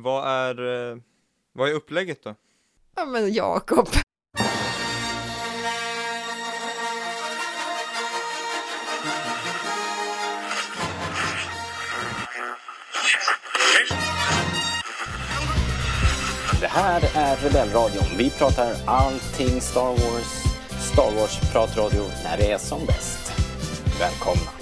Vad är, eh, vad är upplägget då? Ja men Jakob. Det här är Rebellradion. Vi pratar allting Star Wars. Star Wars-pratradio när det är som bäst. Välkomna!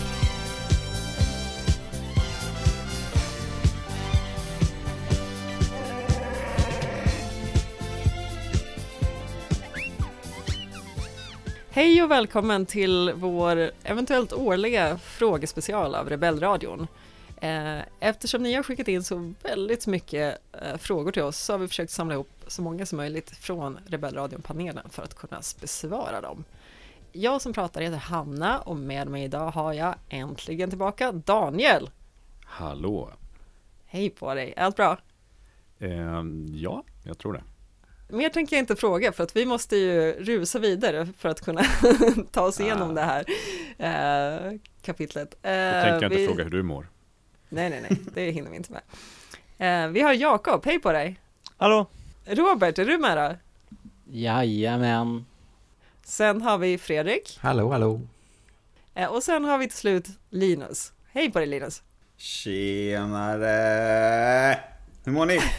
Hej och välkommen till vår eventuellt årliga frågespecial av Rebellradion. Eh, Eftersom ni har skickat in så väldigt mycket eh, frågor till oss så har vi försökt samla ihop så många som möjligt från Rebellradion-panelen för att kunna besvara dem. Jag som pratar heter Hanna och med mig idag har jag äntligen tillbaka Daniel. Hallå! Hej på dig, allt bra? Ehm, ja, jag tror det. Mer tänker jag inte fråga för att vi måste ju rusa vidare för att kunna ta oss igenom Ah. det här eh, kapitlet. Då tänker jag inte vi... fråga hur du mår. Nej, nej, nej, det hinner vi inte med. Eh, vi har Jakob, hej på dig! Hallå? Robert, är du med då? Jajamän. Sen har vi Fredrik Hallå, hallå. eh, och sen har vi till slut Linus. Hej på dig Linus! Tjenare! Hur mår ni?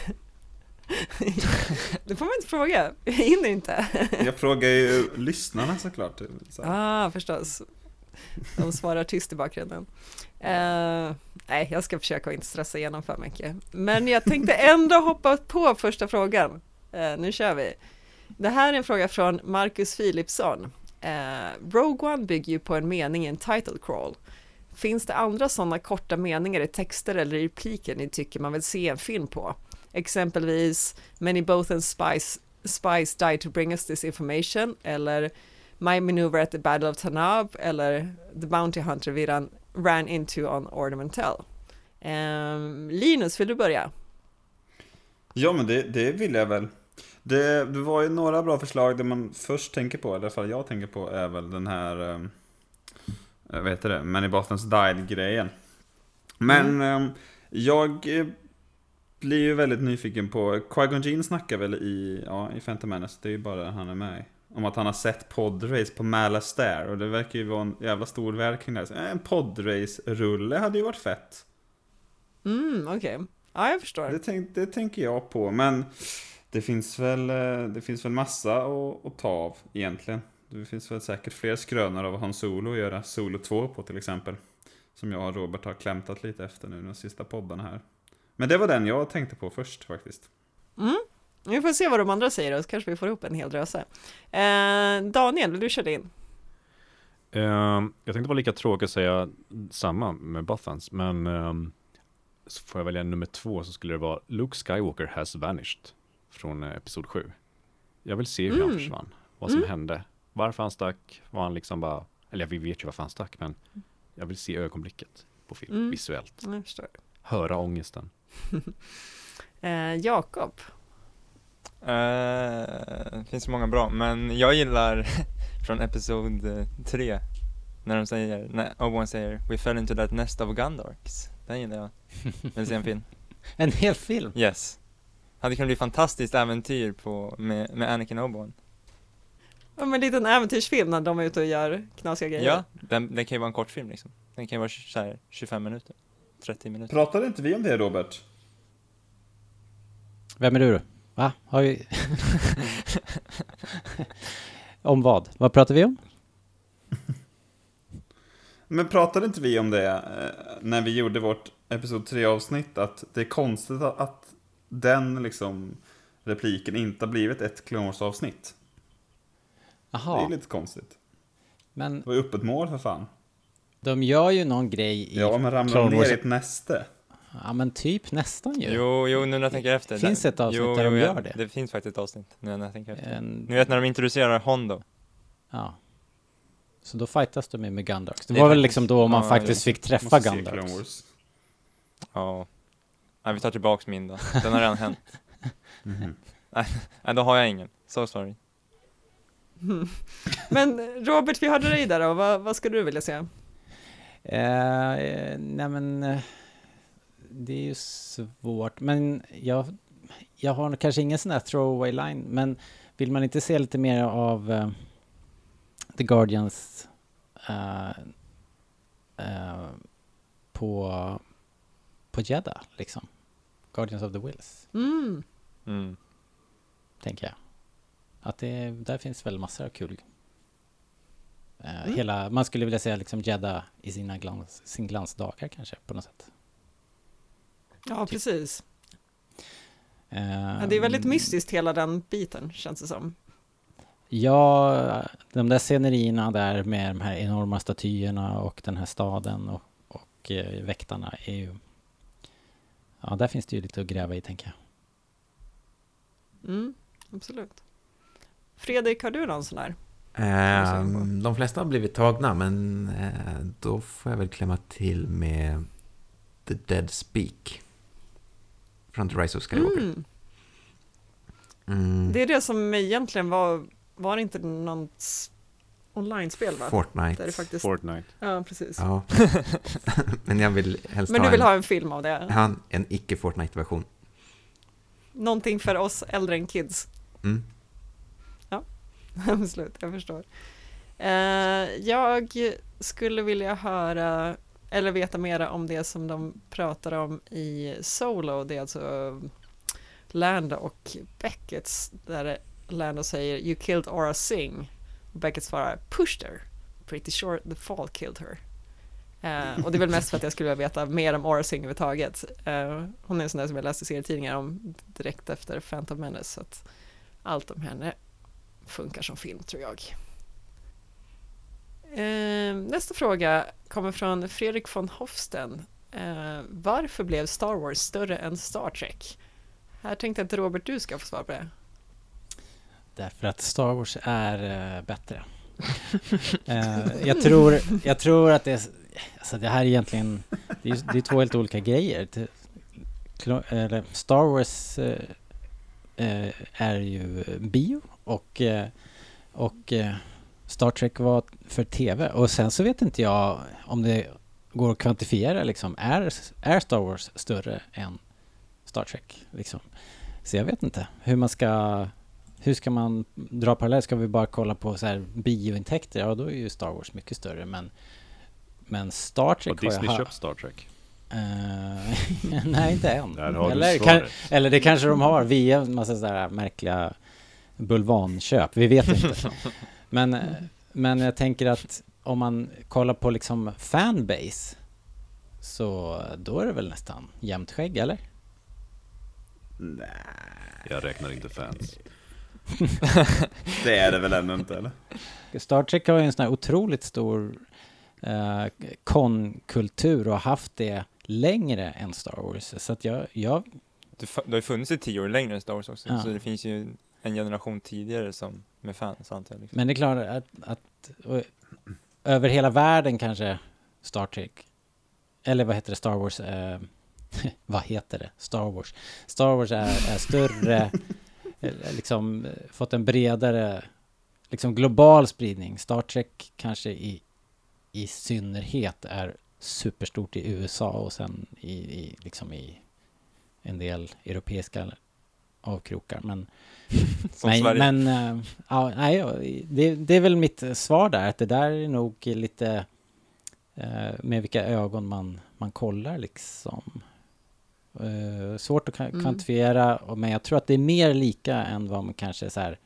Det får man inte fråga, vi hinner inte. Jag frågar ju lyssnarna såklart. Så. Ah, förstås. De svarar tyst i bakgrunden. Eh, nej, jag ska försöka att inte stressa igenom för mycket. Men jag tänkte ändå hoppa på första frågan. Eh, nu kör vi. Det här är en fråga från Marcus Philipsson. Eh, Rogue One bygger ju på en mening i en title crawl. Finns det andra sådana korta meningar i texter eller repliker ni tycker man vill se en film på? Exempelvis Many both and spies, spies died to bring us this information eller My maneuver at the battle of Tanab eller The Bounty Hunter vi ran, ran into on Ornamental. Ehm, Linus, vill du börja? Ja, men det, det vill jag väl. Det, det var ju några bra förslag. Det man först tänker på, i alla fall jag tänker på, är väl den här... Um, vad heter det? Many Bothans Died-grejen. Men ehm, jag eh, blir ju väldigt nyfiken på... Qui-Gon Jinn snackar väl i, ja, i Phantom Menace, det är ju bara han är med. Om att han har sett podrace på Malastair och det verkar ju vara en jävla stor värld kring det. här. En podrace-rulle hade ju varit fett. Mm, okej. Ja, jag förstår. Det, tänk, det tänker jag på, men det finns väl, eh, det finns väl massa att, att ta av egentligen. Det finns väl säkert fler skrönor av Han Solo att göra Solo 2 på till exempel. Som jag och Robert har klämtat lite efter nu de sista poddarna här. Men det var den jag tänkte på först faktiskt. Mm. Vi får se vad de andra säger och så kanske vi får ihop en hel dröse. Eh, Daniel, vill du köra in? Ehm, jag tänkte vara lika tråkig att säga samma med Bothans, men ehm, så får jag välja nummer två så skulle det vara Luke Skywalker has vanished från eh, Episod 7. Jag vill se hur han Mm. försvann, vad som Mm. hände, varför han stack, var han liksom bara, eller vi vet ju varför han stack, men jag vill se ögonblicket på film, Mm. visuellt, Jag förstår. höra ångesten. Eh, Jakob, Eh, finns så många bra, men jag gillar från episod 3 när de säger, när Obi-Wan säger We fell into that nest of Gundorks. Den gillar jag. Vill se en film. En hel film. Yes. Hade kunnat bli fantastiskt äventyr på, med, med Anakin och Obi-Wan. om en liten äventyrsfilm när de är ute och gör knasiga grejer. Ja, den, den kan ju vara en kortfilm liksom. Den kan ju vara så här 25 minuter, 30 minuter. Pratade inte vi om det Robert? Vem är du? Va? Har vi... om vad? Vad pratar vi om? Men pratade inte vi om det eh, när vi gjorde vårt Episod 3 avsnitt? Att det är konstigt att, den liksom repliken inte har blivit ett Clone avsnitt. Det är Jaha, lite konstigt. men Det var ju öppet mål för fan. De gör ju någon grej i... Ja, men ramlar Clone ner i ett näste. Ja, men typ nästan ju. Jo, jo, nu när jag tänker efter. Finns där- ett avsnitt jo, där de jo, gör det? Det finns faktiskt ett avsnitt nu när jag tänker efter. En... Ni vet när de introducerar Hondo? Ja. Så då fightas de ju med Gundorks. Det Det var väl faktiskt- liksom då man ja, faktiskt fick träffa. Wars. Ja. Nej, vi tar tillbaks min då. Den har redan hänt. Mhm. Nej, då har jag ingen. So sorry. Men Robert, vi hörde dig där då. Vad, vad skulle du vilja se? Eh, nej men... eh, det är ju svårt. Men jag, jag har kanske ingen sån här throwaway line. Men vill man inte se lite mer av eh, The Guardians eh, eh, på, på Jeddah, liksom? Guardians of the Wills, Mm. Mm. tänker jag. Att det, där finns väl massor av kul. Eh, Mm. hela, man skulle vilja säga liksom Jeddah i sina glans, sin glansdagar kanske, på något sätt. Ja, precis. Eh, Ja, det är väldigt mystiskt hela den biten, känns det som. Ja, de där scenerierna där med de här enorma statyerna och den här staden och, och eh, väktarna är ju... Ja, där finns det ju lite att gräva i, tänker jag. Mm, absolut. Fredrik, har du någon sån här? Ehm, de flesta har blivit tagna, men eh, då får jag väl klämma till med The Dead Speak. Från The Rise of Skywalker. Mm. Mm. Det är det som egentligen var, var det inte något online-spel va? Fortnite. Där det faktiskt, Fortnite. ja precis. Ja. men jag vill helst Men ha, du vill en, ha en film av det? ha en, en icke-Fortnite-version. Någonting för oss äldre än kids? Mm. Absolut, jag förstår. Eh, jag skulle vilja höra, eller veta mera om det som de pratar om i Solo, det är alltså eh, Lando och Beckett, där Lando säger You killed Aura Singh. Och Beckett svarar Pushed her. Pretty sure the fall killed her. Eh, och det är väl mest för att jag skulle vilja veta mer om Aura Singh överhuvudtaget. Eh, hon är en sån där som jag läste serietidningar om direkt efter Phantom Menace, så att allt om henne funkar som film tror jag. Eh, nästa fråga kommer från Fredrik von Hofsten. Eh, varför blev Star Wars större än Star Trek? Här tänkte jag att Robert du ska få svar på det. Därför att Star Wars är eh, bättre. Eh, jag, tror, jag tror att det är... Alltså det här är egentligen... Det är, det är två helt olika grejer. Star Wars eh, är ju bio och, eh, och eh, Star Trek var för tv. Och sen så vet inte jag om det går att kvantifiera liksom. Är, är Star Wars större än Star Trek? Liksom? Så jag vet inte hur man ska... Hur ska man dra parallell? Ska vi bara kolla på så här biointäkter? Ja, då är ju Star Wars mycket större. Men, men Star Trek Har Disney har jag... köpt Star Trek? Eh, nej, inte än. Eller, kan, eller det kanske de har via en massa sådär märkliga bulvanköp. Vi vet inte. Men, eh, men jag tänker att om man kollar på liksom fanbase så då är det väl nästan jämnt skägg, eller? Nej, Jag räknar inte fans. det är det väl ändå inte eller? Star Trek har ju en sån här otroligt stor eh, konkultur och har haft det längre än Star Wars. Så att jag, jag Det, fa- det har ju funnits i tio år längre än Star Wars också, Ja. så det finns ju en generation tidigare som med fans antar jag. Liksom. Men det är klart att, att och, över hela världen kanske Star Trek, eller vad heter det, Star Wars, eh, vad heter det, Star Wars. Star Wars är, är större, eh, liksom eh, fått en bredare, liksom global spridning. Star Trek kanske i, i synnerhet är superstort i USA och sen i, i, liksom i en del europeiska avkrokar. Men Sverige. men eh, ja, nej, det, det är väl mitt svar där, att det där är nog lite eh, med vilka ögon man, man kollar liksom. Eh, svårt att Mm. kvantifiera, och- men jag tror att det är mer lika än vad man kanske så här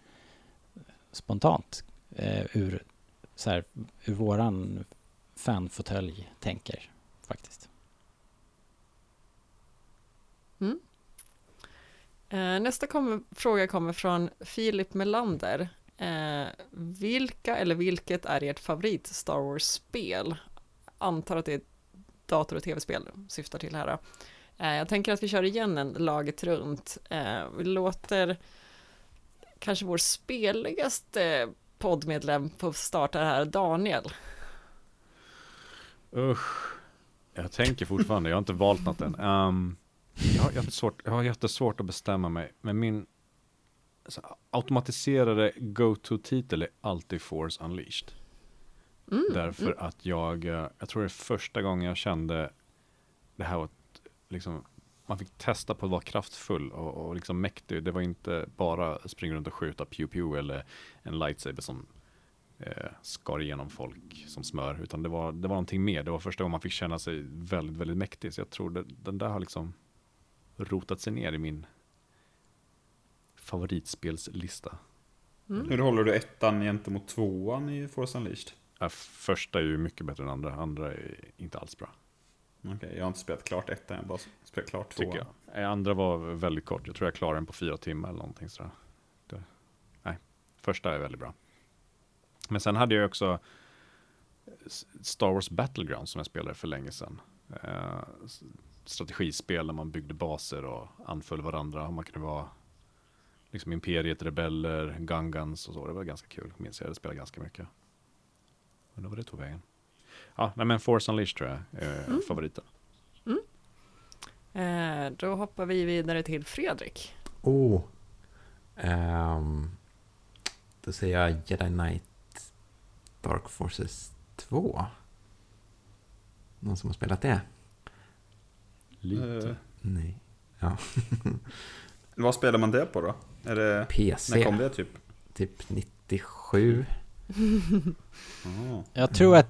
spontant ur, så här, ur våran fanfåtölj tänker faktiskt. Mm. Eh, nästa kommer, fråga kommer från Filip Melander. Eh, vilka eller vilket är ert favorit Star Wars-spel? Antar att det är dator och tv-spel syftar till här. Eh, jag tänker att vi kör igen en laget runt. Eh, vi låter kanske vår speligaste poddmedlem på starta här, Daniel. Usch. Jag tänker fortfarande, jag har inte valt något än. Um, jag, har jättesvårt, jag har jättesvårt att bestämma mig. Men min alltså, automatiserade go-to-titel är alltid Force Unleashed. Mm, Därför att jag, eh, jag tror det är första gången jag kände det här var ett liksom, man fick testa på att vara kraftfull och, och liksom mäktig. Det var inte bara springa runt och skjuta pew pew eller en lightsaber som eh, skar igenom folk som smör, utan det var, det var någonting mer. Det var första gången man fick känna sig väldigt, väldigt mäktig. Så jag tror det, den där har liksom rotat sig ner i min favoritspelslista. Mm. Hur håller du ettan gentemot tvåan i Force Unleashed? Ja, första är ju mycket bättre än andra, andra är inte alls bra. Okej, jag har inte spelat klart ettan, jag har bara spelat klart tvåan. Tycker jag. Eh, Andra var väldigt kort, jag tror jag klarade den på fyra timmar eller någonting sådär. Det, nej, första är väldigt bra. Men sen hade jag också Star Wars Battlegrounds som jag spelade för länge sedan. Eh, strategispel där man byggde baser och anföll varandra. Och man kunde vara liksom Imperiet, Rebeller, Gungans och så. Det var ganska kul, minns jag. Det spelade ganska mycket. Undrar vad det tog vägen. Ja, nej men Force Unleashed tror jag är Mm. favoriten. Eh, då hoppar vi vidare till Fredrik. Oh. Ehm, då säger jag Jedi Knight Dark Forces 2. Någon som har spelat det? Lite. Eh, Nej. Ja. vad spelar man det på då? Är det, PC. när kom det typ? Typ 97. Oh. Jag tror att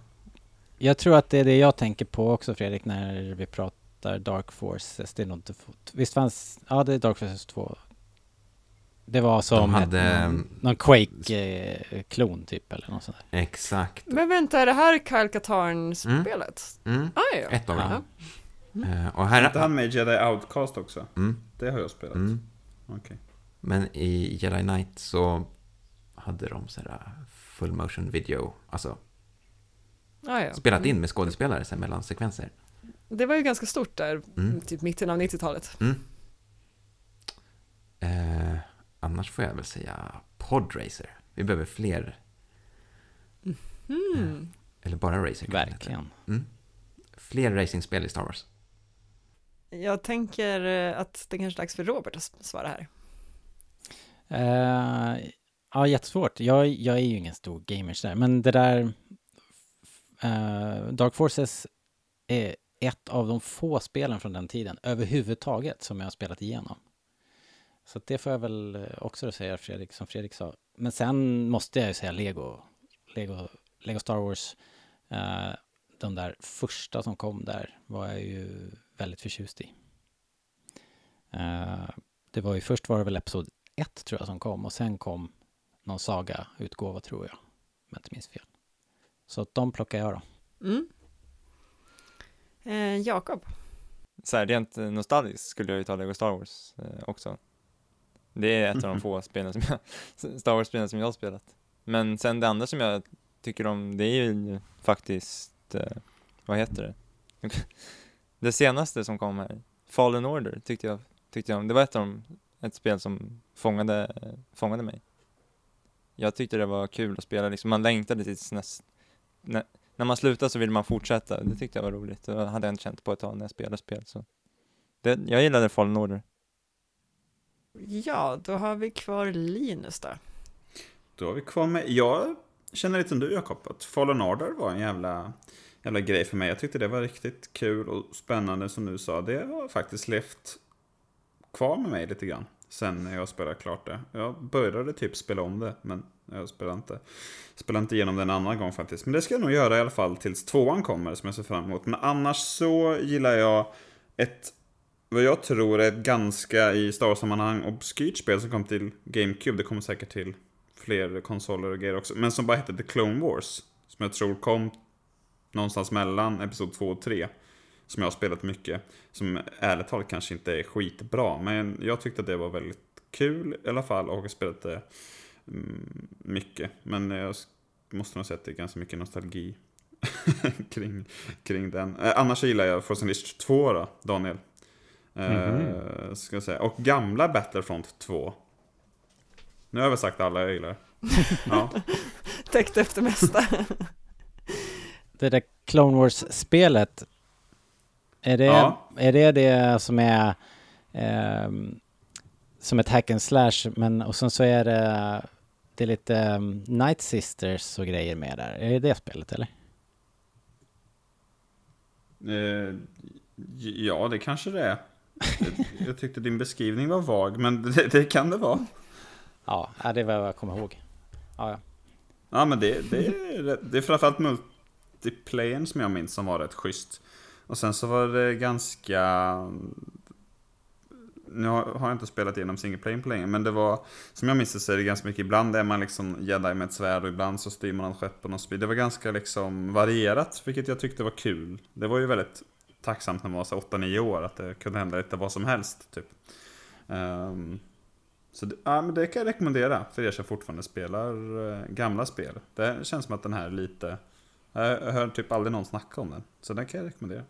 jag tror att det är det jag tänker på också Fredrik när vi pratar Dark Forces. Det är nog inte. Visst fanns, ja det är Dark Forces 2. Det var som De hade, ett, någon, någon Quake-klon typ eller något sånt där. Exakt. Men vänta, är det här Kyle Katarn-spelet? Mm. Ah, ja. Ett av Ja. dem. Mm. Eh, och Är här... inte han med Jedi Outcast också? Mm. Det har jag spelat. Mm. Okej. Men i Jedi Knight så hade de så här uh, full motion video, alltså Ah, ja. spelat in med skådespelare sen mellan sekvenser. Det var ju ganska stort där, Mm. typ mitten av 90-talet. Mm. Eh, annars får jag väl säga Podracer. Vi behöver fler, Mm. eller bara heta. Verkligen. Mm. Fler racingspel i Star Wars. Jag tänker eh, att det kanske är dags för Robert att svara här. Eh, ja, jättesvårt. Jag, jag är ju ingen stor gamer sådär, men det där eh, Dark Forces är ett av de få spelen från den tiden överhuvudtaget som jag har spelat igenom. Så det får jag väl eh, också säga Fredrik, som Fredrik sa. Men sen måste jag ju säga Lego, Lego, Lego Star Wars. Eh, de där första som kom där var jag ju väldigt förtjust i. Eh, det var ju först var det väl Episod ett tror jag som kom och sen kom någon saga-utgåva tror jag, om jag inte minns fel. Så de plockar jag då. Mm. Eh, Jakob. Så här, rent nostalgiskt skulle jag ju ta Lego Star Wars eh, också. Det är ett av de få spelen som jag, Star Wars-spelen som jag har spelat. Men sen det andra som jag tycker om, det är ju faktiskt, eh, vad heter det? Det senaste som kom här, Fallen Order, tyckte jag, tyckte jag om. Det var ett av de, ett spel som fångade, fångade mig. Jag tyckte det var kul att spela, liksom, man längtade tills näst, när, när man slutar så vill man fortsätta. Det tyckte jag var roligt. Det hade jag inte känt på ett tag när jag spelade spel. Så. Det, jag gillade Fallen Order. Ja, då har vi kvar Linus då. Då har vi kvar med... Jag känner lite som du Jakob, att Fallen Order var en jävla, jävla grej för mig. Jag tyckte det var riktigt kul och spännande som du sa. Det har faktiskt levt kvar med mig lite grann. Sen när jag spelade klart det. Jag började typ spela om det, men jag spelade inte, spelade inte igenom det en annan gång faktiskt. Men det ska jag nog göra i alla fall tills tvåan kommer, som jag ser fram emot. Men annars så gillar jag ett vad jag tror är ett ganska i Star Wars-sammanhang obskyrt spel som kom till GameCube. Det kommer säkert till fler konsoler och grejer också. Men som bara hette The Clone Wars. Som jag tror kom någonstans mellan Episod 2 och 3. Som jag har spelat mycket. Som ärligt talat kanske inte är skitbra. Men jag tyckte att det var väldigt kul i alla fall. Och har spelat det mm, mycket. Men jag måste nog säga att det är ganska mycket nostalgi kring, kring den. Eh, annars gillar jag Force Unleashed 2 då, Daniel. Eh, ska jag säga. Och gamla Battlefront 2. Nu har jag väl sagt alla jag gillar. Ja. Täckt efter mesta. Det där Clone Wars-spelet, är det, Ja. är det det som är ehm, som ett hack and slash, men och sen så är det, det är lite um, Night Sisters och grejer med där. Är det det spelet eller? Eh, Ja, det kanske det är. Jag- tyckte din beskrivning var vag, men det, det kan det vara. Ja, det är vad jag kommer ihåg. Ja, ja. Ja, men det, det, är, det är framförallt multiplayern som jag minns som var rätt schysst. Och sen så var det ganska... Nu har jag inte spelat igenom singleplayen på länge, men det var... Som jag minns det så är det ganska mycket, ibland är man liksom jedi med ett svärd och ibland så styr man skeppen och så vidare. Det var ganska liksom varierat, vilket jag tyckte var kul. Det var ju väldigt tacksamt när man var så 8-9 år, att det kunde hända lite vad som helst, typ. Ehm, så det, ja, men det kan jag rekommendera för er som fortfarande spelar eh, gamla spel. Det känns som att den här är lite... Jag hör typ aldrig någon snacka om den. Så den kan jag rekommendera.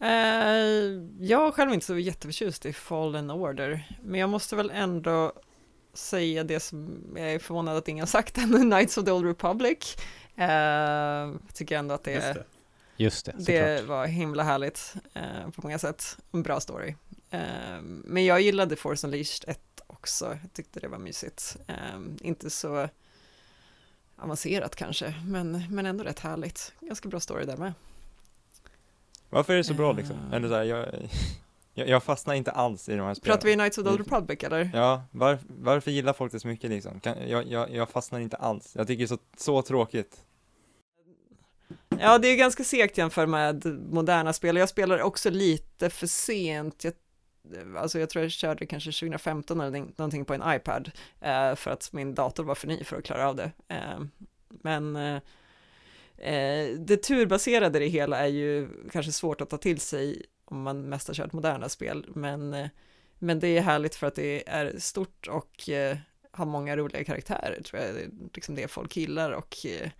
Eh, jag är själv inte så jätteförtjust i Fallen Order, men jag måste väl ändå säga det som jag är förvånad att ingen sagt än, Knights of the Old Republic. Eh, tycker ändå att det, det. Just det, det var himla härligt eh, på många sätt. En bra story. Eh, men jag gillade Force Unleashed 1 också. Jag tyckte det var mysigt. Eh, inte så avancerat kanske, men, men ändå rätt härligt. Ganska bra story där med. Varför är det så bra liksom? Eh. Eller så här, jag, jag, jag fastnar inte alls i de här spelen. Pratar vi Knights of the Old Republic eller? Ja, var, varför gillar folk det så mycket liksom? Kan, jag, jag, jag fastnar inte alls. Jag tycker det är så, så tråkigt. Ja, det är ganska segt jämfört med moderna spel. Jag spelar också lite för sent. Jag, alltså jag tror jag körde kanske 2015 eller någonting på en iPad eh, för att min dator var för ny för att klara av det. Eh, men eh, eh det turbaserade i det hela är ju kanske svårt att ta till sig om man mest har kört moderna spel, men, eh, men det är härligt för att det är stort och eh, har många roliga karaktärer, tror jag. Det är liksom det folk gillar och eh,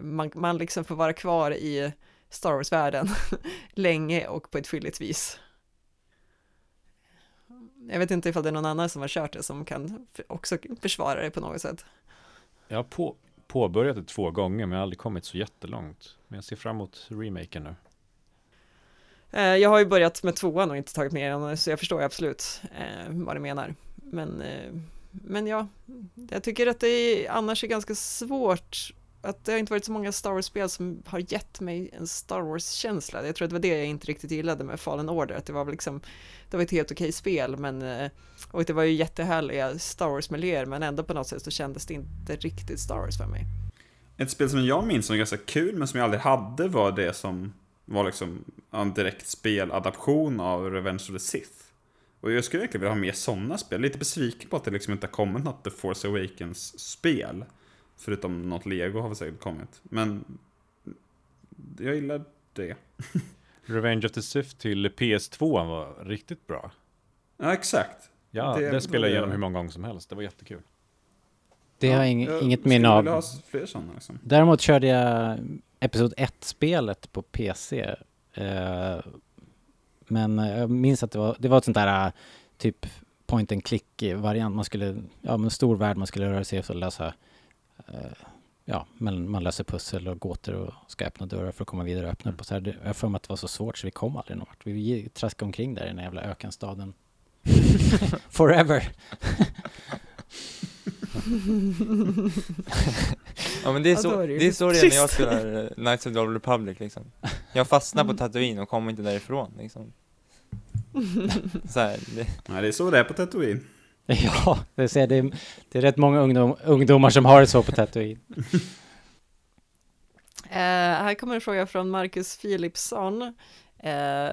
man, man liksom får vara kvar i Star Wars-världen länge och på ett fylligt vis. Jag vet inte ifall det är någon annan som har kört det som kan också försvara det på något sätt. Jag har på, påbörjat det två gånger men jag har aldrig kommit så jättelångt. Men jag ser fram emot remaken nu. Eh, Jag har ju börjat med tvåan och inte tagit med den, så jag förstår absolut eh, vad du menar. Men, eh, men ja, jag tycker att det är, annars är ganska svårt att det har inte varit så många Star Wars-spel som har gett mig en Star Wars-känsla. Jag tror att det var det jag inte riktigt gillade med Fallen Order, att det var liksom, det var ett helt okej spel, men eh, och det var ju jättehärliga Star Wars-miljöer, men ändå på något sätt så kändes det inte riktigt Star Wars för mig. Ett spel som jag minns som var ganska kul men som jag aldrig hade var det som var liksom en direkt speladaption av Revenge of the Sith. Och jag skulle verkligen vilja ha mer sådana spel. Lite besviken på att det liksom inte har kommit något The Force Awakens-spel. Förutom något Lego har väl säkert kommit. Men jag gillar det. Revenge of the Sith till PS2 var riktigt bra. Ja, exakt. Ja, Det det, spelade jag igenom jag- hur många gånger som helst. Det var jättekul. Det har jag ing, inget minne Jag av. ha fler sådana liksom. Däremot körde jag Episod 1-spelet på PC. Eh, men jag minns att det var, det var ett sånt där eh, typ point and click-variant. Man skulle, ja men stor värld, man skulle röra sig och så lösa, ja men man löser pussel och gåtor och ska öppna dörrar för att komma vidare och öppna upp och så här. Det- Jag har för mig att det var så svårt så vi kom aldrig någon vart. Vi traskade omkring där i den jävla ökenstaden. Forever! Ja men det är Ja, så, då är det det är så det är när jag spelar eh, Knights of the Old Republic liksom. Jag fastnar på Tatooine och kommer inte därifrån liksom. Så här, det, Nej, det är så det är på Tatooine. Ja, det, ser, det, är, det är rätt många ungdom, ungdomar som har det så på Tatooine. uh, här kommer en fråga från Marcus Philipsson uh,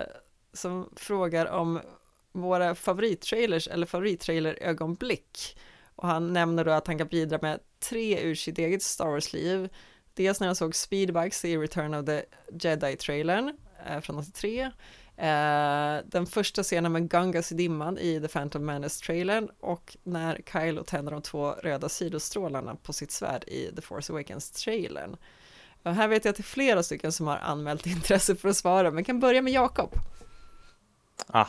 som frågar om våra favorittrailers eller favorittrailerögonblick. Och han nämner då att han kan bidra med tre ur sitt eget Star Wars-liv. Dels när han såg Speedbugs i Return of the Jedi-trailern uh, från 83. Eh, den första scenen med Gungas i dimman i The Phantom Menace-trailern och när Kylo tänder de två röda sidostrålarna på sitt svärd i The Force Awakens-trailern. Och här vet jag att det är flera stycken som har anmält intresse för att svara, men kan börja med Jakob. ah.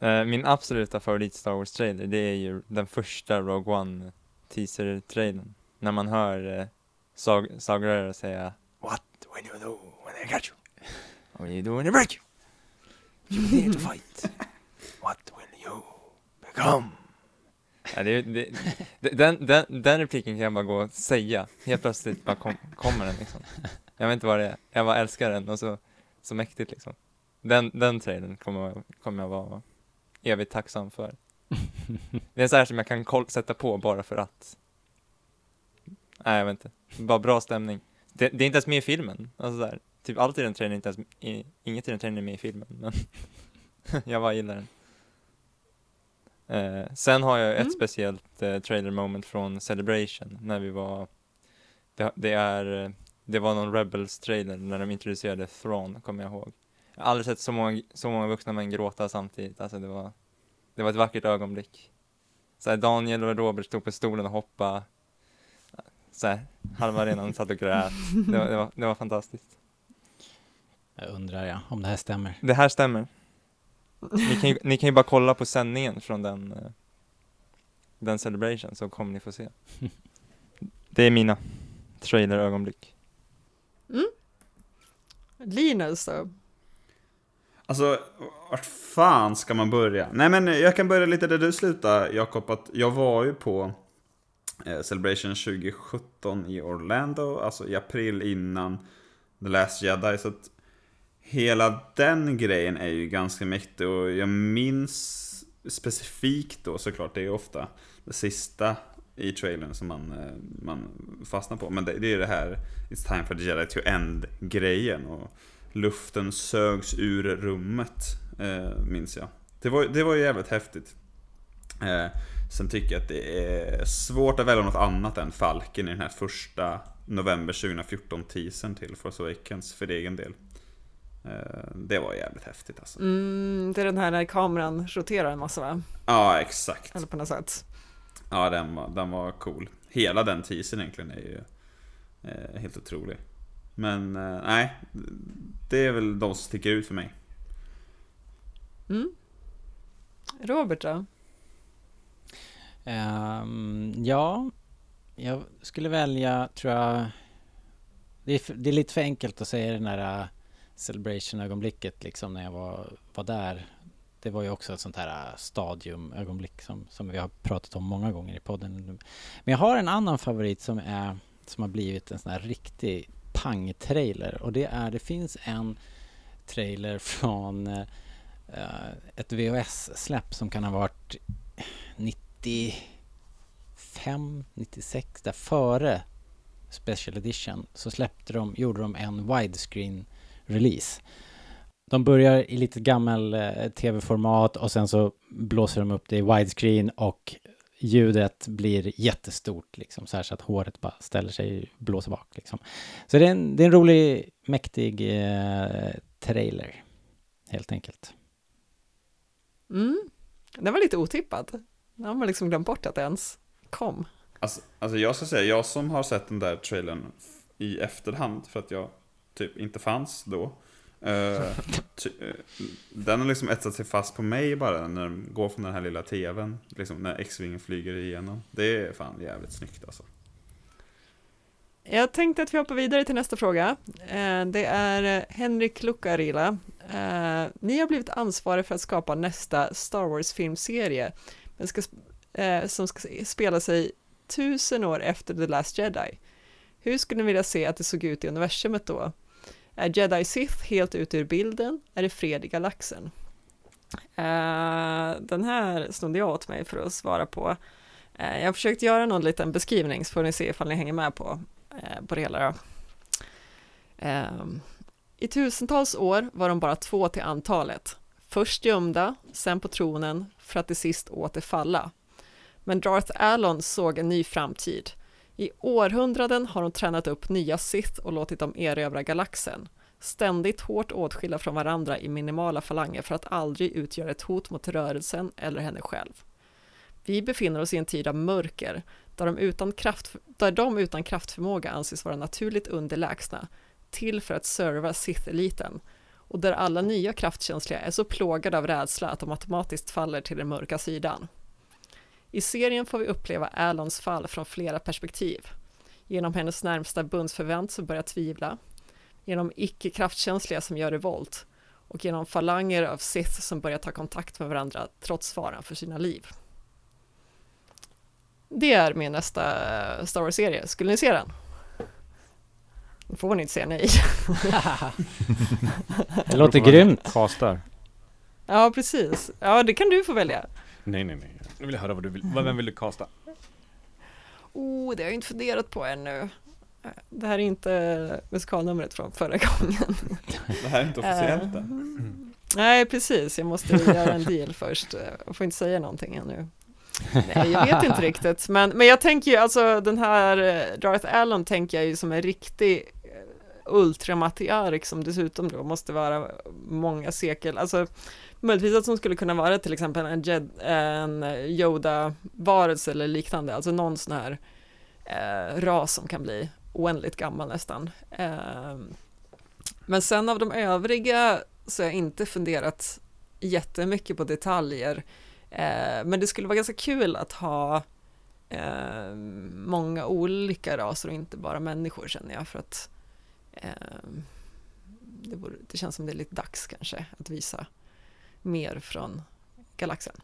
Eh, min absoluta favorit Star Wars trailer, det är ju den första Rogue One teaser-trailern. När man hör eh, sag säga What will you do when I catch you? What you do when I break you? You need to fight. What will you become? Ja, det, det, den, den, den repliken kan jag bara gå och säga. Helt plötsligt bara kom, kommer den liksom. Jag vet inte vad det är. Jag bara älskar den och så, så mäktigt liksom. Den, den trailern kommer, jag- kommer jag vara evigt tacksam för. Det är så här som jag kan sätta på bara för att. Nej, jag vet inte. Bara bra stämning. Det, det är inte ens med i filmen. Alltså så här, typ allt i den trailern inte ens, i, inget i den trailern är med i filmen. Men jag bara gillar den. Eh, sen har jag ett Mm. speciellt eh, trailer moment från Celebration när vi var, det, det är, det var någon Rebels trailer när de introducerade Thrawn, kommer jag ihåg. Jag har aldrig sett så många, så många vuxna män gråta samtidigt, alltså det var, det var ett vackert ögonblick. Så här, Daniel och Robert stod på stolen och hoppade, så här, halva arenan satt och grät. Det var, det var, det var fantastiskt. Jag undrar ja, om det här stämmer. Det här stämmer. Ni kan ju, ni kan ju bara kolla på sändningen från den, eh, den celebration så kommer ni få se. Det är mina trailerögonblick. Linus då? Alltså, vart fan ska man börja? Nej men jag kan börja lite där du slutade Jakob, att jag var ju på eh, Celebration 2017 i Orlando, alltså i april innan The Last Jedi, så att hela den grejen är ju ganska mäktig och jag minns specifikt då såklart, det är ju ofta det sista i trailern som man, eh, man fastnar på, men det, det är det här It's time for the Jedi to end grejen och luften sögs ur rummet, eh, minns jag. Det var, det var ju jävligt häftigt. Eh, sen tycker jag att det är svårt att välja något annat än Falken i den här första november 2014 teasern till Force Awakens för egen del. Eh, det var jävligt häftigt alltså. Mm, det är den här när kameran roterar en massa va? Ja, exakt. Eller på något sätt. Ja, den var, den var cool. Hela den teasern egentligen är ju eh, helt otrolig. Men eh, nej, det är väl de som sticker ut för mig. Mm. Robert då? Ehm, ja, jag skulle välja, tror jag... Det är, för, det är lite för enkelt att säga den där uh, celebration-ögonblicket liksom när jag var, var där. Det var ju också ett sånt här äh, stadium-ögonblick som, som vi har pratat om många gånger i podden. Men jag har en annan favorit som är som har blivit en sån här riktig pang-trailer och det är, det finns en trailer från uh, uh, ett VHS-släpp som kan ha varit 95, 96, där före Special Edition så släppte de, gjorde de en widescreen release. De börjar i lite gammal eh, tv-format och sen så blåser de upp det i widescreen och ljudet blir jättestort liksom så här så att håret bara ställer sig, blåser bak liksom. Så det är en, det är en rolig, mäktig eh, trailer helt enkelt. Mm. Den var lite otippad. Den har man liksom glömt bort att det ens kom. Alltså, alltså jag ska säga, jag som har sett den där trailern i efterhand för att jag typ inte fanns då. Uh, ty, eh, den har liksom etsat sig fast på mig bara när den går från den här lilla tvn. Liksom när X-Wingen flyger igenom. Det är fan jävligt snyggt alltså. Jag tänkte att vi hoppar vidare till nästa fråga. Uh, Det är Henrik Lukarila. Ni har blivit ansvariga för att skapa nästa Star Wars-filmserie som ska spela sig tusen år efter The Last Jedi. Hur skulle ni vilja se att det såg ut i universumet då? Är Jedi Sith helt ute ur bilden? Är det fred i galaxen? Uh, Den här snodde jag åt mig för att svara på. Uh, Jag har försökt göra någon liten beskrivning så får ni se ifall ni hänger med på uh, på det hela. Då. Ehm, I tusentals år var de bara två till antalet. Först gömda, sen på tronen, för att till sist återfalla. Men Darth Alon såg en ny framtid. I århundraden har de tränat upp nya Sith och låtit dem erövra galaxen. Ständigt hårt åtskilda från varandra i minimala falanger för att aldrig utgöra ett hot mot rörelsen eller henne själv. Vi befinner oss i en tid av mörker, där de utan, kraft, där de utan kraftförmåga anses vara naturligt underlägsna, till för att serva Sith-eliten, och där alla nya kraftkänsliga är så plågade av rädsla att de automatiskt faller till den mörka sidan. I serien får vi uppleva Alons fall från flera perspektiv. Genom hennes närmsta bundsförvänt som börjar tvivla, genom icke-kraftkänsliga som gör revolt och genom falanger av Sith som börjar ta kontakt med varandra trots faran för sina liv. Det är min nästa Star Wars-serie. Skulle ni se den? får ni inte säga nej. Det låter grymt. Castar. Ja, precis. Ja, det kan du få välja. Nej, nej, nej. Nu vill jag höra vad du vill. Vem vill du casta? Oh, det har jag inte funderat på ännu. Det här är inte musikalnumret från förra gången. Det här är inte officiellt Eh, än. Nej, precis. Jag måste göra en deal först. Jag får inte säga någonting ännu. Nej, jag vet inte riktigt. Men, men jag tänker ju, alltså den här eh, Darth Allen tänker jag ju som en riktig eh, ultramatriark som dessutom då måste vara många sekel, alltså möjligtvis att hon skulle kunna vara till exempel en, Jed, en Yoda-varelse eller liknande, alltså någon sån här eh, ras som kan bli oändligt gammal nästan. Eh, men sen av de övriga så har jag inte funderat jättemycket på detaljer. Eh, men det skulle vara ganska kul att ha eh, många olika raser och inte bara människor känner jag för att eh, det, borde, det känns som det är lite dags kanske att visa mer från galaxen.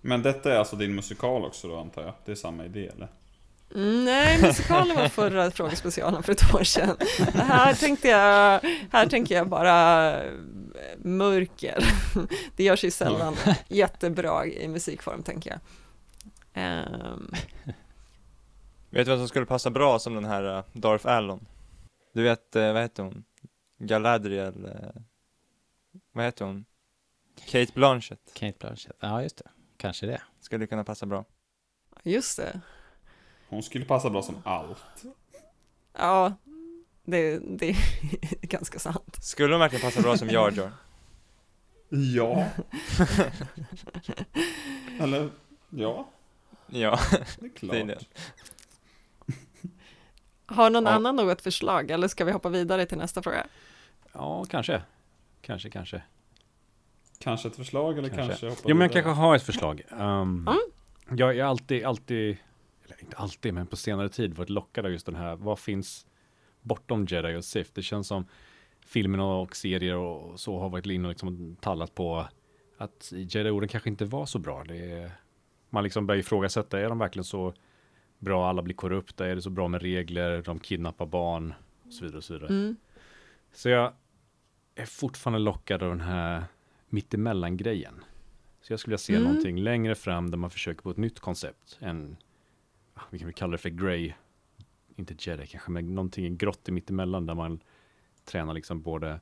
Men detta är alltså din musikal också då antar jag? Det är samma idé eller? Mm, nej, musikalen var förra frågespecialen för ett år sedan. Här tänkte jag, här tänker jag bara eh, mörker. Det görs ju sällan jättebra i musikform tänker jag. Ehm, Vet du vad som skulle passa bra som den här uh, Darth Allon? Du vet, eh, vad heter hon? Galadriel, eh, vad heter hon? Kate Blanchett Kate Blanchett. Ja, just det. Kanske det. skulle kunna passa bra. just det. Hon skulle passa bra som allt. Ja, det, det är ganska sant. Skulle hon verkligen passa bra som Jar Jar? Ja. eller, ja, Ja, det är klart. det är det. Har någon Ja. annan något förslag eller ska vi hoppa vidare till nästa fråga? Ja, kanske. Kanske, kanske. Kanske ett förslag eller kanske, Kanske. hoppa Ja, men jag vidare. kanske har ett förslag. Um, Mm. Jag är alltid, alltid, eller inte alltid, men på senare tid varit lockad av just den här, vad finns bortom Jedi och Sith? Det känns som filmerna och serier och så har varit inne och liksom tallat på att Jedi-orden kanske inte var så bra. Det är, man liksom börjar ifrågasätta, är de verkligen så bra? Alla blir korrupta, är det så bra med regler? De kidnappar barn och så vidare och så vidare. Mm. Så jag är fortfarande lockad av den här mittemellan-grejen. Så jag skulle vilja se Mm. någonting längre fram där man försöker på ett nytt koncept. En, ah, vi kan väl kalla det för Grey, inte Jedi kanske, men någonting grått i mittemellan där man tränar liksom både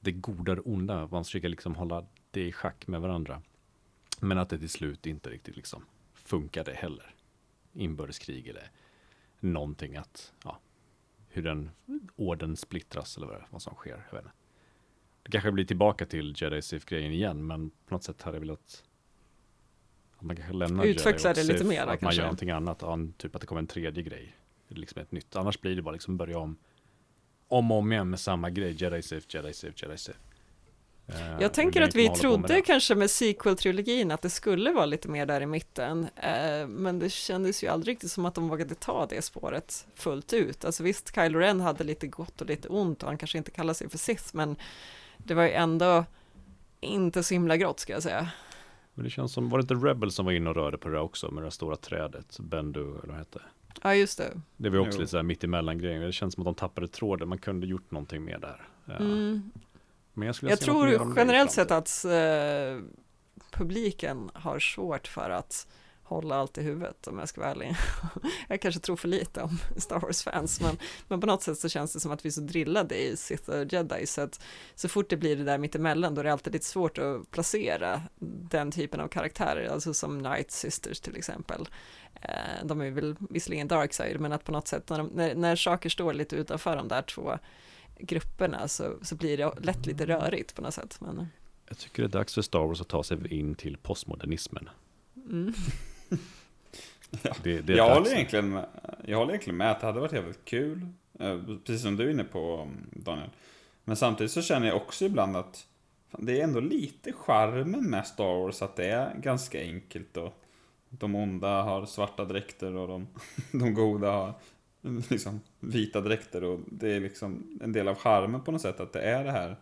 det goda och det onda. Man försöker liksom hålla det i schack med varandra. Men att det till slut inte riktigt liksom funkade heller. Inbördeskrig eller någonting att, ja, hur den orden splittras eller vad, vad som sker. Jag vet inte. Det kanske blir tillbaka till Jedi Sith-grejen igen, men på något sätt hade jag velat att man kanske lämnar Utveckla Jedi det lite mer, att man kanske. gör någonting annat, ja, typ att det kommer en tredje grej. Liksom ett nytt. Annars blir det bara liksom börja om om och om igen med samma grej. Jedi Sith, Jedi Sith, Jedi Sith. Eh, Jag tänker att vi man med trodde det. kanske med sequel-trilogin att det skulle vara lite mer där i mitten, eh, men det kändes ju aldrig riktigt som att de vågade ta det spåret fullt ut. Alltså visst, Kylo Ren hade lite gott och lite ont och han kanske inte kallar sig för Sith, men det var ju ändå inte så himla grått ska jag säga. Men det känns som, var det inte Rebel som var inne och rörde på det där också med det stora trädet, Bendu eller vad det hette? Ja, just det. Det var ju också Jo. lite såhär mittemellan grejen. Det känns som att de tappade tråden, man kunde gjort någonting mer där. Ja. Mm. Men jag skulle Jag tror generellt sett att eh, publiken har svårt för att hålla allt i huvudet om jag ska vara ärlig. jag kanske tror för lite om Star Wars-fans, men, men på något sätt så känns det som att vi är så drillade i Sith och Jedi, så att så fort det blir det där mittemellan, då är det alltid lite svårt att placera den typen av karaktärer, alltså som Night Sisters till exempel. Eh, de är väl visserligen dark side, men att på något sätt när, de, när, när saker står lite utanför de där två grupperna så, så blir det lätt lite rörigt på något sätt. Men, Jag tycker det är dags för Star Wars att ta sig in till postmodernismen. mm. Ja. Det, det jag, håller egentligen, jag håller egentligen med att det hade varit jävligt kul. eh, Precis som du är inne på um, Daniel. Men samtidigt så känner jag också ibland att fan, det är ändå lite charmen med Star Wars att det är ganska enkelt och de onda har svarta dräkter och de, de goda har liksom vita dräkter och det är liksom en del av charmen på något sätt att det är det här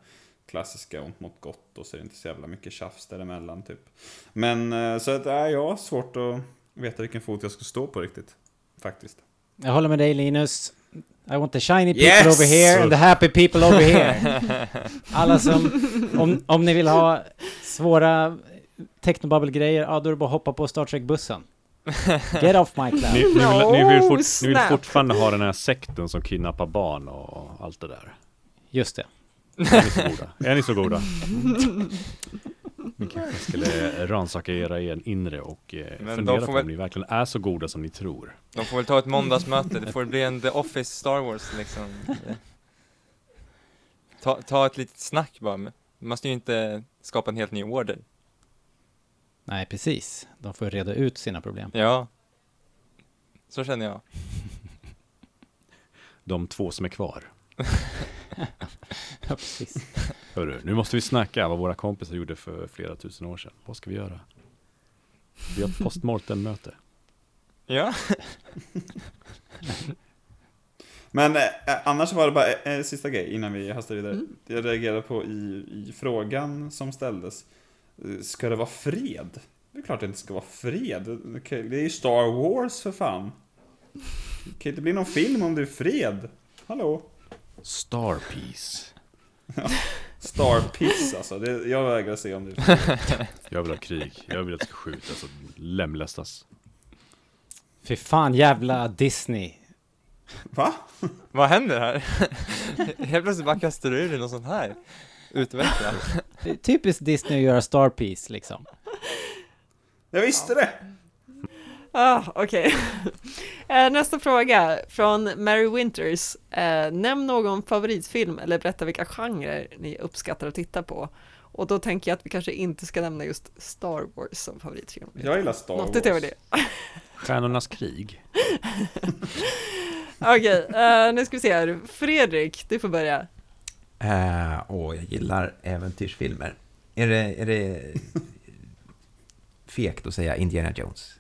klassiska ont mot gott och så är det inte så jävla mycket tjafs däremellan typ. Men eh, så att, äh, jag har svårt att veta vilken fot jag ska stå på riktigt. Faktiskt. Jag håller med dig Linus. I want the shiny people Yes! over here and the happy people over here. Alla som, om, om ni vill ha svåra technobubble-grejer, ja då är det bara att hoppa på Star Trek-bussen. Get off my Ni, cloud. ni, vill, ni, vill fort, ni vill fortfarande ha den här sekten som kidnappar barn och allt det där. Just det. Är ni så goda? Är ni så goda? Ni kanske skulle rannsaka era egen inre och eh, Men fundera på väl- om ni verkligen är så goda som ni tror. De får väl ta ett måndagsmöte, det får bli en The Office Star Wars liksom. Ta, ta ett litet snack bara, man måste ju inte skapa en helt ny order. Nej, precis. De får reda ut sina problem. Ja. Så känner jag. De två som är kvar. Ja, precis. Hörru, nu måste vi snacka vad våra kompisar gjorde för flera tusen år sedan. Vad ska vi göra? Vi har ett postmortem-möte. Ja. Men eh, annars var det bara en eh, sista grej innan vi hastar vidare. Mm. Jag reagerade på i, i frågan som ställdes. Eh, Ska det vara fred? Det är klart det inte ska vara fred. Det är ju Star Wars för fan. Det kan inte bli någon film om det är fred. Hallå? Star Peace. Star Piss alltså. Det, jag vägrar se om det. Jag vill ha krig. Jag vill att det ska skjutas och lemlästas. Fy fan jävla Disney. Va? Vad händer här? Helt plötsligt bara kastar du ur dig något sånt här. Utveckla. Det är typiskt Disney att göra Star Piece liksom. Jag visste det! Ah, Okej. Eh, Nästa fråga från Mary Winters. Eh, nämn någon favoritfilm eller berätta vilka genrer ni uppskattar att titta på. Och då tänker jag att vi kanske inte ska nämna just Star Wars som favoritfilm. Jag gillar Star Något Wars. utöver det. Stjärnornas krig. Okej, eh, nu ska vi se här. Fredrik, du får börja. Uh, åh, jag gillar äventyrsfilmer. Är det, är det fegt att säga Indiana Jones?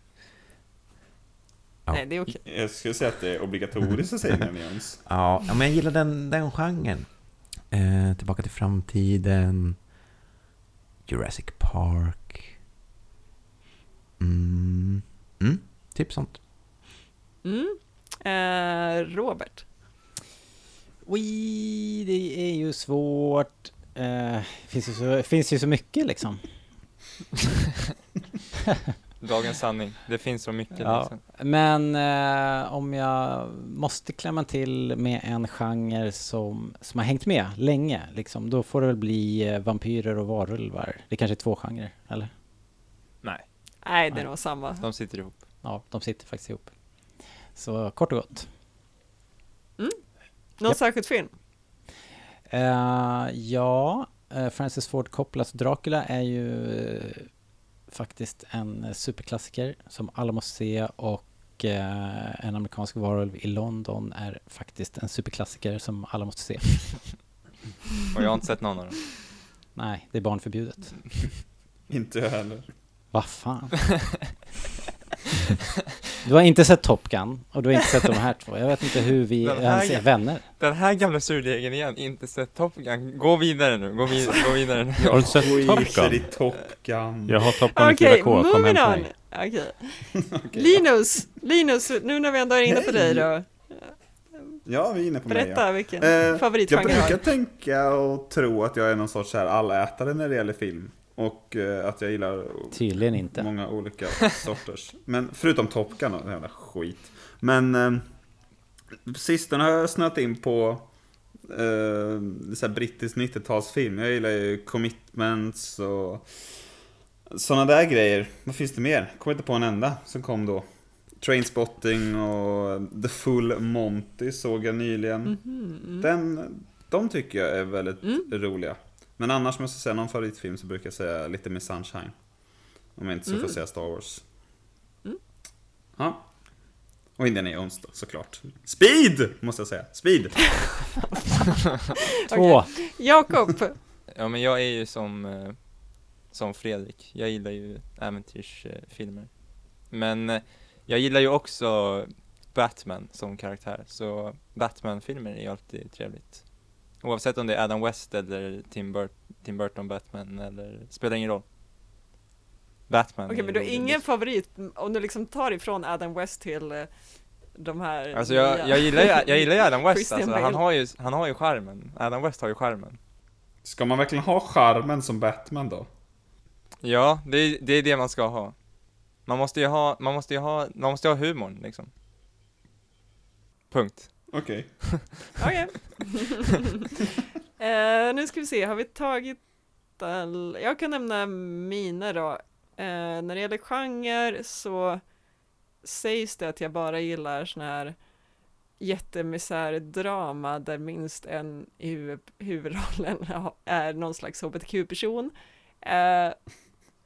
Ja. Nej, det är okej. Jag skulle säga att det är obligatoriskt att säga Jones. Ja, ja, men jag gillar den, den genren. Eh, tillbaka till framtiden. Jurassic Park. Mm. Mm, typ sånt. Mm. Eh, Robert. Oj, det är ju svårt. Eh, finns, ju så, finns ju så mycket liksom. Dagens sanning. Det finns så mycket Ja. liksom. Men eh, om jag måste klämma till med en genre som, som har hängt med länge, liksom, då får det väl bli eh, vampyrer och varulvar. Det kanske är två genrer, eller? Nej, Nej, det är nog samma. de sitter ihop. Ja, de sitter faktiskt ihop. Så kort och gott. Någon Japp. särskild film? Eh, ja, eh, Francis Ford Coppolas Dracula är ju faktiskt en eh, superklassiker som alla måste se och eh, En amerikansk varulv i London är faktiskt en superklassiker som alla måste se. Och jag har inte sett någon av dem. Nej, det är barnförbjudet. Inte jag heller. Vad fan? Du har inte sett Top Gun och du har inte sett de här två. Jag vet inte hur vi ens är vänner. Den här gamla surdegen igen, inte sett Top Gun. Gå vidare nu, gå, vid, gå vidare nu. Har du inte sett Top Skiter i Gun? Top Gun. Jag har Top Gun i Okej, 4K, kom hem till on. mig. Okej. Linus, Linus, nu när vi ändå är inne på dig då. Ja, vi är inne på mig. Berätta Ja. vilken Eh, jag favoritgenre du brukar har. tänka och tro att jag är någon sorts så här allätare när det gäller film. Och eh, att jag gillar Tydligen inte. många olika sorters. Men förutom Top Gun, och jävla skit. Men eh, sistone har jag snöat in på eh, så här brittisk 90-talsfilm. Jag gillar ju Commitments och sådana där grejer. Vad finns det mer? Kommer inte på en enda som kom då. Trainspotting och The Full Monty såg jag nyligen. Mhm. Den, de tycker jag är väldigt Mm. roliga. Men annars måste jag säga någon favoritfilm så brukar jag säga lite mer Sunshine. Om jag inte så får Mm. säga Star Wars. Mm. Ja. Och Indiana Jones då, såklart. Speed! Måste jag säga. Speed! Två. Jakob, Ja men jag är ju som, eh, som Fredrik, jag gillar ju äventyrsfilmer. Men eh, jag gillar ju också Batman som karaktär, så Batman-filmer är ju alltid trevligt. Oavsett om det är Adam West eller Tim, Bur- Tim Burton Batman eller, spelar ingen roll. Batman okej är men du har ingen favorit, om du liksom tar ifrån Adam West till eh, de här Alltså jag, nya- jag gillar ju, jag gillar ju Adam West alltså, han har ju, han har ju charmen. Adam West har ju charmen. Ska man verkligen ha charmen som Batman då? Ja, det är, det är det man ska ha. Man måste ju ha, man måste ju ha, man måste ju ha humorn liksom. Punkt. Okej. Okej. Eh, nu ska vi se, har vi tagit all... Jag kan nämna mina då. Eh, när det gäller genre så sägs det att jag bara gillar sån här jättemisär drama där minst en i huv huvudrollen är någon slags hbtq-person. Eh,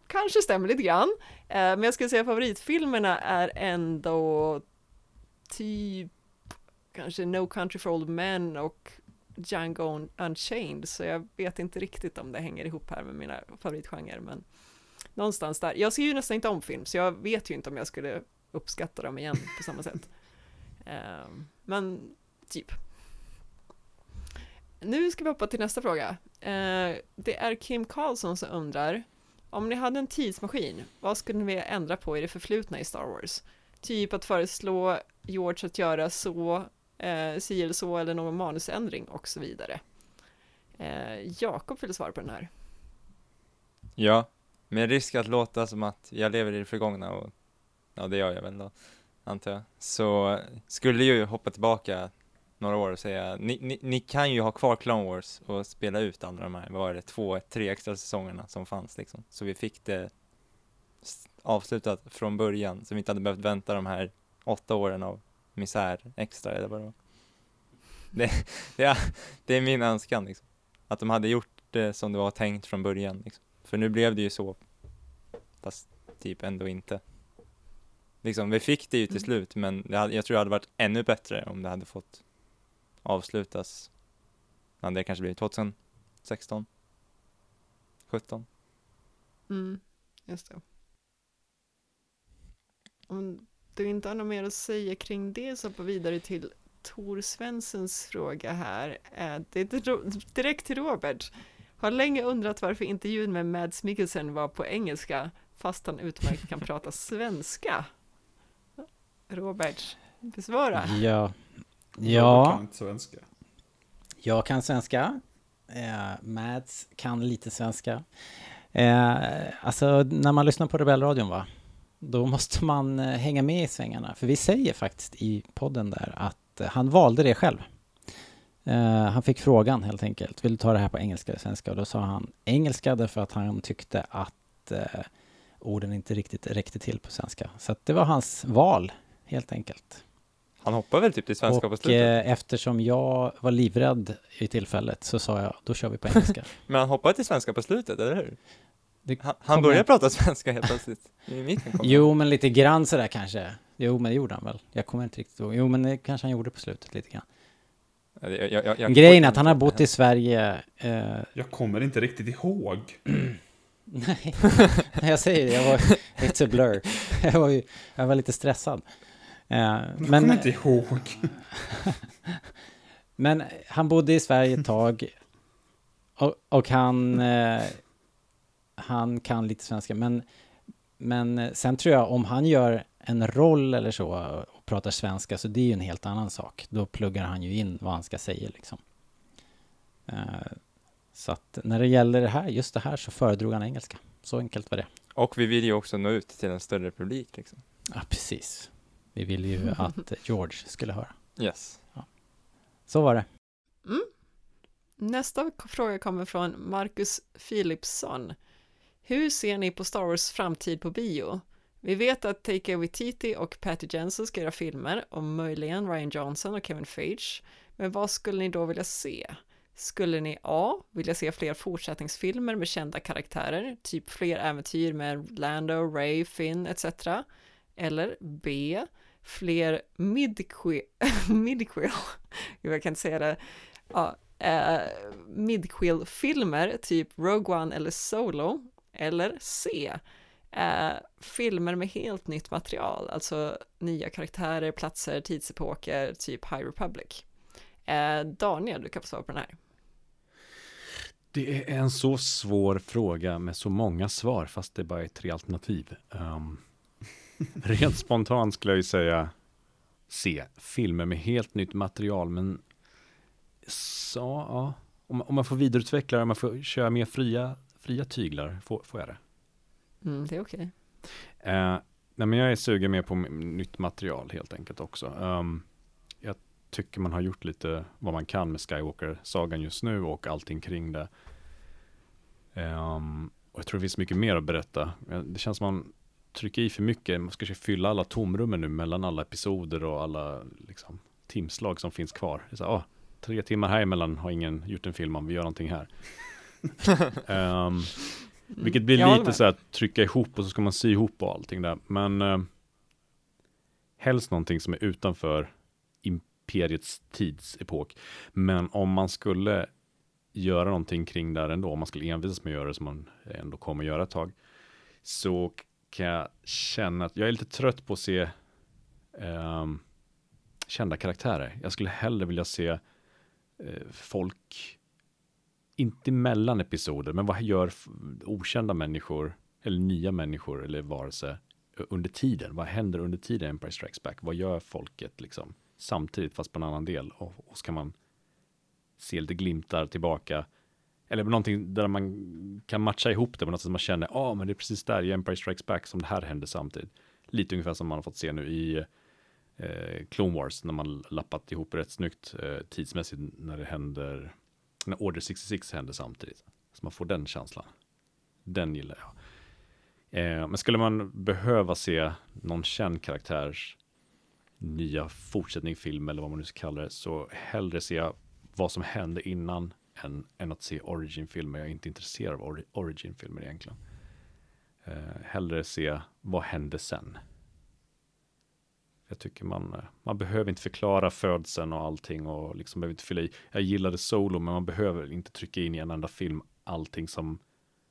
kanske stämmer lite grann, eh, men jag skulle säga favoritfilmerna är ändå typ kanske No Country for Old Men och Django Unchained, så jag vet inte riktigt om det hänger ihop här med mina favoritgenrer, men någonstans där. Jag ser ju nästan inte om film, så jag vet ju inte om jag skulle uppskatta dem igen på samma sätt. Ehm, men typ. Nu ska vi hoppa till nästa fråga. Eh, det är Kim Karlsson som undrar, om ni hade en tidsmaskin, vad skulle ni ändra på i det förflutna i Star Wars? Typ att föreslå George att göra så, eh, si eller så, eller någon manusändring och så vidare. Eh, Jakob vill svara på den här. Ja, med risk att låta som att jag lever i det förgångna och ja, det gör jag väl då, antar jag. Så skulle jag ju hoppa tillbaka några år och säga, ni, ni, ni kan ju ha kvar Clone Wars och spela ut alla de här, vad var det, två, tre extra säsongerna som fanns liksom. Så vi fick det avslutat från början, så vi inte hade behövt vänta de här åtta åren av misär extra eller vad det var. Det, det, är, det är min önskan liksom. Att de hade gjort det som det var tänkt från början liksom. För nu blev det ju så, fast typ ändå inte. Liksom, vi fick det ju till Mm. slut, men hade, jag tror det hade varit ännu bättre om det hade fått avslutas, det kanske blir 2016, 17. Mm, just det. Om du inte har något mer att säga kring det så hoppar vi vidare till Tor Svenssons fråga här. Eh, Det är dir- direkt till Robert. Har länge undrat varför intervjun med Mads Mikkelsen var på engelska fast han utmärkt kan prata svenska. Robert, besvara. Ja, Jag ja kan inte svenska. jag kan svenska. Eh, Mads kan lite svenska. Eh, alltså, när man lyssnar på Rebellradion, va? Då måste man eh, hänga med i svängarna. För vi säger faktiskt i podden där att eh, han valde det själv. Eh, han fick frågan helt enkelt. Vill du ta det här på engelska eller svenska? Och då sa han engelska därför att han tyckte att eh, orden inte riktigt räckte till på svenska. Så att det var hans val, helt enkelt. Han hoppar väl typ till svenska på Och slutet? eh, eftersom jag var livrädd i tillfället så sa jag, då kör vi på engelska. Men han hoppade till svenska på slutet, eller hur? Det Han, han började jag- prata svenska helt plötsligt. Jo, men lite grann sådär kanske. Jo, men det gjorde han väl. Jag kommer inte riktigt ihåg. Jo, men det kanske han gjorde på slutet lite grann. Jag, jag, jag, jag, Grejen är att han har bott i Sverige... Eh, Jag kommer inte riktigt ihåg. nej, jag säger det. Jag var... It's a blur. Jag var, ju, jag var lite stressad. Eh, Jag men, kommer inte ihåg. men han bodde i Sverige ett tag. Och, och han... Eh, han kan lite svenska, men... Men eh, sen tror jag om han gör en roll eller så och pratar svenska så det är ju en helt annan sak. Då pluggar han ju in vad han ska säga liksom. Eh, Så att när det gäller det här, just det här så föredrog han engelska. Så enkelt var det. Och vi vill ju också nå ut till en större publik liksom. Ja, precis. Vi ville ju att George skulle höra. Yes. Så var det. Mm. Nästa fråga kommer från Marcus Philipsson. Hur ser ni på Star Wars framtid på bio? Vi vet att Taika Waititi och Patty Jensen ska göra filmer och möjligen Ryan Johnson och Kevin Feige. Men vad skulle ni då vilja se? Skulle ni A. vilja se fler fortsättningsfilmer med kända karaktärer, typ fler äventyr med Lando, Ray, Finn etc. Eller B. Fler midquel, midquel, jag kan inte säga det, ja, eh, midquel-filmer, typ Rogue One eller Solo, eller C. Eh, filmer med helt nytt material, alltså nya karaktärer, platser, tidsepoker, typ High Republic. Eh, Daniel, du kan få svara på den här. Det är en så svår fråga med så många svar, fast det bara är tre alternativ. Um, rent spontant skulle jag ju säga C. filmer med helt nytt material, men så, ja, om, om man får vidareutveckla det, om man får köra mer fria, fria tyglar, får, får jag det. Mm, det är okej. Eh, nej men jag är sugen mer på nytt material helt enkelt också. Um, jag tycker man har gjort lite vad man kan med Skywalker-sagan just nu och allting kring det. Ehm, och jag tror det finns mycket mer att berätta. Eh, Det känns som man trycker i för mycket. Man ska fylla alla tomrummen nu mellan alla episoder och alla liksom, timslag som finns kvar. Det är så, ah, tre timmar här emellan har ingen gjort en film om, vi gör någonting här. Ehm, vilket blir Jag håller lite så här att trycka ihop och så ska man sy ihop och allting där. Men eh, helst någonting som är utanför imperiets tidsepok. Men om man skulle göra någonting kring där ändå, om man skulle envisas med att göra det som man ändå kommer göra ett tag, så kan jag känna att jag är lite trött på att se ehm, kända karaktärer. Jag skulle hellre vilja se eh, folk, inte mellan episoder, men vad gör okända människor, eller nya människor, eller varelse under tiden? Vad händer under tiden Empire Strikes Back? Vad gör folket liksom samtidigt fast på en annan del? Och, och kan man se lite glimtar tillbaka. Eller någonting där man kan matcha ihop det på något sätt man känner, ja ah, men det är precis där i Empire Strikes Back som det här händer samtidigt. Lite ungefär som man har fått se nu i eh, Clone Wars när man lappat ihop rätt snyggt eh, tidsmässigt när det händer, när Order 66 händer samtidigt. Så man får den känslan. Den gillar jag. Eh, men skulle man behöva se någon känd karaktärs nya fortsättning film eller vad man nu ska kalla det så hellre se vad som hände innan än, än att se origin-filmer. Jag är inte intresserad av ori- origin-filmer egentligen. Eh, hellre se vad hände sen. Jag tycker man, eh, man behöver inte förklara födseln och allting och liksom behöver inte fylla i. Jag gillade Solo, men man behöver inte trycka in i en enda film allting som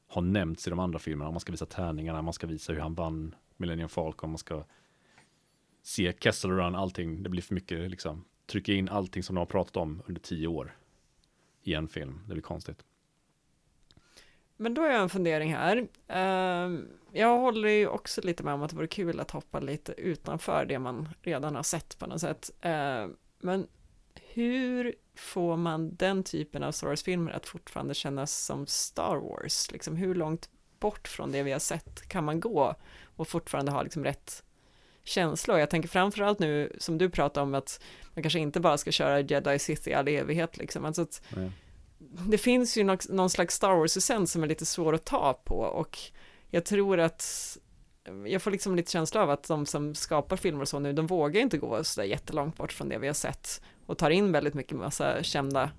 har nämnts i de andra filmerna. Man ska visa tärningarna, man ska visa hur han vann Millennium Falcon, man ska se Kessel Run, allting. Det blir för mycket liksom. Trycka in allting som de har pratat om under tio år i en film. Det blir konstigt. Men då har jag en fundering här. Ehm, jag håller ju också lite med om att det vore kul att hoppa lite utanför det man redan har sett på något sätt. Ehm, men hur får man den typen av Star Wars-filmer att fortfarande kännas som Star Wars? Liksom hur långt bort från det vi har sett kan man gå och fortfarande ha liksom rätt känsla? Och jag tänker framförallt nu som du pratar om att man kanske inte bara ska köra Jedi Sith i all evighet liksom. Alltså att mm det finns ju någon, slags Star Wars-essens som är lite svår att ta på och jag tror att jag får liksom lite känsla av att de som skapar filmer och så nu, de vågar inte gå så där jättelångt bort från det vi har sett och tar in väldigt mycket massa kända,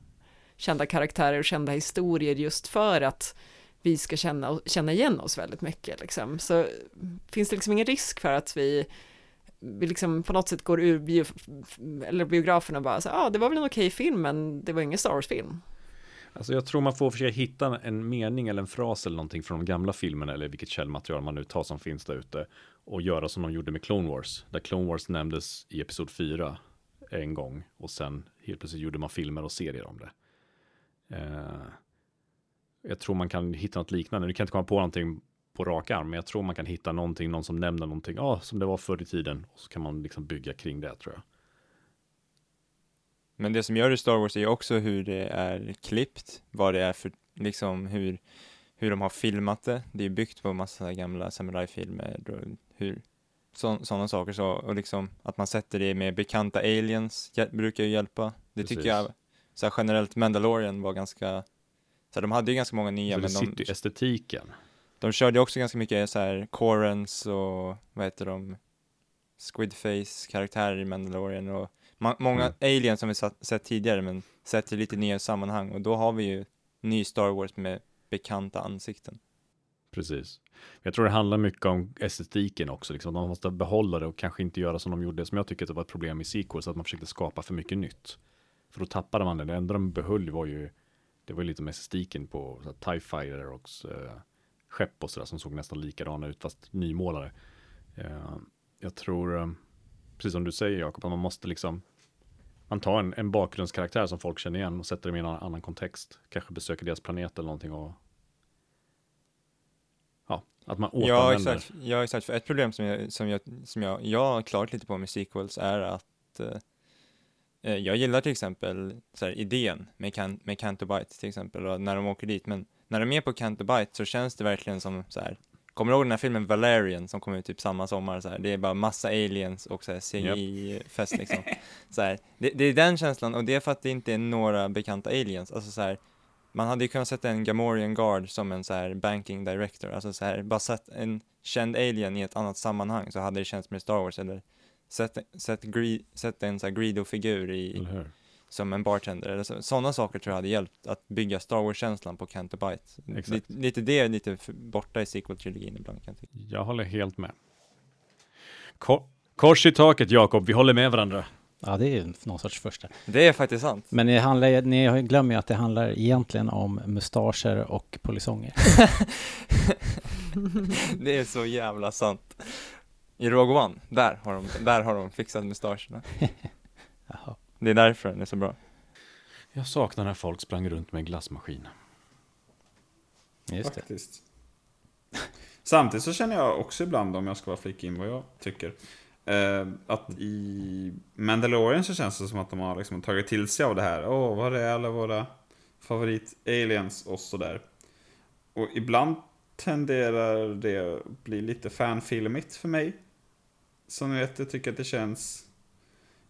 kända karaktärer och kända historier just för att vi ska känna, känna igen oss väldigt mycket liksom. Så finns det liksom ingen risk för att vi vi liksom på något sätt går ur bio, eller biografen och bara så ja ah, det var väl en okej film men det var ingen Star Wars-film. Alltså jag tror man får försöka hitta en mening eller en fras eller någonting från de gamla filmerna eller vilket källmaterial man nu tar som finns där ute och göra som de gjorde med Clone Wars. Där Clone Wars nämndes i episod 4 en gång och sen helt plötsligt gjorde man filmer och serier om det. Eh, jag tror man kan hitta något liknande. Nu kan jag inte komma på någonting på rak arm, men jag tror man kan hitta någonting, någon som nämner någonting, ja, ah, som det var förr i tiden. Och så kan man liksom bygga kring det tror jag. Men det som gör det Star Wars är ju också hur det är klippt, vad det är för, liksom hur, hur de har filmat det. Det är byggt på massa gamla samurajfilmer och hur, sådana saker så, och liksom att man sätter det med bekanta aliens brukar ju hjälpa. Det Precis. tycker jag, så generellt Mandalorian var ganska, så de hade ju ganska många nya, så men det de, sitter ju estetiken. de körde också ganska mycket så här Corens och vad heter de, Squidface karaktärer i Mandalorian och ma- många Mm. aliens som vi sett tidigare men sett i lite nya sammanhang och då har vi ju ny Star Wars med bekanta ansikten. Precis. Jag tror det handlar mycket om estetiken också, liksom. de måste behålla det och kanske inte göra som de gjorde, som jag tycker att det var ett problem i sequels, att man försökte skapa för mycket nytt. För då tappade man det, det enda de behöll var ju, det var ju lite med estetiken på så här, TIE Fighter och uh, skepp och sådär som såg nästan likadana ut, fast nymålade. Eh, jag tror, eh, precis som du säger Jakob, att man måste liksom, man tar en, en bakgrundskaraktär som folk känner igen och sätter dem i en annan, kontext, kanske besöker deras planet eller någonting och Ja, att man återanvänder. Ja exakt, ja exakt, för ett problem som jag, som jag, som jag, jag har klarat lite på med sequels är att eh, eh, jag gillar till exempel så här, idén med, can, med Cantobite till exempel, och när de åker dit, men när de är på Cantobite så känns det verkligen som så här, kommer du ihåg den här filmen Valerian som kom ut typ samma sommar, så här, det är bara massa aliens och CGI-fest liksom. så här, det, det är den känslan, och det är för att det inte är några bekanta aliens, alltså så här, man hade ju kunnat sätta en Gamorrean Guard som en så här banking director, alltså så här, bara sett en känd alien i ett annat sammanhang så hade det känts mer Star Wars, eller sätt, gre, sätt en så här Greedo-figur i? Som en bartender, eller så, sådana saker tror jag hade hjälpt att bygga Star Wars-känslan på Cantabite. Lite, lite det är lite borta i sequel-trilogin ibland kan jag tycka. Jag håller helt med. Ko- kors i taket Jakob, vi håller med varandra. Ja, det är ju någon sorts första. Det är faktiskt sant. Men ni, handlar, ni glömmer ju att det handlar egentligen om mustascher och polisonger. det är så jävla sant. I Rogue One, där har de, där har de fixat mustascherna. Jaha. Det är därför den är så bra. Jag saknar när folk sprang runt med en glassmaskin. Just det. Faktiskt. Samtidigt så känner jag också ibland, om jag ska vara flika in vad jag tycker, eh, att i Mandalorian så känns det som att de har liksom tagit till sig av det här. Åh, vad är alla våra favorit-aliens och sådär. Och ibland tenderar det att bli lite fanfilmigt för mig. Så ni vet, jag tycker att det känns...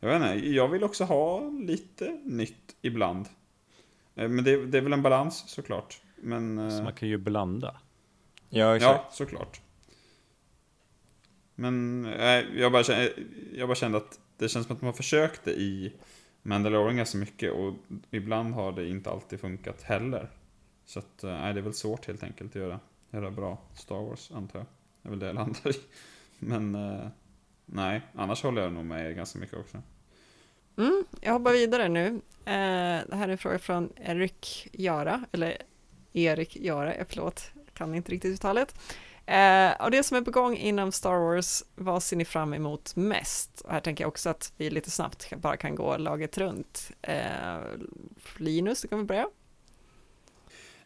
Jag vet inte, jag vill också ha lite nytt ibland. Eh, Men det, det är väl en balans såklart. Men... eh, Så man kan ju blanda. Ja, exakt. Ja, såklart. Men nej, jag, bara kände, jag bara kände att det känns som att de har försökt det i Mandalorian ganska mycket och ibland har det inte alltid funkat heller. Så att, eh, nej, det är väl svårt helt enkelt att göra, göra bra Star Wars, antar jag. Det är väl det jag landar i. Men eh, nej, annars håller jag nog med er ganska mycket också. Mm, jag hoppar vidare nu. Eh, det här är en fråga från Erik Jara, eller Erik Jara, eh, förlåt, kan inte riktigt uttalet. Eh, och det som är på gång inom Star Wars, vad ser ni fram emot mest? Och här tänker jag också att vi lite snabbt bara kan gå laget runt. Eh, Linus, du kan vi börja?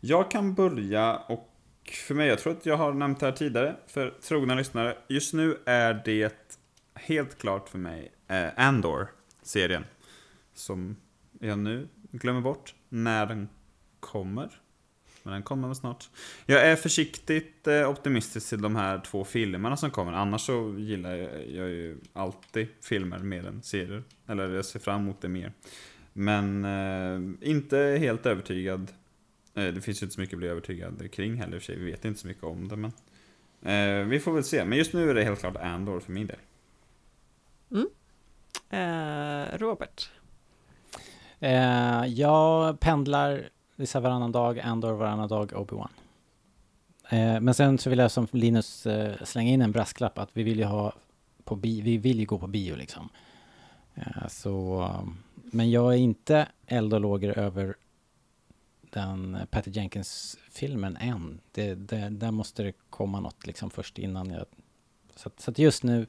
Jag kan börja och för mig, jag tror att jag har nämnt det här tidigare, för trogna lyssnare. Just nu är det helt klart för mig eh, Andor-serien. Som jag nu glömmer bort när den kommer. Men den kommer väl snart. Jag är försiktigt eh, optimistisk till de här två filmerna som kommer. Annars så gillar jag, jag ju alltid filmer mer än serier. Eller jag ser fram emot det mer. Men eh, inte helt övertygad Eh, Det finns ju inte så mycket att bli övertygad kring heller i och för sig. Vi vet inte så mycket om det men eh, Vi får väl se. Men just nu är det helt klart Andor för min del. Mm. Eh, Robert? Eh, jag pendlar vissa varannan dag, Andor varannan dag, Obi-Wan. Eh, men sen så vill jag som Linus eh, slänga in en brasklapp att vi vill ju ha på bi- vi vill ju gå på bio liksom. Eh, så, men jag är inte eld och lågor över den Patty Jenkins-filmen än. Det, det, där måste det komma något liksom först innan jag... Så, så att just nu,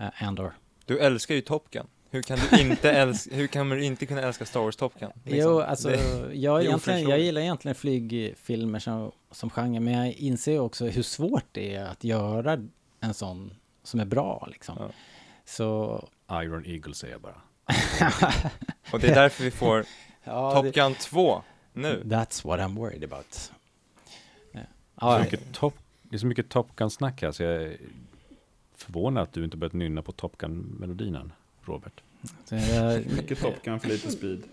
eh, Andor. Du älskar ju Top Gun. Hur kan du inte älska, hur kan du inte kunna älska Star Wars Top Gun? Liksom? Jo, alltså Det- jag, det är egentligen, jag gillar egentligen flygfilmer som, som genre, men jag inser också hur svårt det är att göra en sån som är bra liksom. Ja. Så, Iron Eagle säger jag bara. Och det är därför vi får ja, Top det, Gun 2 nu. that's what I'm worried about. Ja, Så ja, mycket top, det är så mycket Top Gun-snack här så jag är förvånad att du inte börjat nynna på Top Gun-melodin än, Robert. Mycket Top Gun för lite speed.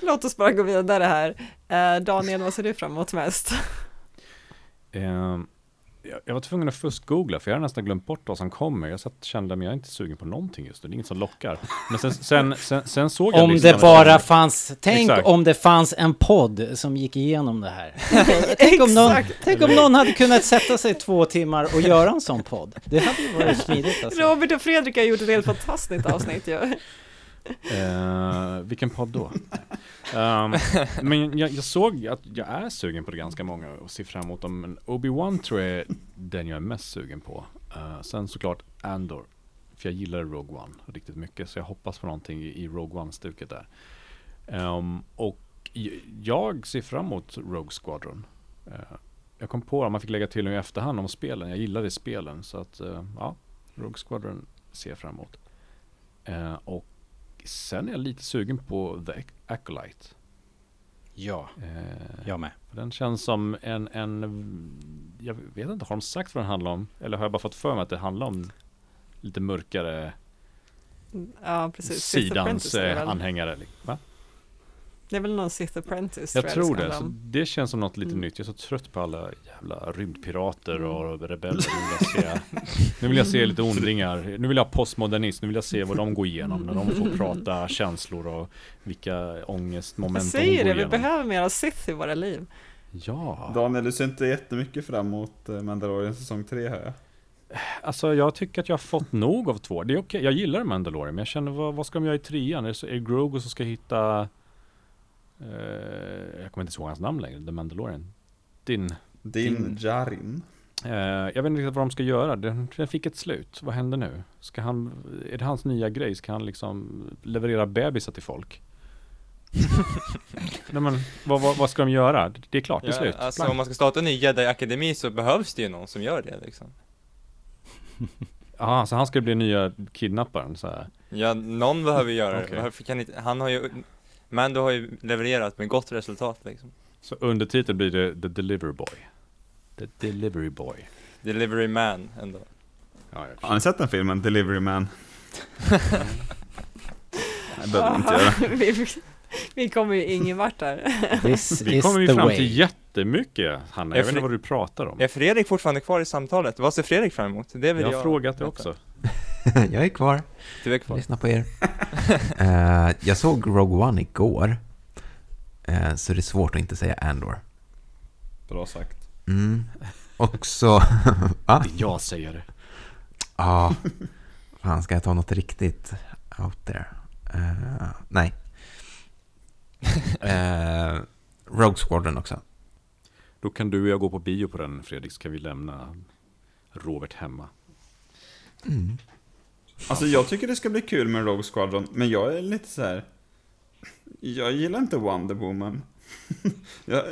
Låt oss bara gå vidare här. Eh, Daniel, vad ser du fram emot mest? Ehm, jag, jag var tvungen att fuskgoogla för jag har nästan glömt bort vad som kommer. Jag satt kände men jag är inte sugen på någonting just nu. Det är inget som lockar. Men sen, sen, sen, sen såg jag om listan det bara kände- fanns, tänk Exakt. om det fanns en podd som gick igenom det här. tänk, om någon, tänk om någon hade kunnat sätta sig två timmar och göra en sån podd. Det hade ju varit smidigt alltså. Robert och Fredrik har gjort ett helt fantastiskt avsnitt ju. Uh, vilken podd då? Um, men jag, jag såg att jag är sugen på det ganska många och ser fram emot dem. Men Obi-Wan tror jag är den jag är mest sugen på. Uh, sen såklart Andor. För jag gillar Rogue One riktigt mycket. Så jag hoppas på någonting i, i Rogue One-stuket där. Um, och jag ser fram emot Rogue Squadron. Uh, jag kom på att man fick lägga till i efterhand om spelen. Jag gillade spelen. Så att, ja. Rogue Squadron ser jag fram emot. Och sen är jag lite sugen på The Ac- Acolyte. Ja, Eh, jag med. för Den känns som en, en, jag vet inte, har de sagt vad den handlar om? Eller har jag bara fått för mig att det handlar om lite mörkare Ja, precis. Sidans eh, anhängare? Va? Det är väl någon Sith Apprentice Jag tror det. det känns som något lite Mm. nytt. Jag är så trött på alla jävla rymdpirater Mm. och rebeller. Nu vill, jag se, nu vill jag se lite ondingar. Nu vill jag ha postmodernism. Nu vill jag se vad de går igenom. När de får prata känslor och vilka Jag ångestmoment de säger går det, vi igenom. behöver mera Sith i våra liv. Ja, Daniel, du ser inte jättemycket fram emot eh, Mandalorian säsong 3 här. alltså jag tycker att jag har fått nog av två. Det är okej, jag gillar Mandalorian, men jag känner vad, vad ska de göra i trean? Är det, så, är det Grogu som ska hitta... Eh, jag kommer inte ihåg hans namn längre, The Mandalorian. Din... Din Din- Jarin. Eh, jag vet inte riktigt vad de ska göra. Den, den fick ett slut. Vad händer nu? Ska han, är det hans nya grej? Ska han liksom leverera bebisar till folk? Nej, men, vad, vad, vad ska de göra? Det är klart, det är Ja, slut. alltså om man ska starta en ny Jedi-akademi så behövs det ju någon som gör det liksom. Jaha, så han ska bli nya kidnapparen så här. Ja, någon behöver göra Okej. det. Varför kan inte, han har ju, Mando har ju levererat med gott resultat liksom. Så undertitel blir det The Delivery Boy. The Delivery Boy. Delivery man ändå. Ja, jag Har ni sett den filmen, Delivery Man? Nej, det behöver ni inte göra. vi, vi- kommer ju ingen vart där. This Vi kommer ju fram way. till jättemycket, Hanna. Jag vet Är inte vad du pratar om. Är Fredrik fortfarande kvar i samtalet? Vad ser Fredrik fram emot? Det vill Jag jag har frågat det veta. också. jag är kvar. Du är kvar. Lyssna på er. Eh, jag såg Rogue One igår. Eh, så det är svårt att inte säga Andor. Bra sagt. Mm. Och så... Va? Det är jag säger det. Ja. Fan, ska jag ta något riktigt out there? Eh, nej. Eh, Rogue Squadron också. Då kan du och jag gå på bio på den Fredrik, ska vi lämna Robert hemma. Mm. Alltså jag tycker det ska bli kul med Rogue Squadron, men jag är lite så här. Jag gillar inte Wonder Woman. jag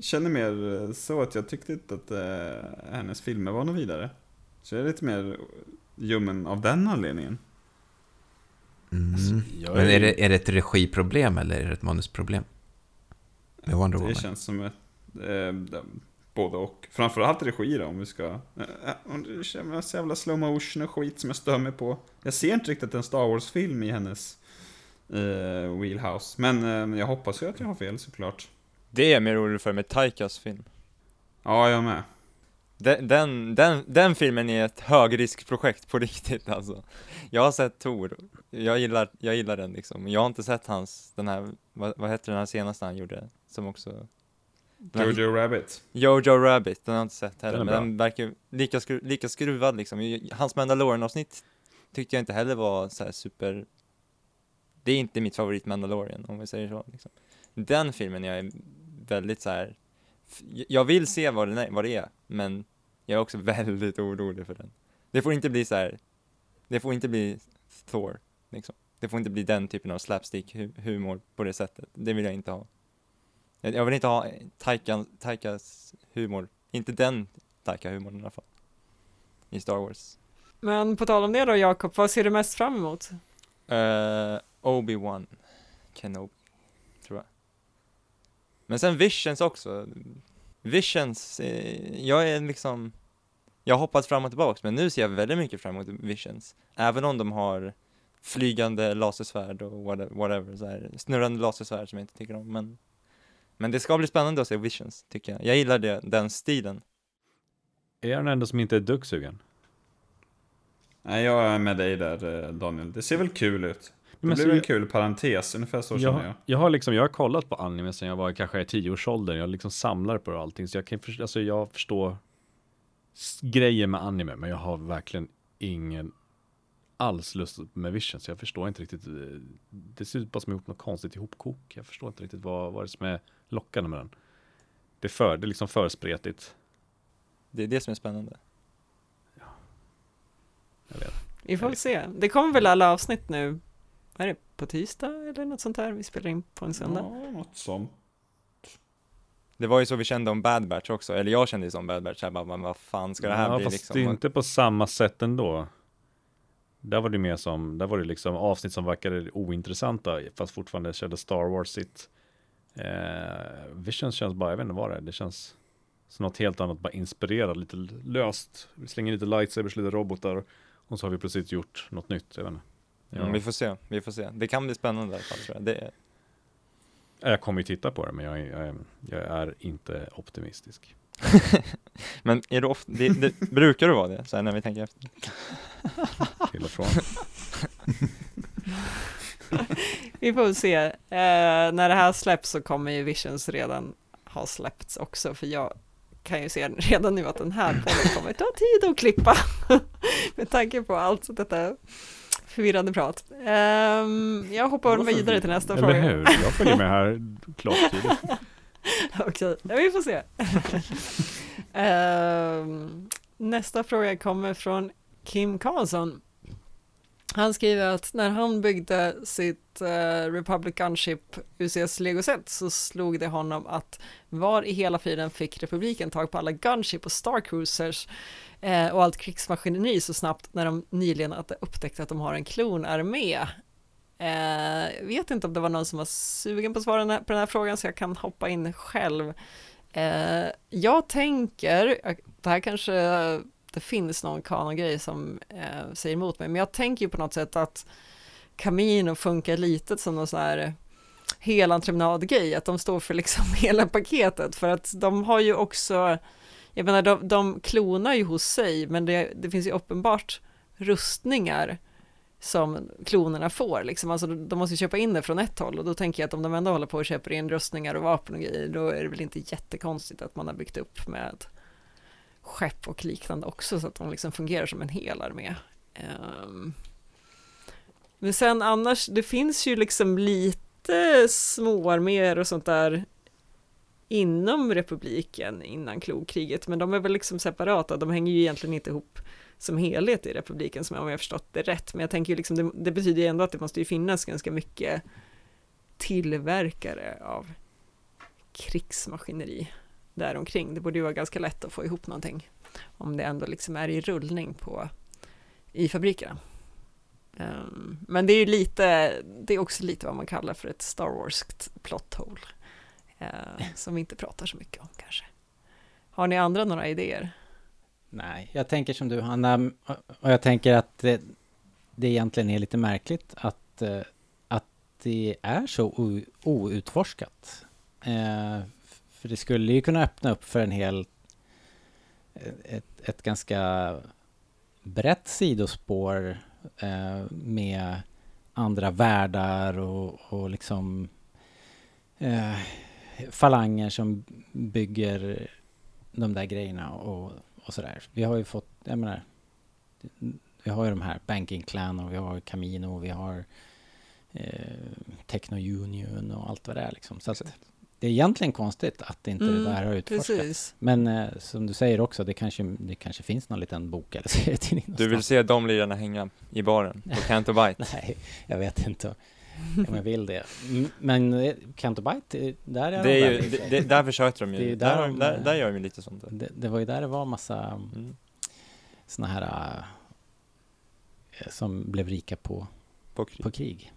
känner mer så att jag tyckte inte att eh, hennes filmer var något vidare. Så jag är lite mer ljummen av den anledningen. Alltså, Mm. jag Men är det, är det ett regiproblem eller är det ett manusproblem? Med Wonder Woman? Det känns som ett eh, både och. Framförallt regi då, om vi ska... Eh, eh, det känns så jävla slow motion och skit som jag stör mig på. Jag ser inte riktigt en Star Wars-film i hennes eh, wheelhouse. Men eh, jag hoppas ju att jag har fel såklart. Det är jag mer orolig för med Taikas film. Ja, jag med. Den, den, den, den filmen är ett högriskprojekt på riktigt alltså. Jag har sett Tor, jag gillar, jag gillar den liksom. Jag har inte sett hans, den här, vad, vad heter den här senaste han gjorde? Som också... Jojo Rabbit. Jojo Rabbit, den har jag inte sett heller, Den men den verkar lika, skru, lika skruvad liksom. Hans Mandalorian-avsnitt tyckte jag inte heller var så här super... Det är inte mitt favorit Mandalorian, om vi säger så. Liksom. Den filmen jag är väldigt så här. Jag vill se vad, den är, vad det är, men jag är också väldigt orolig för den. Det får inte bli så här. Det får inte bli Thor, liksom. Det får inte bli den typen av slapstick-humor på det sättet. Det vill jag inte ha. Jag jag vill inte ha Taika, Taikas humor. Inte den Taika-humorn i alla fall. I Star Wars. Men på tal om det då Jakob, vad ser du mest fram emot? Uh, Obi-Wan Kenobi, tror jag. Men sen Visions också. Visions, eh, jag är liksom, jag har hoppat fram och tillbaks, men nu ser jag väldigt mycket fram emot Visions. Även om de har flygande lasersvärd och whatever, whatever så här, snurrande lasersvärd som jag inte tycker om, men men det ska bli spännande att se Visions, tycker jag. Jag gillar det, den stilen. Är jag den enda som inte är duggsugen? Nej, jag är med dig där eh, Daniel. Det ser väl kul ut. Det Men blir en kul parentes, ungefär så känner jag. Jag, jag har liksom, jag har kollat på anime sen jag var kanske i tioårsåldern. Jag liksom samlar på allting. Så jag kan alltså jag förstår grejer med anime. Men jag har verkligen ingen alls lust med vision. Så jag förstår inte riktigt. eh, Det ser ut bara som ihop något konstigt ihopkok. Jag förstår inte riktigt vad, vad det är som är lockande med den. Det är för, det är liksom för spretigt. Det är det som är spännande. Jag vet. Vi får väl se. Det kommer väl alla avsnitt nu, är det, på tisdag eller något sånt där? Vi spelar in på en söndag. Ja, något sånt. Det var ju så vi kände om Bad Batch också, eller jag kände ju som Bad Batch, jag bara, men vad fan ska det här ja, bli fast liksom? det är inte på samma sätt ändå. Där var det mer som, där var det liksom avsnitt som verkade ointressanta fast fortfarande kände Star Wars sitt. Eh, Visions känns bara, jag vet inte vad det är, det känns som något helt annat, bara inspirerat, lite löst. Vi slänger lite lightsabers, lite robotar och så har vi precis gjort något nytt, jag vet inte. Ja. Mm, vi får se, vi får se. Det kan bli spännande i alla fall tror jag. Det, Jag kommer ju titta på det, men jag, är- jag, jag är inte optimistisk. men är du ofta, det, det, brukar du vara det? Så här, när vi tänker efter? Till och från. Vi får se. Eh, när det här släpps så kommer ju Visions redan ha släppts också, för jag kan ju se redan nu att den här podden kommer ta tid att klippa. Med tanke på allt detta förvirrande prat. Ehm, jag hoppar Varför vidare till nästa Eller fråga. hur? Jag följer med här klart. Okej, ja, vi får se. Ehm, nästa fråga kommer från Kim Karlsson. Han skriver att när han byggde sitt eh, Republic Gunship UCS Lego-set så slog det honom att var i hela friden fick republiken tag på alla Gunship och Star Cruisers eh, och allt krigsmaskineri så snabbt när de nyligen upptäckte att de har en klonarmé. Eh, jag vet inte om det var någon som var sugen på att svara på den här frågan så jag kan hoppa in själv. Eh, jag tänker, eh, det här kanske det finns någon kanongrej som eh, säger emot mig, men jag tänker ju på något sätt att Camino funkar lite som någon sån här helentreprenadgrej, att de står för liksom hela paketet, för att de har ju också, jag menar de, de klonar ju hos sig, men det, det finns ju uppenbart rustningar som klonerna får, liksom. alltså de måste ju köpa in det från ett håll och då tänker jag att om de ändå håller på och köper in rustningar och vapen och grejer, då är det väl inte jättekonstigt att man har byggt upp med skepp och liknande också så att de liksom fungerar som en hel armé. Um, Men sen annars, det finns ju liksom lite småarméer och sånt där inom republiken innan klokriget, men de är väl liksom separata, de hänger ju egentligen inte ihop som helhet i republiken som om jag har förstått det rätt, men jag tänker ju liksom det, det betyder ju ändå att det måste ju finnas ganska mycket tillverkare av krigsmaskineri däromkring. Det borde ju vara ganska lätt att få ihop någonting om det ändå liksom är i rullning på i fabrikerna. Ehm, men det är ju lite, det är också lite vad man kallar för ett Star Warskt plot hole. eh, som vi inte pratar så mycket om kanske. Har ni andra några idéer? Nej, jag tänker som du Hanna, och jag tänker att det, det egentligen är lite märkligt att, eh, att det är så outforskat. Eh, för det skulle ju kunna öppna upp för en hel, ett, ett ganska brett sidospår eh, med andra världar och, och liksom eh, falanger som bygger de där grejerna och, och sådär. Vi har ju fått, jag menar, vi har ju de här Banking Clan och vi har Camino och vi har eh, Techno Union och allt vad det är liksom. Så att det är egentligen konstigt att inte Mm, det där har utforskats. Precis. Men eh, som du säger också, det kanske, det kanske finns någon liten bok eller serietidning Du vill se de lirarna hänga i baren på Canto Bite? Nej, jag vet inte om jag vill det. Men eh, Canto Bite, där är Det de är ju, väl i och för det, det, där försökte de Det är ju, ju där, där där, de, där, eh, där gör de ju lite sånt. det, det var ju där det var massa Mm. såna här eh, som blev rika på, På krig. på krig.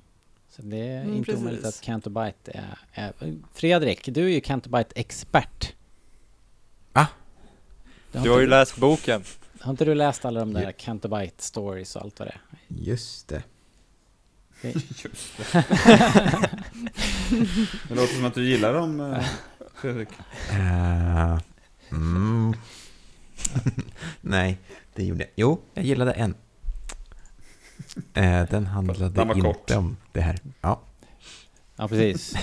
Så det är Mm, inte omöjligt precis. att Canto Bite är, är... Fredrik, du är ju Canto Bite-expert. Va? Har Du har ju inte, läst boken. har inte du läst alla de där Ja. Canto Bite stories och allt vad det är? Just det. Det- Det låter som att du gillar dem, eh, Fredrik. Eh, mm. Nej, det gjorde jag. Jo, jag gillade en. Eh, den handlade Den inte kort. om det här. Ja. Ja, precis.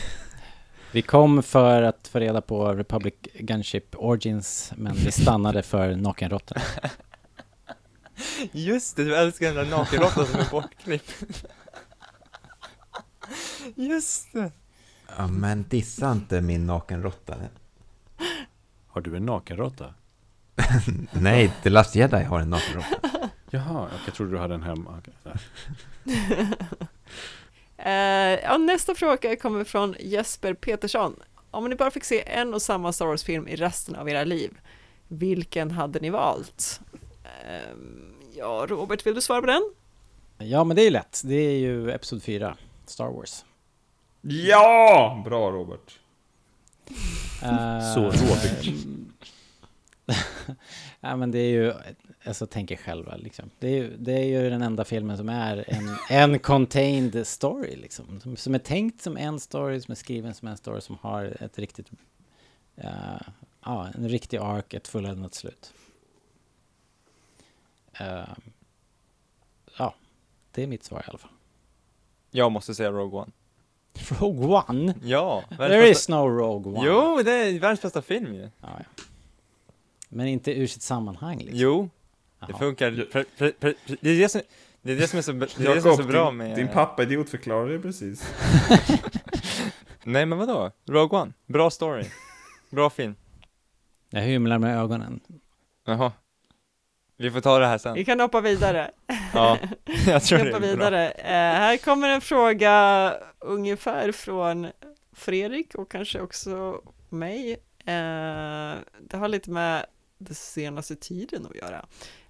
Vi kom för att få reda på Republic Gunship Origins, men vi stannade för nakenråttorna. Just det, du älskar den där nakenråttan som är bortklippt. Just det. ja, men dissa inte min nakenråtta. Har du en nakenråtta? Nej, The Last Jedi har en nakenråtta. Jaha, jag trodde du hade en hemma. Där. Eh, ja, nästa fråga kommer från Jesper Petersson. Om ni bara fick se en och samma Star Wars-film i resten av era liv, vilken hade ni valt? Ehm, ja, Robert, vill du svara på den? Ja, men det är ju lätt. Det är ju Episod 4, Star Wars. Ja! Bra Robert. Eh, Så Robert. ja, men det är ju, alltså tänk er själva liksom. Det är, ju, det är ju den enda filmen som är en, en contained story liksom. Som, som är tänkt som en story, som är skriven som en story, som har ett riktigt, eh, ja, en riktig ark, ett fulländat slut. Eh, ja, det är mitt svar i alla fall. Jag måste säga Rogue One. Rogue One? Ja, There is bästa... no Rogue One. Jo, det är världens bästa film ju. Ja, ja. Men inte ur sitt sammanhang liksom. Jo, det Jaha. funkar. Pre, pre, pre, det är det som, det är det som är så, det är det som är så bra din, med... din pappa idiotförklarade det precis. Nej men vadå? Rogue One, bra story. Bra film. Jag hymlar med ögonen. Jaha. Vi får ta det här sen. Vi kan hoppa vidare. Ja, jag tror det Hoppa bra. vidare. Eh, här kommer en fråga ungefär från Fredrik och kanske också mig. Eh, det har lite med den senaste tiden att göra.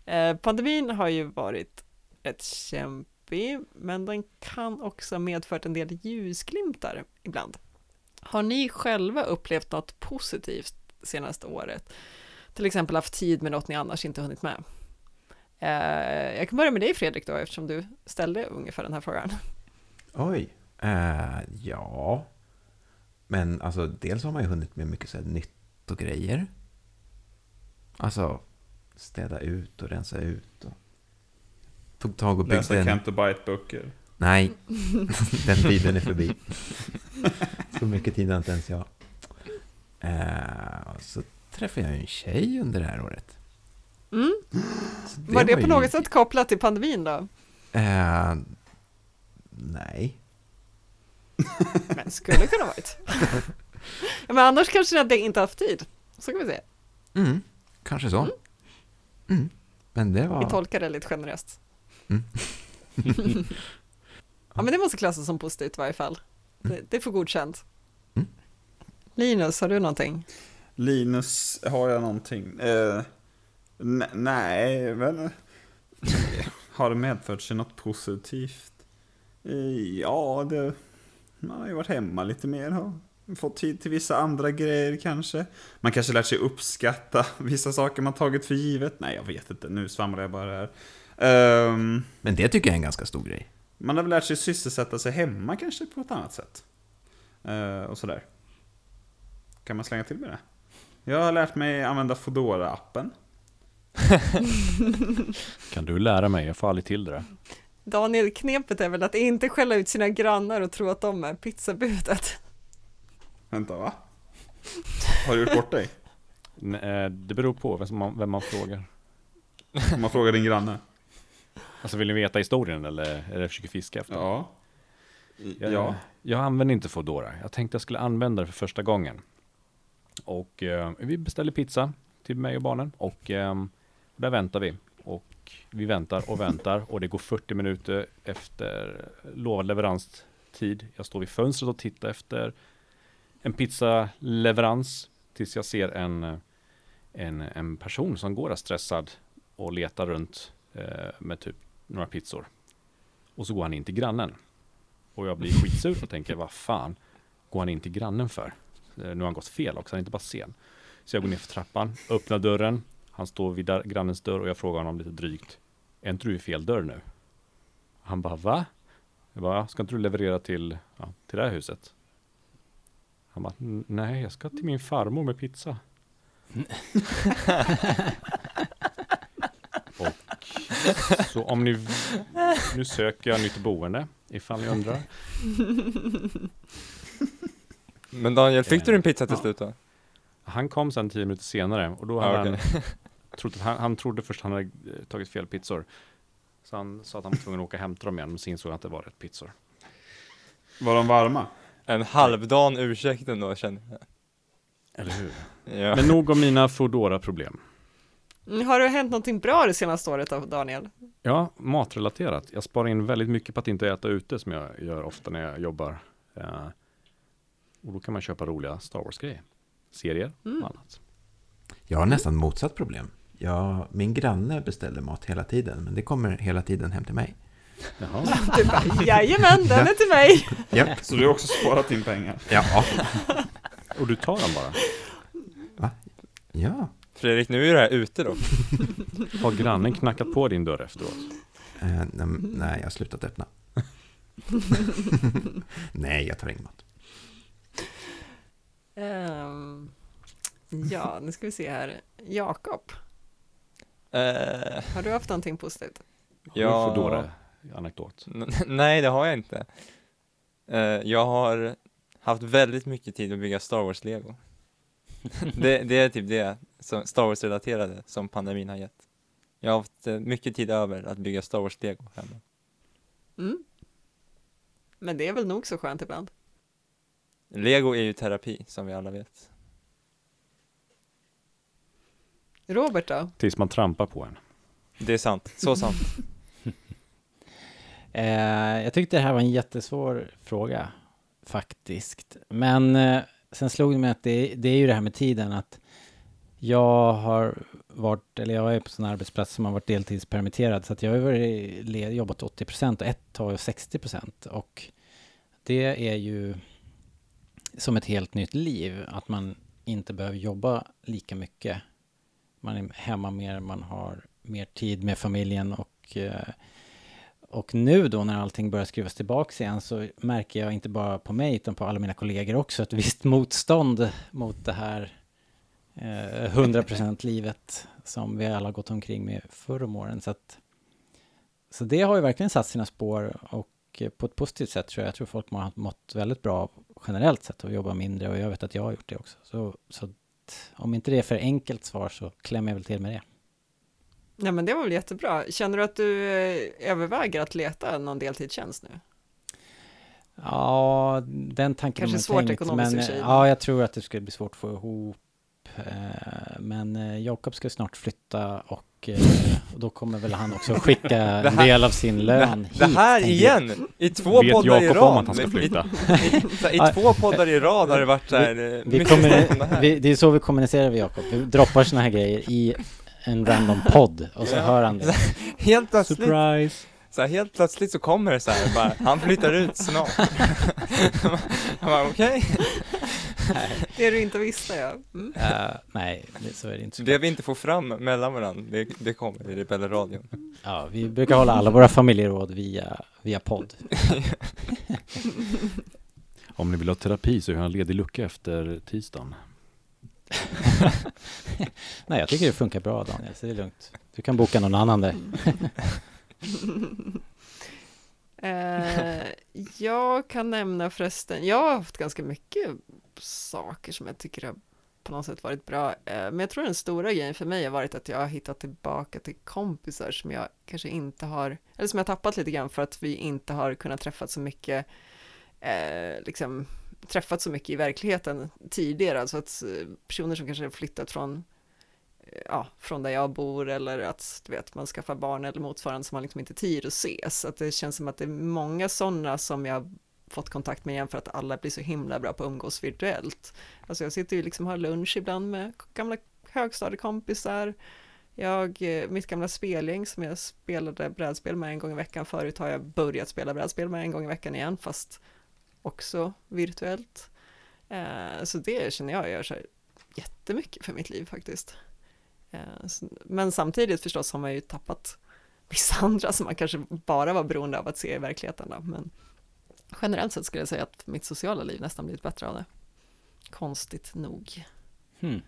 Eh, pandemin har ju varit rätt kämpig, men den kan också ha medfört en del ljusglimtar ibland. Har ni själva upplevt något positivt senaste året? Till exempel haft tid med något ni annars inte hunnit med? Eh, jag kan börja med dig Fredrik då, eftersom du ställde ungefär den här frågan. Oj. Eh, ja. Men alltså, dels har man ju hunnit med mycket så här nytt och grejer. Alltså, städa ut och rensa ut. Och... Tog tag och Läsa byggde en... Kent och Bite-böcker. Nej, den tiden är förbi. Så mycket tid har inte ens jag. Eh, så träffade jag en tjej under det här året. Mm. Så Var det på ju- något sätt kopplat till pandemin då? Eh, nej. Men skulle kunna varit. men annars kanske ni hade inte haft tid. Så kan vi se. Mm, kanske så. Mm. Men det Vi var... tolkar det lite generöst. Mm. ja, men det måste klassas som positivt i varje fall. Det, det får godkänt. Mm. Linus, har du någonting? Linus, har jag någonting? Eh, n- nej, men... har det medfört sig något positivt? Eh, ja, det... Man har ju varit hemma lite mer. Fått tid till vissa andra grejer kanske. Man kanske lärt sig uppskatta vissa saker man tagit för givet. Nej, jag vet inte. Nu svamlar jag bara här. Ehm, Men det tycker jag är en ganska stor grej. man har väl lärt sig sysselsätta sig hemma kanske på ett annat sätt. Eh, och sådär. Kan man slänga till med det? Jag har lärt mig använda fodora appen Kan du lära mig? Jag får aldrig till det där. Daniel, knepet är väl att inte skälla ut sina grannar och tro att de är pizzabudet. Vänta, va? Har du gjort bort dig? Eh, Det beror på vem man, vem man frågar. Om man frågar din granne? Alltså vill ni veta historien eller är det försöker fiska efter? Ja. Jag, Ja. jag använder inte Foodora. Jag tänkte jag skulle använda det för första gången. Och eh, vi beställer pizza till mig och barnen och eh, där väntar vi. Och vi väntar och väntar och det går 40 minuter efter lovad leveranstid. Jag står vid fönstret och tittar efter en pizzaleverans tills jag ser en, en, en person som går där stressad och letar runt eh, med typ några pizzor. Och så går han in till grannen. Och jag blir skitsur och tänker, vad fan går han in till grannen för? Eh, nu har han gått fel också, han är inte bara sen. Så jag går ner för trappan, öppnar dörren. Han står vid där, grannens dörr och jag frågar honom lite drygt. Är inte du i fel dörr nu? Han bara, va? Jag bara, ska inte du leverera till, ja, till det här huset? Han bara, "N- nej, jag ska till min farmor med pizza. och så om ni, nu söker jag nytt boende, ifall ni undrar. Men Daniel, fick du din pizza till Ja. slut då? Han kom sen tio minuter senare och då hade okej. han, trott att han, han trodde först att han hade eh, tagit fel pizzor. Så han sa att han var tvungen att åka och hämta dem igen, men sen insåg han att det var rätt pizzor. Var de varma? En halvdan ursäkt ändå känner jag. Eller hur? Ja. Men nog om mina Foodora-problem. Mm, Har det hänt någonting bra det senaste året av Daniel? Ja, matrelaterat. Jag sparar in väldigt mycket på att inte äta ute som jag gör ofta när jag jobbar. Eh, och då kan man köpa roliga Star Wars-grejer. Serier Mm. och annat. Jag har nästan motsatt problem. Jag, min granne beställer mat hela tiden, men det kommer hela tiden hem till mig. Jaha. Du bara, jajamän, den är till mig. Japp. Så du har också sparat in pengar? Ja. Och du tar den bara? Ja. Fredrik, nu är det här ute då. Har grannen knackat på din dörr efteråt? Eh, nej, nej, jag har slutat öppna. nej, jag tar ingen mat. Ehm, ja, nu ska vi se här. Jakob, Eh, har du haft någonting positivt? Har du Ja. Anekdot? n- nej, det har jag inte. Eh, jag har haft väldigt mycket tid att bygga Star Wars-lego. det, det är typ det som Star Wars-relaterade som pandemin har gett. Jag har haft eh, mycket tid över att bygga Star Wars-lego hemma. Mm. Men det är väl nog så skönt ibland. Lego är ju terapi, som vi alla vet. Robert då? Tills man trampar på en. Det är sant, så sant. Eh, jag tyckte det här var en jättesvår fråga, faktiskt. Men eh, sen slog det mig att det, det är ju det här med tiden att jag har varit, eller jag är på sån arbetsplats som har varit deltidspermitterad, så att jag har varit, led- jobbat 80 procent och ett tag 60 procent. Och det är ju som ett helt nytt liv, att man inte behöver jobba lika mycket. Man är hemma mer, man har mer tid med familjen och eh, och nu då när allting börjar skruvas tillbaka igen så märker jag inte bara på mig utan på alla mina kollegor också ett visst motstånd mot det här eh, 100% livet som vi alla gått omkring med förr om åren. Så, att, så det har ju verkligen satt sina spår och eh, på ett positivt sätt tror jag. Jag tror folk har mått väldigt bra av generellt sett att jobba mindre och jag vet att jag har gjort det också. Så, så att, om inte det är för enkelt svar så klämmer jag väl till med det. Ja men det var väl jättebra. Känner du att du eh, överväger att leta någon deltidstjänst nu? Ja, den tanken Kanske har man svårt tänkt, ekonomiskt i men ja, jag tror att det skulle bli svårt att få ihop. eh, Men eh, Jakob ska snart flytta och och då kommer väl han också skicka en här- del av sin lön det, hit. det här igen! I två Vet poddar i Jakob rad! om att han ska flytta? I, här, I två poddar i rad har det varit så här, Vi mycket kommer, det här. vi, det är så vi kommunicerar med Jakob. Vi droppar såna här grejer i en random podd och så Ja. hör han det. Helt plötsligt, Surprise! så här, helt plötsligt så kommer det så här, bara, han flyttar ut snart. Han bara, okej. Det du inte visste ja. Mm. Eh, nej, det, så är det inte. Det vi inte får fram mellan varandra, det, det kommer i Rebellradion. Ja, vi brukar hålla alla våra familjeråd via, via podd. Om ni vill ha terapi så är jag en ledig lucka efter tisdagen. Nej, jag tycker det funkar bra Daniel, så det är lugnt. Du kan boka någon annan där. Eh, jag kan nämna förresten, jag har haft ganska mycket saker som jag tycker har på något sätt varit bra. Eh, men jag tror den stora grejen för mig har varit att jag har hittat tillbaka till kompisar som jag kanske inte har, eller som jag tappat lite grann för att vi inte har kunnat träffas så mycket, eh, liksom träffat så mycket i verkligheten tidigare, alltså att eh, personer som kanske har flyttat från eh, ja, från där jag bor eller att du vet, man skaffar barn eller motsvarande som man liksom inte tid att ses. Att det känns som att det är många sådana som jag fått kontakt med igen för att alla blir så himla bra på att umgås virtuellt. Alltså jag sitter ju liksom och har lunch ibland med gamla högstadiekompisar. Jag, eh, mitt gamla spelgäng som jag spelade brädspel med en gång i veckan förut har jag börjat spela brädspel med en gång i veckan igen fast också virtuellt. Eh, så det känner jag gör så här jättemycket för mitt liv faktiskt. Eh, s- Men samtidigt förstås har man ju tappat vissa andra som man kanske bara var beroende av att se i verkligheten. Då. Men generellt sett skulle jag säga att mitt sociala liv nästan blivit bättre av det. Konstigt nog. Hmm.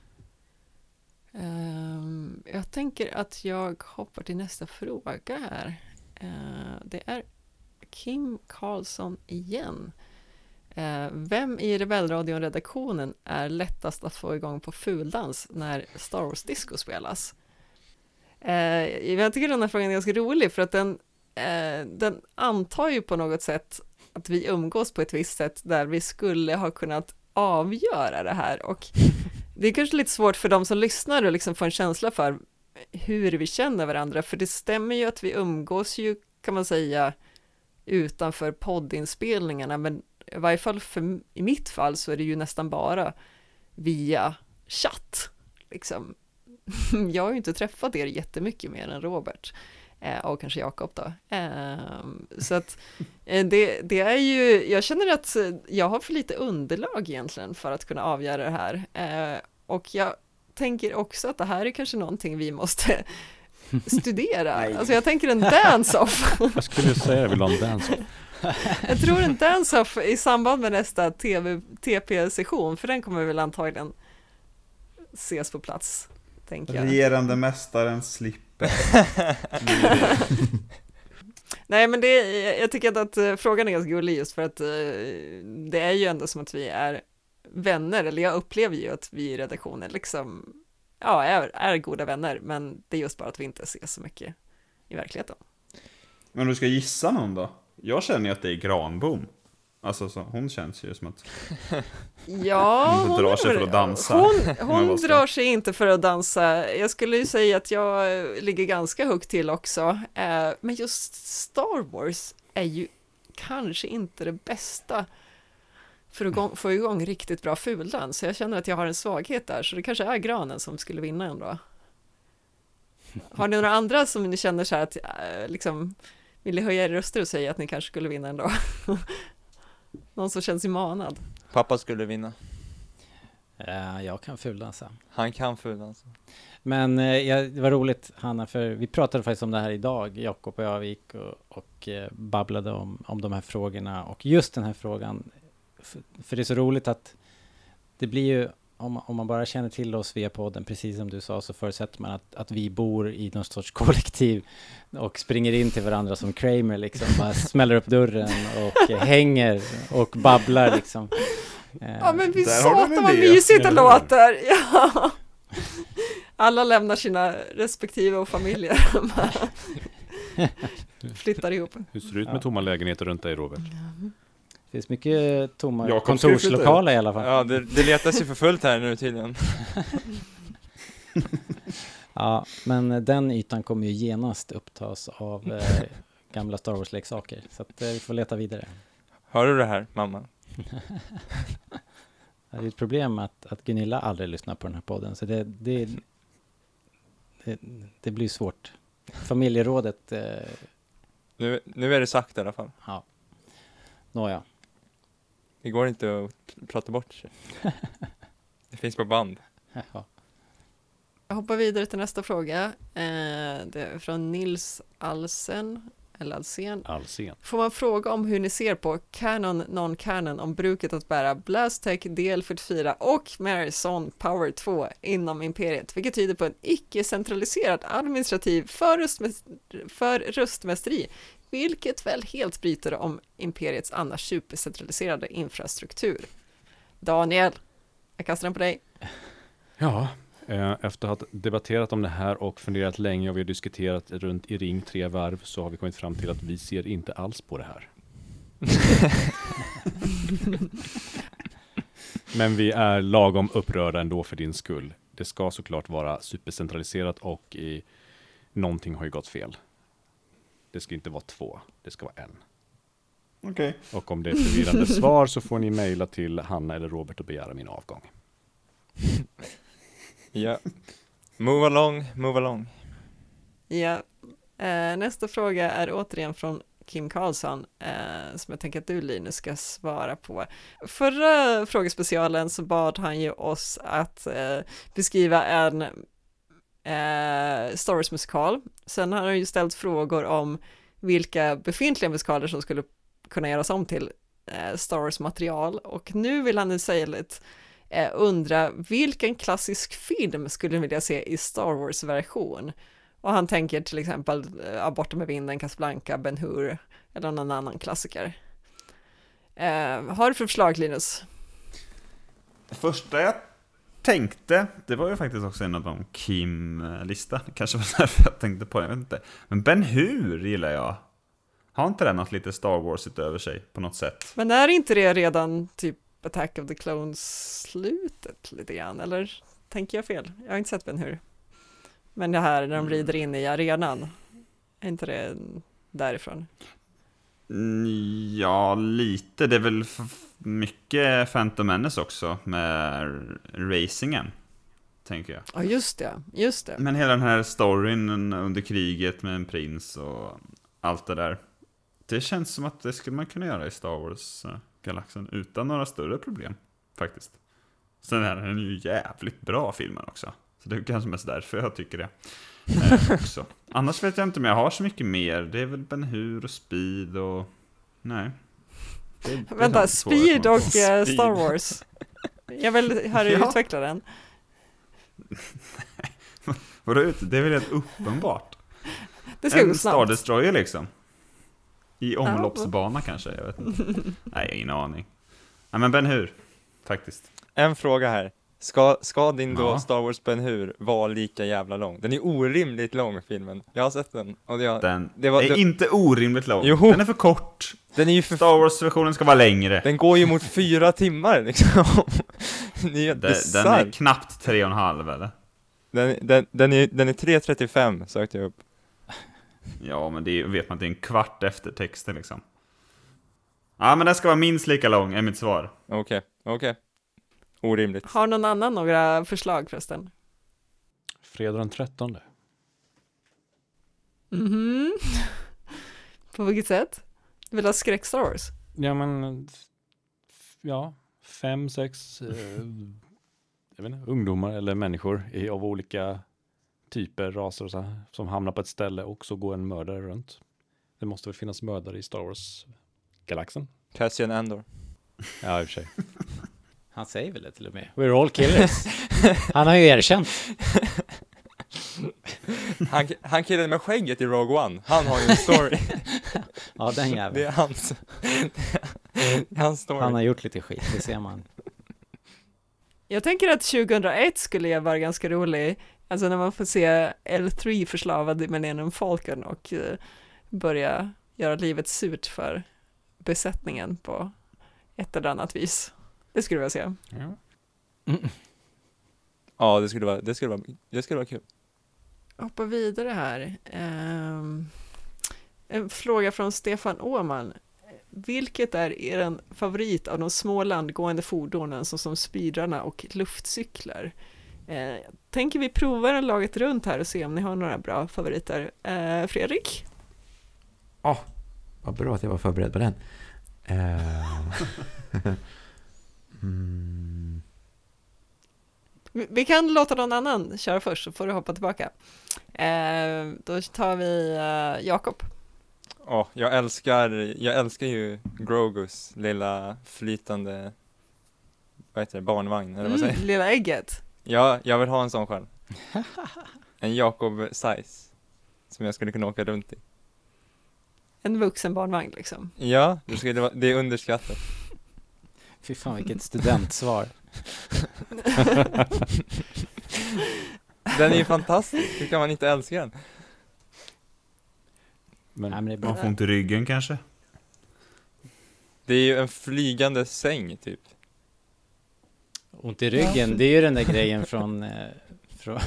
Ehm, jag tänker att jag hoppar till nästa fråga här. Eh, det är Kim Karlsson igen. Eh, vem i Rebellradion-redaktionen är lättast att få igång på fuldans när Star Wars Disco spelas? Eh, jag tycker den här frågan är ganska rolig för att den, eh, den antar ju på något sätt att vi umgås på ett visst sätt där vi skulle ha kunnat avgöra det här och det är kanske lite svårt för de som lyssnar att liksom få en känsla för hur vi känner varandra, för det stämmer ju att vi umgås ju, kan man säga, utanför poddinspelningarna, men i varje fall för, i mitt fall så är det ju nästan bara via chatt, liksom. Jag har ju inte träffat er jättemycket mer än Robert. Eh, och kanske Jakob då. Ehm, så att eh, det, det är ju, jag känner att jag har för lite underlag egentligen för att kunna avgöra det här. Eh, och jag tänker också att det här är kanske någonting vi måste studera. Alltså jag tänker en dance-off. Jag skulle säga jag vill ha en dance Jag tror en dance-off i samband med nästa TV, TP-session, för den kommer väl antagligen ses på plats, tänker jag. Regerande mästaren slipper. Nej, men det, jag tycker att, eh, frågan är ganska gullig just för att eh, det är ju ändå som att vi är vänner, eller jag upplever ju att vi i redaktionen liksom, ja, är, är goda vänner, men det är just bara att vi inte ses så mycket i verkligheten. Men du ska gissa någon då? Jag känner ju att det är Granbom. Alltså, så, hon känns ju som att... Ja, Hon drar sig för att dansa, Hon, hon drar sig inte för att dansa. Jag skulle ju säga att jag eh, ligger ganska högt till också. Eh, Men just Star Wars är ju kanske inte det bästa för att få igång riktigt bra fuldans. Så jag känner att jag har en svaghet där, så det kanske är granen som skulle vinna ändå. Har ni några andra som ni känner så här att, eh, liksom, vill ni höja er röster och säga att ni kanske skulle vinna ändå? Någon som känns sig manad? Pappa skulle vinna. Eh, jag kan fuldansa. Han kan fuldansa. Men eh, ja, det var roligt Hanna, för vi pratade faktiskt om det här idag, Jakob och jag, vi gick och, och eh, babblade om, om de här frågorna och just den här frågan. För, för det är så roligt att det blir ju, om, man- om man bara känner till oss via podden, precis som du sa, så förutsätter man att, att vi bor i någon sorts kollektiv och springer in till varandra som Kramer liksom, bara smäller upp dörren och hänger och babblar liksom. Eh, Ja men vi satan vad mysigt det låter! Ja. Alla lämnar sina respektive och familjer. Flyttar ihop. Hur ser det ut med tomma lägenheter runt dig Robert? Det finns mycket tomma Jakob kontorslokaler i alla fall. Ja, det, det letas ju för fullt här nu tydligen. Ja, men den ytan kommer ju genast upptas av eh, gamla Star Wars-leksaker. Så att, eh, vi får leta vidare. Hör du det här, mamma? Det är ett problem att, att Gunilla aldrig lyssnar på den här podden, så det, det, det, det blir svårt. Familjerådet, eh, Nu, nu är det sagt i alla fall. ja. Nåja. Det går inte att prata bort sig. Det finns på band. Ja. Jag hoppar vidare till nästa fråga. Eh, det är från Nils Alsen, eller Alsen. Allsen. Får man fråga om hur ni ser på Canon, non-canon om bruket att bära Blastech DL44 och Marison Power 2 inom Imperiet, vilket tyder på en icke-centraliserad administrativ för, för röstmästeri, vilket väl helt bryter om Imperiets annars supercentraliserade infrastruktur. Daniel, jag kastar den på dig. Ja, eh, efter att ha debatterat om det här och funderat länge och vi har diskuterat runt i ring tre varv så har vi kommit fram till att vi ser inte alls på det här. Men vi är lagom upprörda ändå för din skull. Det ska såklart vara supercentraliserat och i, någonting har ju gått fel. Det ska inte vara två, det ska vara en. Okej. Och om det är förvirrande svar så får ni mejla till Hanna eller Robert och begära min avgång. Ja. Move along, move along. Ja, eh, nästa fråga är återigen från Kim Karlsson, eh, som jag tänker att du Linus ska svara på. Förra frågespecialen så bad han ju oss att eh, beskriva en eh, Star Wars musikal. Sen har han ju ställt frågor om vilka befintliga musikaler som skulle kunna göras om till eh, Star Wars material och nu vill han istället eh, undra vilken klassisk film skulle ni vilja se i Star Wars-version? Och han tänker till exempel eh, Borta med vinden, Casablanca, Ben Hur eller någon annan klassiker. Eh, har du för förslag Linus? Det första jag tänkte, det var ju faktiskt också en av de Kim-lista. Kanske var därför jag tänkte på det, jag vet inte. Men Ben Hur gillar jag. Har inte den något lite Star Wars över sig på något sätt? Men är inte det redan typ Attack of the Clones-slutet lite grann? Eller tänker jag fel? Jag har inte sett Ben Hur. Men det här när de rider in i arenan, är inte det därifrån? Mm, Ja, lite. Det är väl mycket Phantom Menace också med racingen. tänker jag. Ja, just det. Just det. Men hela den här storyn under kriget med en prins och allt det där. Det känns som att det skulle man kunna göra i Star Wars-galaxen utan några större problem, faktiskt. Sen är den ju jävligt bra filmen också. Så det är kanske mest därför jag tycker det. Eh, också. Annars vet jag inte om jag har så mycket mer. Det är väl Ben Hur och Speed och... Nej. Det, det Vänta, Speed och på. eh, Speed. Star Wars. Jag vill höra Ja. utveckla den. Vadå ut? Det är väl helt uppenbart. Det ska gå en Star snabbt. Destroyer liksom. I omloppsbana kanske, jag vet inte. Nej, ingen aning. Nej men Ben Hur, faktiskt. En fråga här. Ska, ska din då Ja. Star Wars Ben Hur vara lika jävla lång? Den är orimligt lång filmen. Jag har sett den. Och jag, Den det var, är det, inte orimligt lång. Jo. Den är för kort. den är ju för Star Wars-versionen ska vara längre. Den går ju mot fyra timmar liksom. Det är Den, den är knappt tre och en halv eller? Den, den, den är, den är 3.35 sökte jag upp. Ja, men det är, vet man att det är en kvart efter texten liksom. Ja, men den ska vara minst lika lång, är mitt svar. Okej, okej. Orimligt. Har någon annan några förslag förresten? Fredag den 13. Mhm. På vilket sätt? Du vill ha skräck Star Wars? Ja men, ja, fem, sex, eh, jag vet inte, ungdomar eller människor i, av olika typer, raser och så här, som hamnar på ett ställe och så går en mördare runt. Det måste väl finnas mördare i Star Wars-galaxen? Cassian Andor. Ja, i och för sig. Han säger väl det till och med. We're all killers. Han har ju erkänt. Han, han killen med skägget i Rogue One, han har ju en story. Ja, den Det jäveln. är hans, det är hans story. Han har gjort lite skit, det ser man. Jag tänker att 2001 skulle jag vara ganska rolig, alltså när man får se L3 förslavad i Millennium Falcon och eh, börja göra livet surt för besättningen på ett eller annat vis. Det skulle jag vilja se. Ja. Ja, det skulle vara, det skulle vara, det skulle vara kul. Hoppa vidare här. Ehm, en fråga från Stefan Åman. Vilket är er favorit av de små landgående fordonen såsom speedrarna och luftcyklar? Eh, tänker vi prova den laget runt här och se om ni har några bra favoriter. Eh, Fredrik? Vad bra att jag var förberedd på den. Eh, mm, Vi kan låta någon annan köra först så får du hoppa tillbaka. Eh, då tar vi eh, Jakob. Ja, jag älskar, jag älskar ju Grogus lilla flytande, vad heter det, barnvagn, eller vad säger Mm, lilla ägget. Ja, jag vill ha en sån själv. En Jakob size. Som jag skulle kunna åka runt i. En vuxen barnvagn liksom. Ja, det, skulle vara, det är underskattat. Fy fan vilket studentsvar. Den är ju fantastisk, hur kan man inte älska den? Men, Nej, men det är bra. Man får ont i ryggen kanske. Det är ju en flygande säng typ. Ont i ryggen, det är ju den där grejen från, eh, från,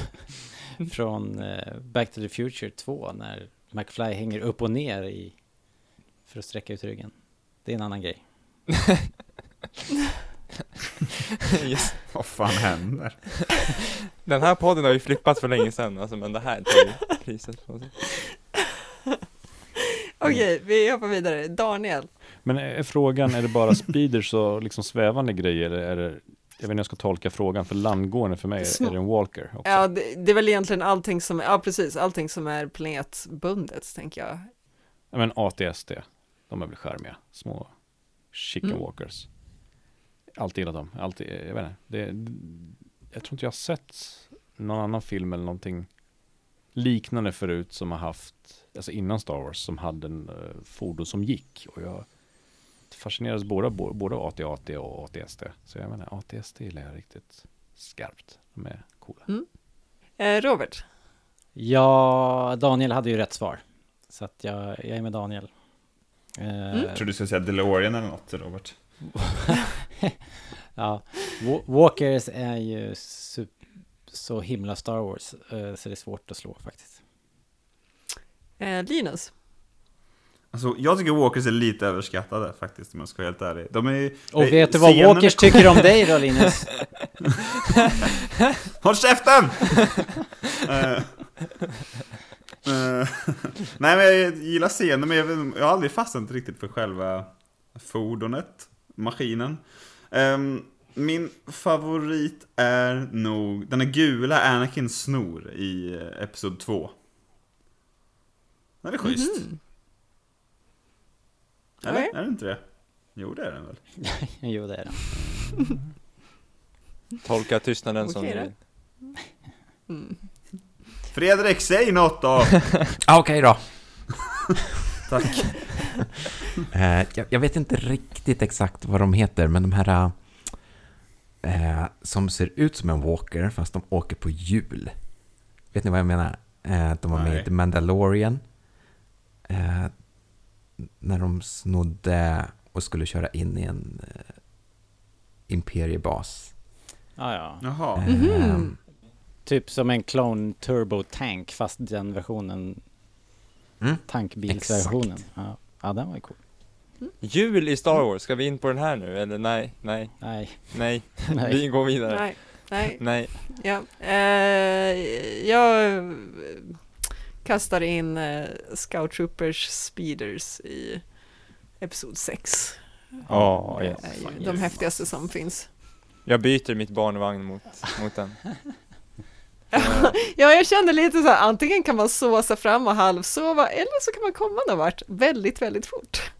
från eh, Back to the Future 2 när McFly hänger upp och ner i, för att sträcka ut ryggen. Det är en annan grej. Yes. Vad fan händer? Den här podden har ju flippat för länge sedan, alltså, men det här tar ju priset på sig. Okej, vi hoppar vidare. Daniel. men är frågan, är det bara speeders och liksom svävande grejer? Eller är det, jag vet inte hur jag ska tolka frågan, för landgående för mig är, är det en walker också. Ja, det, det är väl egentligen allting som, ja precis, allting som är planetbundet, tänker jag. Ja, Men ATST, de är väl charmiga, små chicken Mm. walkers. Alltid gillat dem, alltid, jag vet inte. Det, jag tror inte jag har sett någon annan film eller någonting liknande förut som har haft, alltså innan Star Wars, som hade en uh, fordon som gick. Och jag fascinerades både, både av AT-AT och ATST. Så jag menar, ATST gillar jag riktigt skarpt. De är coola. Eh, Robert. Ja, Daniel hade ju rätt svar. Så att jag, jag är med Daniel. Eh, Jag trodde du skulle säga DeLorean eller något, Robert. ja, Wa- Walkers är ju så himla Star Wars, eh, så det är svårt att slå faktiskt. Eh, Linus. Alltså, jag tycker Walkers är lite överskattade faktiskt om jag ska vara helt ärlig. De är, Och eh, vet du vad Walkers är- tycker om dig då Linus? Håll käften! Eh, eh, Nej men jag gillar scenen men jag, jag har aldrig fastnat riktigt för själva fordonet, maskinen. Ehm, min favorit är nog den är gula Anakins snor i eh, Episod 2. Den är schysst. Mhm. Eller? Nej. Är det inte det? Jo det är den väl? jo det är det. Tolka tystnaden som ni då. vill. Mm. Fredrik, säg något då! Ah, Okej då. Tack. Eh, jag, jag vet inte riktigt exakt vad de heter, men de här eh, som ser ut som en walker, fast de åker på hjul. Vet ni vad jag menar? Eh, de var med i. The Mandalorian. Eh, när de snodde och skulle köra in i en eh, imperiebas. Ja, ja. Jaha. Eh, Mhm. Typ som en Clone Turbo Tank fast den versionen, Mm. tankbilsversionen. Ja. Ja, den var ju cool. Jul i Star Wars, ska vi in på den här nu? Eller nej, nej, Nej, nej. nej. Vi går vidare. Nej, nej, Nej. ja. Eh, jag kastar in eh, Scout Troopers Speeders i Episod 6. Ja, Det yes. de häftigaste som finns. Jag byter mitt barnvagn mot, mot den. Ja, jag kände lite så här, antingen kan man såsa fram och halvsova eller så kan man komma någon vart väldigt, väldigt fort.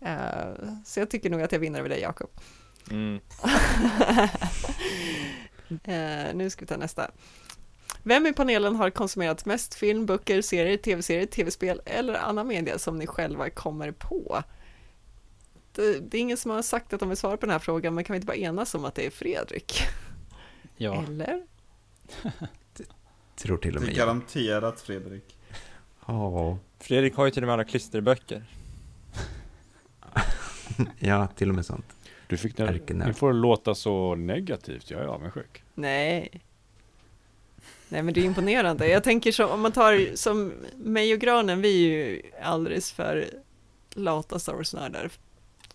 Eh, så jag tycker nog att jag vinner över dig, Jakob. Mm. Eh, nu ska vi ta nästa. Vem i panelen har konsumerat mest film, böcker, serier, tv-serier, tv-spel eller annan media som ni själva kommer på? Det, det är ingen som har sagt att de vill svara på den här frågan, men kan vi inte bara enas om att det är Fredrik? Ja, Eller? tror till Det och är med jag. garanterat Fredrik. Ja, Fredrik har ju till och med alla klisterböcker. ja, till och med sånt. Du fick det, Ärkenörd. ni får det låta så negativt, jag är avundsjuk. Nej. Nej men det är imponerande. Jag tänker så om man tar som mig och Granen, vi är ju alldeles för lata Star Wars-nördar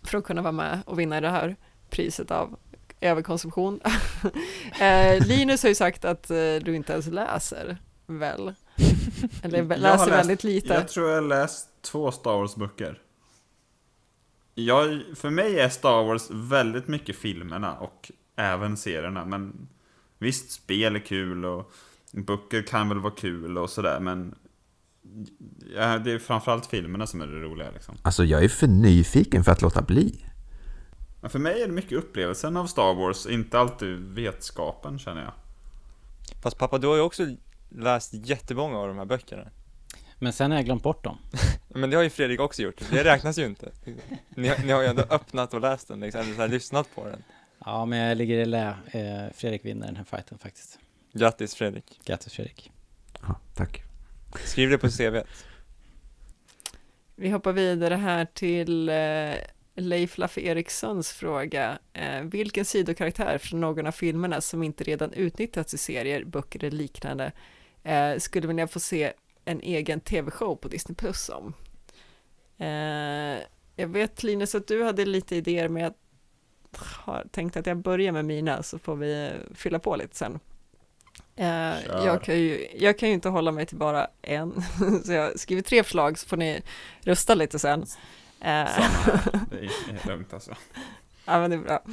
för att kunna vara med och vinna det här priset av överkonsumtion. eh, Linus har ju sagt att eh, du inte ens läser, väl? Eller läser läst- väldigt lite. Jag tror jag har läst två Star Wars-böcker. Jag, för mig är Star Wars väldigt mycket filmerna och även serierna, men visst, spel är kul och böcker kan väl vara kul och sådär, men ja, det är framförallt filmerna som är det roliga liksom. Alltså, jag är för nyfiken för att låta bli. Men för mig är det mycket upplevelsen av Star Wars, inte alltid vetskapen känner jag. Fast pappa, du har ju också läst jättemånga av de här böckerna. men sen har jag glömt bort dem. Men det har ju Fredrik också gjort, det räknas ju inte. Ni, har- ni har ju ändå öppnat och läst den, liksom, eller så här, lyssnat på den. Ja, men jag ligger i lä. Eh, Fredrik vinner den här fighten faktiskt. Grattis Fredrik. Grattis Fredrik. Ja, tack. Skriv det på CV. Vi hoppar vidare här till eh, Leif Laffe Erikssons fråga. Eh, vilken sidokaraktär från någon av filmerna som inte redan utnyttjats i serier, böcker eller liknande eh, skulle vilja få se en egen tv-show på Disney Plus om? Eh, jag vet Linus att du hade lite idéer med att har tänkt att jag börjar med mina så får vi eh, fylla på lite sen. Eh, jag, kan ju, jag kan ju inte hålla mig till bara en, så jag skriver tre förslag så får ni rösta lite sen. Eh, Samma. Det är lugnt alltså. ja, men det är bra.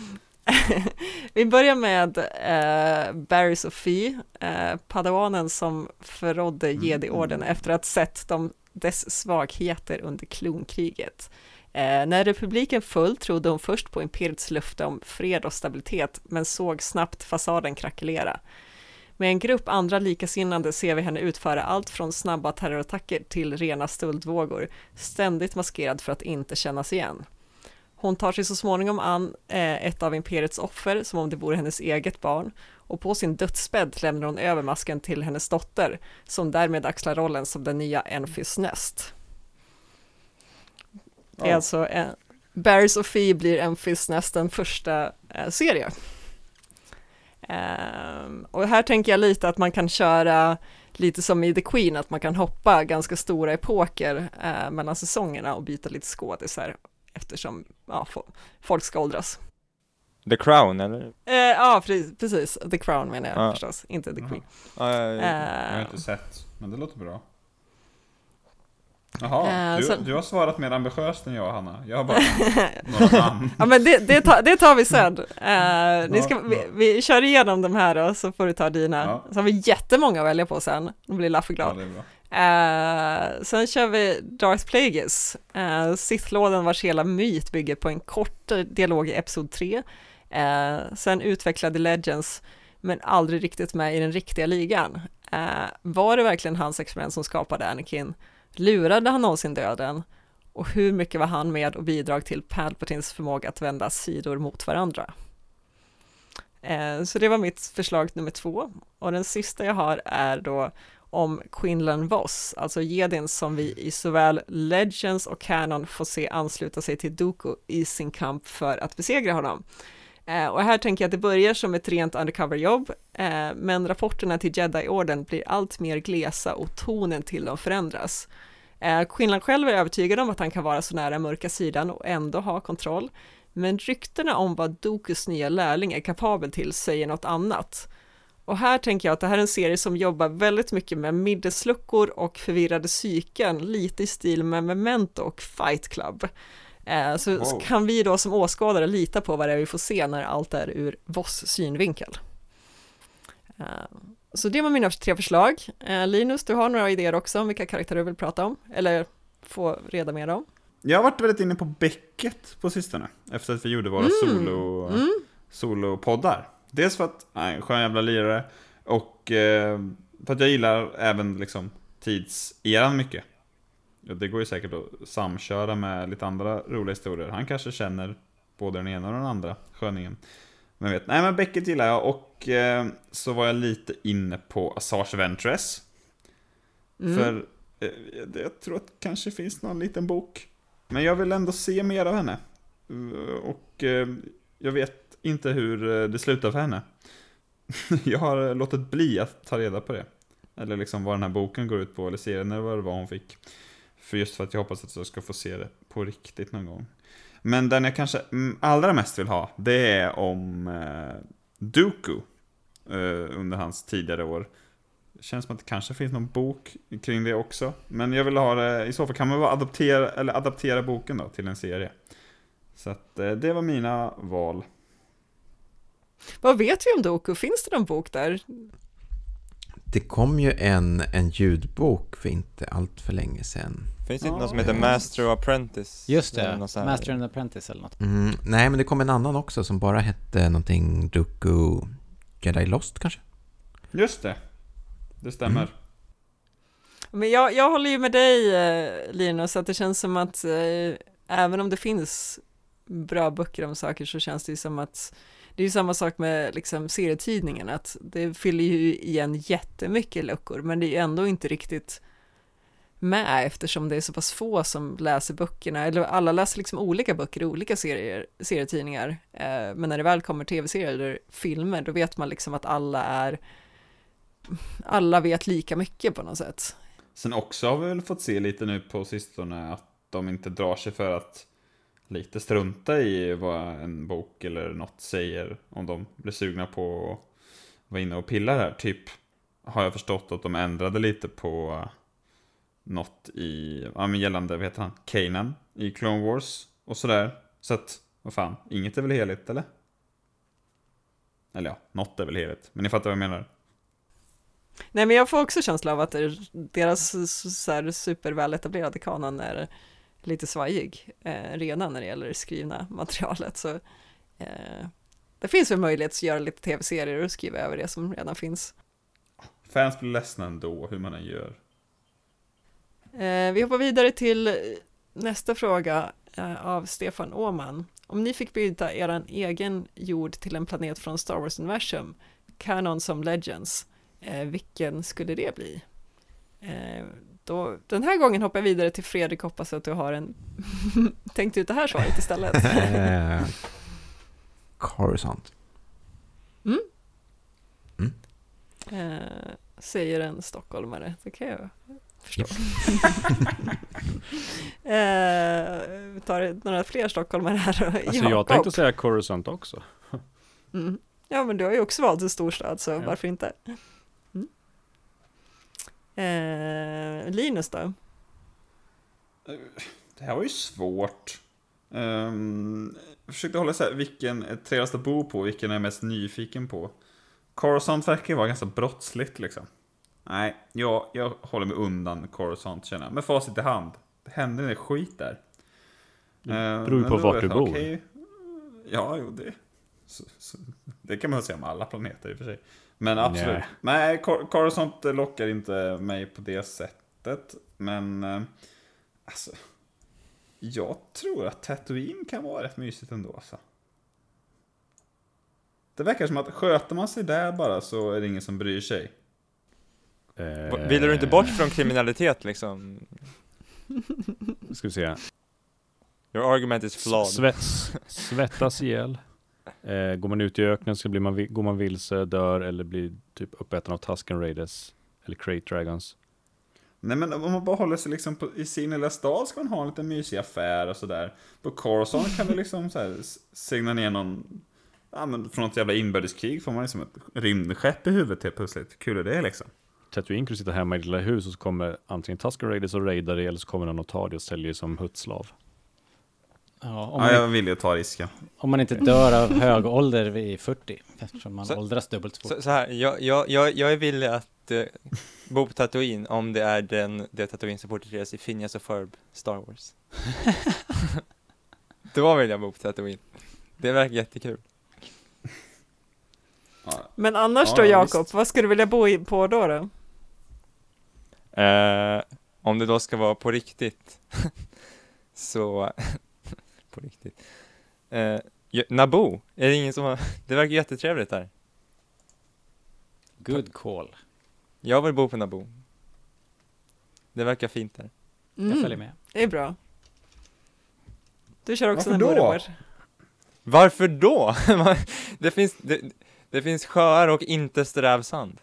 Vi börjar med eh, Barry Sophie, eh, padawanen som förrådde Mm. Jedi-orden efter att sett de, dess svagheter under klonkriget. Eh, när republiken föll trodde hon först på imperiets löfte om fred och stabilitet, men såg snabbt fasaden krackelera. Med en grupp andra likasinnande ser vi henne utföra allt från snabba terrorattacker till rena stöldvågor, ständigt maskerad för att inte kännas igen. Hon tar sig så småningom an eh, ett av imperiets offer som om det vore hennes eget barn och på sin dödsbädd lämnar hon över masken till hennes dotter som därmed axlar rollen som den nya Enfys Nest. Det är Ja. alltså eh, Barry Sophie blir Enfys Nest den första eh, serie. Ehm, och här tänker jag lite att man kan köra lite som i The Queen, att man kan hoppa ganska stora epoker eh, mellan säsongerna och byta lite skådisar eftersom ja, fo- folk ska åldras. The Crown eller? Eh, ja, pre- precis. The Crown menar jag Ja. förstås, inte The Queen. Ja, ja, ja. Jag har Eh, inte sett, men det låter bra. Jaha, Eh, du, du har svarat mer ambitiöst än jag Hanna. Jag har bara några namn. ja, men det, det, tar, det tar vi sen. Eh, ni ska, Ja, vi, vi kör igenom de här då, så får du ta dina. Ja. Så har vi jättemånga att välja på sen. Då blir Laffe Ja, glad. bra. Eh, sen kör vi Darth Plagueis, uh, Sith-lådan vars hela myt bygger på en kort dialog i Episod 3. Eh, sen utvecklade Legends, men aldrig riktigt med i den riktiga ligan. Eh, var det verkligen hans experiment som skapade Anakin? Lurade han någonsin döden? Och hur mycket var han med och bidrog till Palpatins förmåga att vända sidor mot varandra? Eh, så det var mitt förslag nummer två. Och den sista jag har är då om Quinlan Voss, alltså jedin som vi i såväl Legends och Canon får se ansluta sig till Doku i sin kamp för att besegra honom. Eh, och här tänker jag att det börjar som ett rent undercover-jobb, eh, men rapporterna till Jedi-orden blir allt mer glesa och tonen till dem förändras. Eh, Quinlan själv är övertygad om att han kan vara så nära mörka sidan och ändå ha kontroll, men ryktena om vad Dokus nya lärling är kapabel till säger något annat. Och här tänker jag att det här är en serie som jobbar väldigt mycket med middagsluckor och förvirrade psyken, lite i stil med Memento och Fight Club. Eh, så Wow. kan vi då som åskådare lita på vad det är vi får se när allt är ur Voss synvinkel. Eh, så det var mina tre förslag. Eh, Linus, du har några idéer också om vilka karaktärer du vill prata om, eller få reda mer om? Jag har varit väldigt inne på Beckett på sistone. Efter att vi gjorde våra solo, Mm. solopoddar. Dels för att han är en skön jävla lirare. Och eh, för att jag gillar även liksom tidseran mycket. Det går ju säkert att samköra med lite andra roliga historier. Han kanske känner både den ena och den andra sköningen. Men vet, nej men Beckett gillar jag och eh, så var jag lite inne på Assange Ventress. Mm. För eh, jag- jag tror att det kanske finns någon liten bok. Men jag vill ändå se mer av henne. Eh, Och eh, jag vet inte hur eh, det slutar för henne. Jag har låtit bli att ta reda på det. Eller liksom vad den här boken går ut på, eller serien, eller vad det var hon fick. För just för att jag hoppas att jag ska få se det på riktigt någon gång. Men den jag kanske allra mest vill ha, det är om eh, Dooku. Eh, under hans tidigare år. Det känns som att det kanske finns någon bok kring det också. Men jag vill ha det, i så fall kan man bara adoptera, eller adaptera boken då till en serie. Så att eh, det var mina val. Vad vet vi om Doku? Finns det någon bok där? Det kom ju en, en ljudbok för inte allt för länge sedan. Finns det inte Ja. något som heter Master och Apprentice? Just det? Master and Apprentice eller något. Mm, nej, men det kom en annan också som bara hette någonting Dooku Jedi Lost kanske? Just det. Det stämmer. Mm. Men jag, jag håller ju med dig eh, Linus, att det känns som att eh, även om det finns bra böcker om saker så känns det ju som att det är ju samma sak med liksom serietidningen, att det fyller ju igen jättemycket luckor, men det är ju ändå inte riktigt med eftersom det är så pass få som läser böckerna, eller alla läser liksom olika böcker i olika serier, serietidningar, eh, men när det väl kommer tv-serier eller filmer, då vet man liksom att alla är alla vet lika mycket på något sätt. Sen också har vi väl fått se lite nu på sistone att de inte drar sig för att lite strunta i vad en bok eller något säger om de blir sugna på att vara inne och pilla här. Typ har jag förstått att de ändrade lite på något i, ja men gällande, vad heter han, Kanan i Clone Wars och sådär. Så att, vad fan, inget är väl heligt eller? Eller ja, något är väl heligt, men ni fattar vad jag menar. Nej, men jag får också känsla av att deras så här superväletablerade kanon är lite svajig eh, redan när det gäller det skrivna materialet. Så eh, det finns väl möjlighet att göra lite tv-serier och skriva över det som redan finns. Fans blir ledsna ändå, hur man än gör. Eh, vi hoppar vidare till nästa fråga eh, av Stefan Åman. Om ni fick byta er egen jord till en planet från Star Wars-universum, kanon som Legends, eh, vilken skulle det bli? Då, den här gången hoppar jag vidare till Fredrik, hoppas att du har en tänkt ut det här svaret istället. Eh, Coruscant. Eh, säger en stockholmare, det kan jag förstå. eh, vi tar några fler stockholmare här. Alltså Jakob. jag tänkte säga Coruscant också. Mm. Ja, men du har ju också valt en storstad, så varför inte? Eh, Linus då? Det här var ju svårt. Um, jag försökte hålla isär vilken är trevligast att bo på, vilken är jag mest nyfiken på. Coruscant verkar ju vara ganska brottsligt liksom. Nej, jag, jag håller mig undan Coruscant känner jag. Med facit i hand. Det händer en skit där. Det Eh, beror ju men på vart du bor. okej. Ja, jo det. Så, så, det kan man säga om alla planeter i och för sig. Men absolut. Nej. Nej, Cor- Coruscant lockar inte mig på det sättet. Men, eh, alltså. Jag tror att Tatooine kan vara rätt mysigt ändå alltså. Det verkar som att sköter man sig där bara så är det ingen som bryr sig. Eh, Vill du inte bort från kriminalitet liksom? Ska vi se. Your argument is flawed. Svets, svettas ihjäl. Eh, går man ut i öknen så blir man, går man vilse, dör eller blir typ uppäten av Tusken Raiders. Eller Crate Dragons. Nej men om man bara håller sig liksom på, i sin lilla stad ska man ha en liten mysig affär och sådär. På Coruscant kan vi liksom så här segna ner någon, ja men från något jävla inbördeskrig får man liksom ett rymdskepp i huvudet helt plötsligt. Kul är det liksom? Tatooine kan du sitta hemma i ditt lilla hus och så kommer antingen Tusken Raiders och raidar dig eller så kommer någon och tar dig och säljer dig som huttslav. Ja, om, Ja, man, jag vill ju ta risken. om man inte dör av hög ålder vid 40, eftersom man Så- åldras dubbelt så fort. Så, så här, jag, jag, jag, jag är villig att eh, bo på Tatooine om det är den, det Tatooine som porträtteras i Phineas och Ferb Star Wars. Då vill jag bo på Tatooine. Det verkar jättekul. Ja. Men annars Ja, då ja, Jakob, vad skulle du vilja bo i, på då? då? Eh, om det då ska vara på riktigt, så, på riktigt. Eh, Naboo, är det ingen som har, det verkar jättetrevligt där. Good call. Jag vill bo på Naboo. Det verkar fint där. Jag Mm, följer med. Det är bra. Du kör också Varför Naboo då? Robert. Varför då? det, finns, det, det finns sjöar och inte strävsand.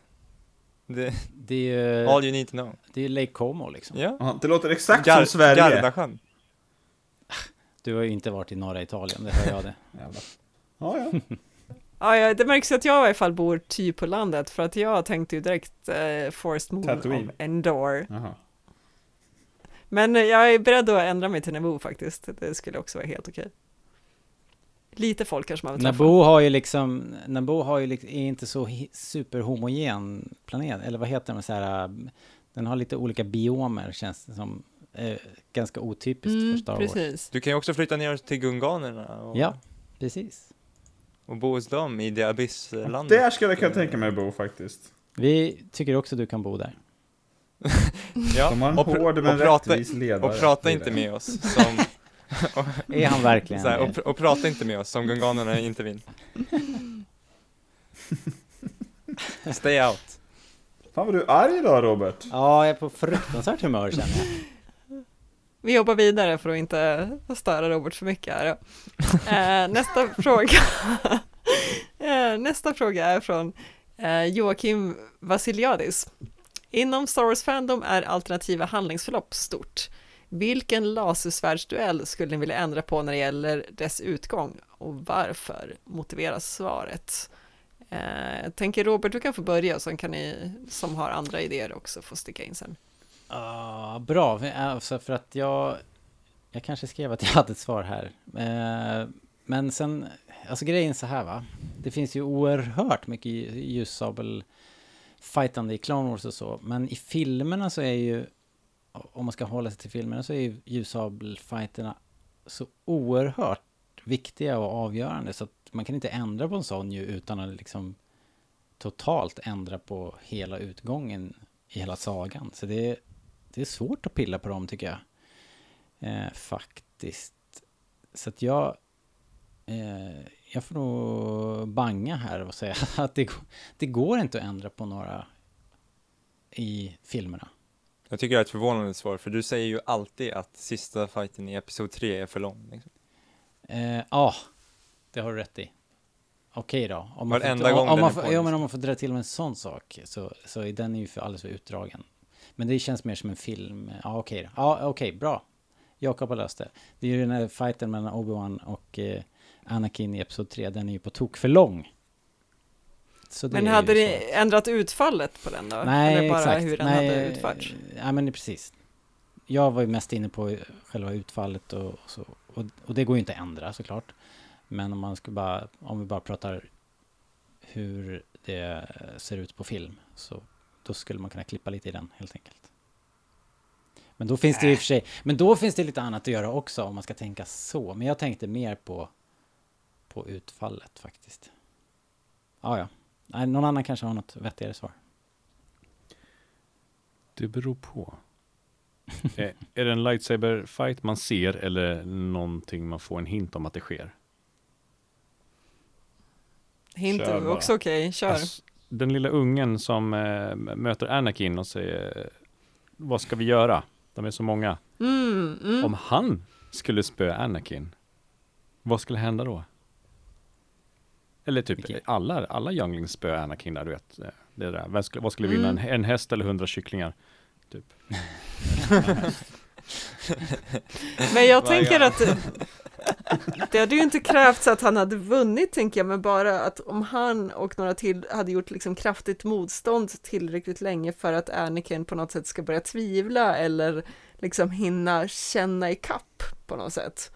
Det, Det är ju, all you need to know. det är Lake Como liksom. Ja. Ja, det låter exakt Gar- som Sverige. Gardasjön. Du har ju inte varit i norra Italien, det hör jag det. Ja, ja. Ja, ja, det märks att jag i alla fall bor typ på landet, för att jag tänkte ju direkt eh, Forest Moon Tatooine. of Endor. Jaha. Men eh, jag är beredd att ändra mig till Naboo faktiskt, det skulle också vara helt okej. Lite folk kanske man vill träffa. Naboo har ju liksom, Naboo har ju liksom, är inte så superhomogen planet, eller vad heter den så här, äh, den har lite olika biomer känns det som, eh, ganska otypiskt för Mm, Star Wars. precis. Du kan ju också flytta ner till Gunganerna och, Ja, precis. och bo hos dem i det abysslandet. Där skulle jag kunna tänka mig att bo faktiskt. Vi tycker också du kan bo där. Ja, De har en och, pr- hård men och, prata, rättvis ledare. och prata inte med oss som, Är han verkligen här, och, och prata inte med oss som Gunganerna inte vill. Stay out. Fan vad du är arg idag Robert. Ja, jag är på fruktansvärt humör känner jag. Vi jobbar vidare för att inte störa Robert för mycket här. Eh, nästa fråga. eh, nästa fråga är från eh, Joakim Vasiliadis. Inom Star Wars Fandom är alternativa handlingsförlopp stort. Vilken lasersvärdsduell skulle ni vilja ändra på när det gäller dess utgång och varför? Motiveras svaret. Eh, jag tänker Robert, du kan få börja, så kan ni som har andra idéer också få sticka in sen. Uh, bra. För- Alltså för att jag... Jag kanske skrev att jag hade ett svar här. Uh, Men sen... Alltså grejen är så här va. Det finns ju oerhört mycket ljussabel fightande i Clone Wars och så. Men i filmerna så är ju... Om man ska hålla sig till filmerna så är ju ljussabelfighterna så oerhört viktiga och avgörande. Så att man kan inte ändra på en sån ju utan att liksom totalt ändra på hela utgången i hela sagan. Så det är, det är svårt att pilla på dem tycker jag. Eh, faktiskt. Så att jag... Eh, jag får nog banga här och säga att det, går- det går inte att ändra på några i filmerna. Jag tycker det är ett förvånande svar, för du säger ju alltid att sista fighten i Episod 3 är för lång. Liksom. Eh, Ja, det har du rätt i. okej då. Om man, Varenda får, gång om, om man är får, ja, men liksom. om man får dra till med en sån sak så, så är den ju för alldeles för utdragen. Men det känns mer som en film. Ja, okej då. Ja, okej, bra. Jakob har löst det. Det är ju den här fighten mellan Obi-Wan och eh, Anakin i Episod 3. Den är ju på tok för lång. Men hade ni så. ändrat utfallet på den då? Nej, Eller bara exakt. hur den Nej, hade utförts? Ja, men precis. Jag var ju mest inne på själva utfallet och, och så. Och, och det går ju inte att ändra såklart. Men om man ska bara, om vi bara pratar hur det ser ut på film. Så då skulle man kunna klippa lite i den helt enkelt. Men då finns det i och för sig, men då finns det lite annat att göra också om man ska tänka så. Men jag tänkte mer på, på utfallet faktiskt. Ja, ja. Nej, någon annan kanske har något vettigare svar. Det beror på. är, är det en lightsaber fight man ser eller någonting man får en hint om att det sker? Hint är också okej, kör. Alltså, den lilla ungen som eh, möter Anakin och säger Vad ska vi göra? De är så många. Mm, mm. Om han skulle spöa Anakin, vad skulle hända då? Eller typ Vilket- alla, alla younglings spöar Anakin där, du vet. eh, Det där. Vad skulle, vad skulle vinna? En, en häst eller hundra kycklingar? Typ. Men jag tänker att det hade ju inte krävts att han hade vunnit, tänker jag, men bara att om han och några till hade gjort liksom kraftigt motstånd tillräckligt länge för att Anakin på något sätt ska börja tvivla eller liksom hinna känna i kapp på något sätt.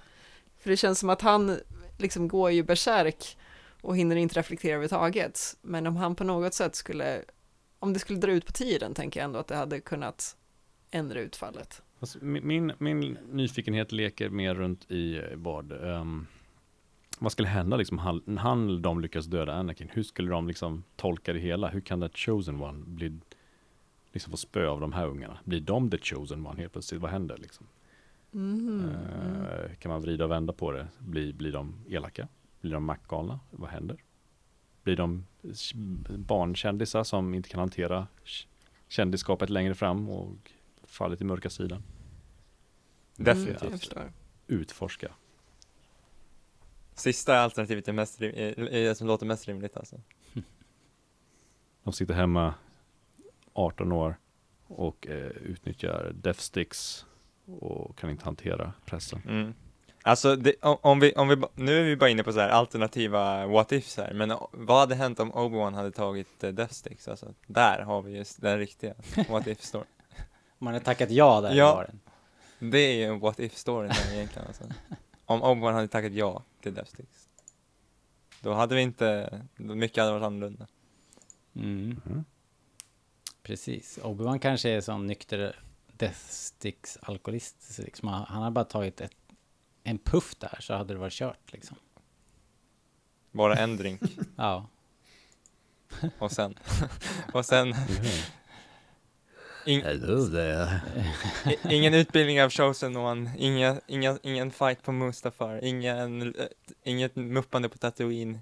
För det känns som att han liksom går ju bärsärk och hinner inte reflektera överhuvudtaget. Men om han på något sätt skulle, om det skulle dra ut på tiden, tänker jag ändå att det hade kunnat ändra utfallet. Alltså, min, min, nyfikenhet leker mer runt i vad, ehm, vad skulle hända liksom, han, han de lyckas döda Anakin? Hur skulle de liksom tolka det hela? Hur kan the chosen one bli, liksom få spö av de här ungarna? Blir de the chosen one helt plötsligt? Vad händer liksom? Mhm, Eh, kan man vrida och vända på det? Blir, blir de elaka? Blir de maktgalna? Vad händer? Blir de barnkändisar som inte kan hantera kändisskapet längre fram och faller till mörka sidan? Definitivt. Mm, jag förstår. Utforska. Sista alternativet är, mest, rim- är, som låter mest rimligt alltså. De sitter hemma 18 år och eh, utnyttjar death sticks och kan inte hantera pressen. Mm. Alltså, det, om, vi, om vi, nu är vi bara inne på så här alternativa what ifs här, men o- vad hade hänt om Obi-Wan hade tagit uh, Death Sticks? Alltså, där har vi just den riktiga what if story. Man har tackat ja där Ja. var den. Det är ju en what if story där egentligen alltså. Om Obi-Wan hade tackat ja till Death Sticks. Då hade vi inte, mycket hade varit annorlunda. Mm. Mhm. Precis. Obi-Wan kanske är sån nykter Death Sticks alkoholist. Så Liksom, han, han har bara tagit ett, en puff där så hade det varit kört liksom. Bara en drink Ja. och sen, och sen ing, Hello there. ingen utbildning av Chosen One, inga, inga, ingen fight på Mustafar, ingen, eh, inget muppande på Tatooine.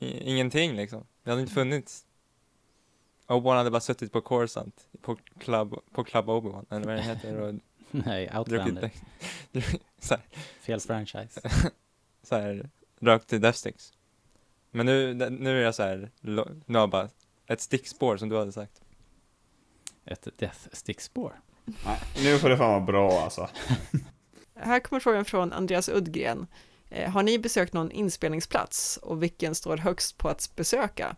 Ingenting liksom. Det hade inte funnits. Obi-Wan hade bara suttit på Coruscant, på Club, på Club Obi-Wan, eller vad det heter, och Nej, Outlander. Fel franchise. så här, rökt till Death Sticks. Men nu, nu är jag så här, nu har jag bara ett stickspår som du hade sagt. Ett Death Stick-spår. Nej, nu får det fan vara bra alltså. Här kommer frågan från Andreas Uddgren. Eh, har ni besökt någon inspelningsplats och vilken står högst på att besöka?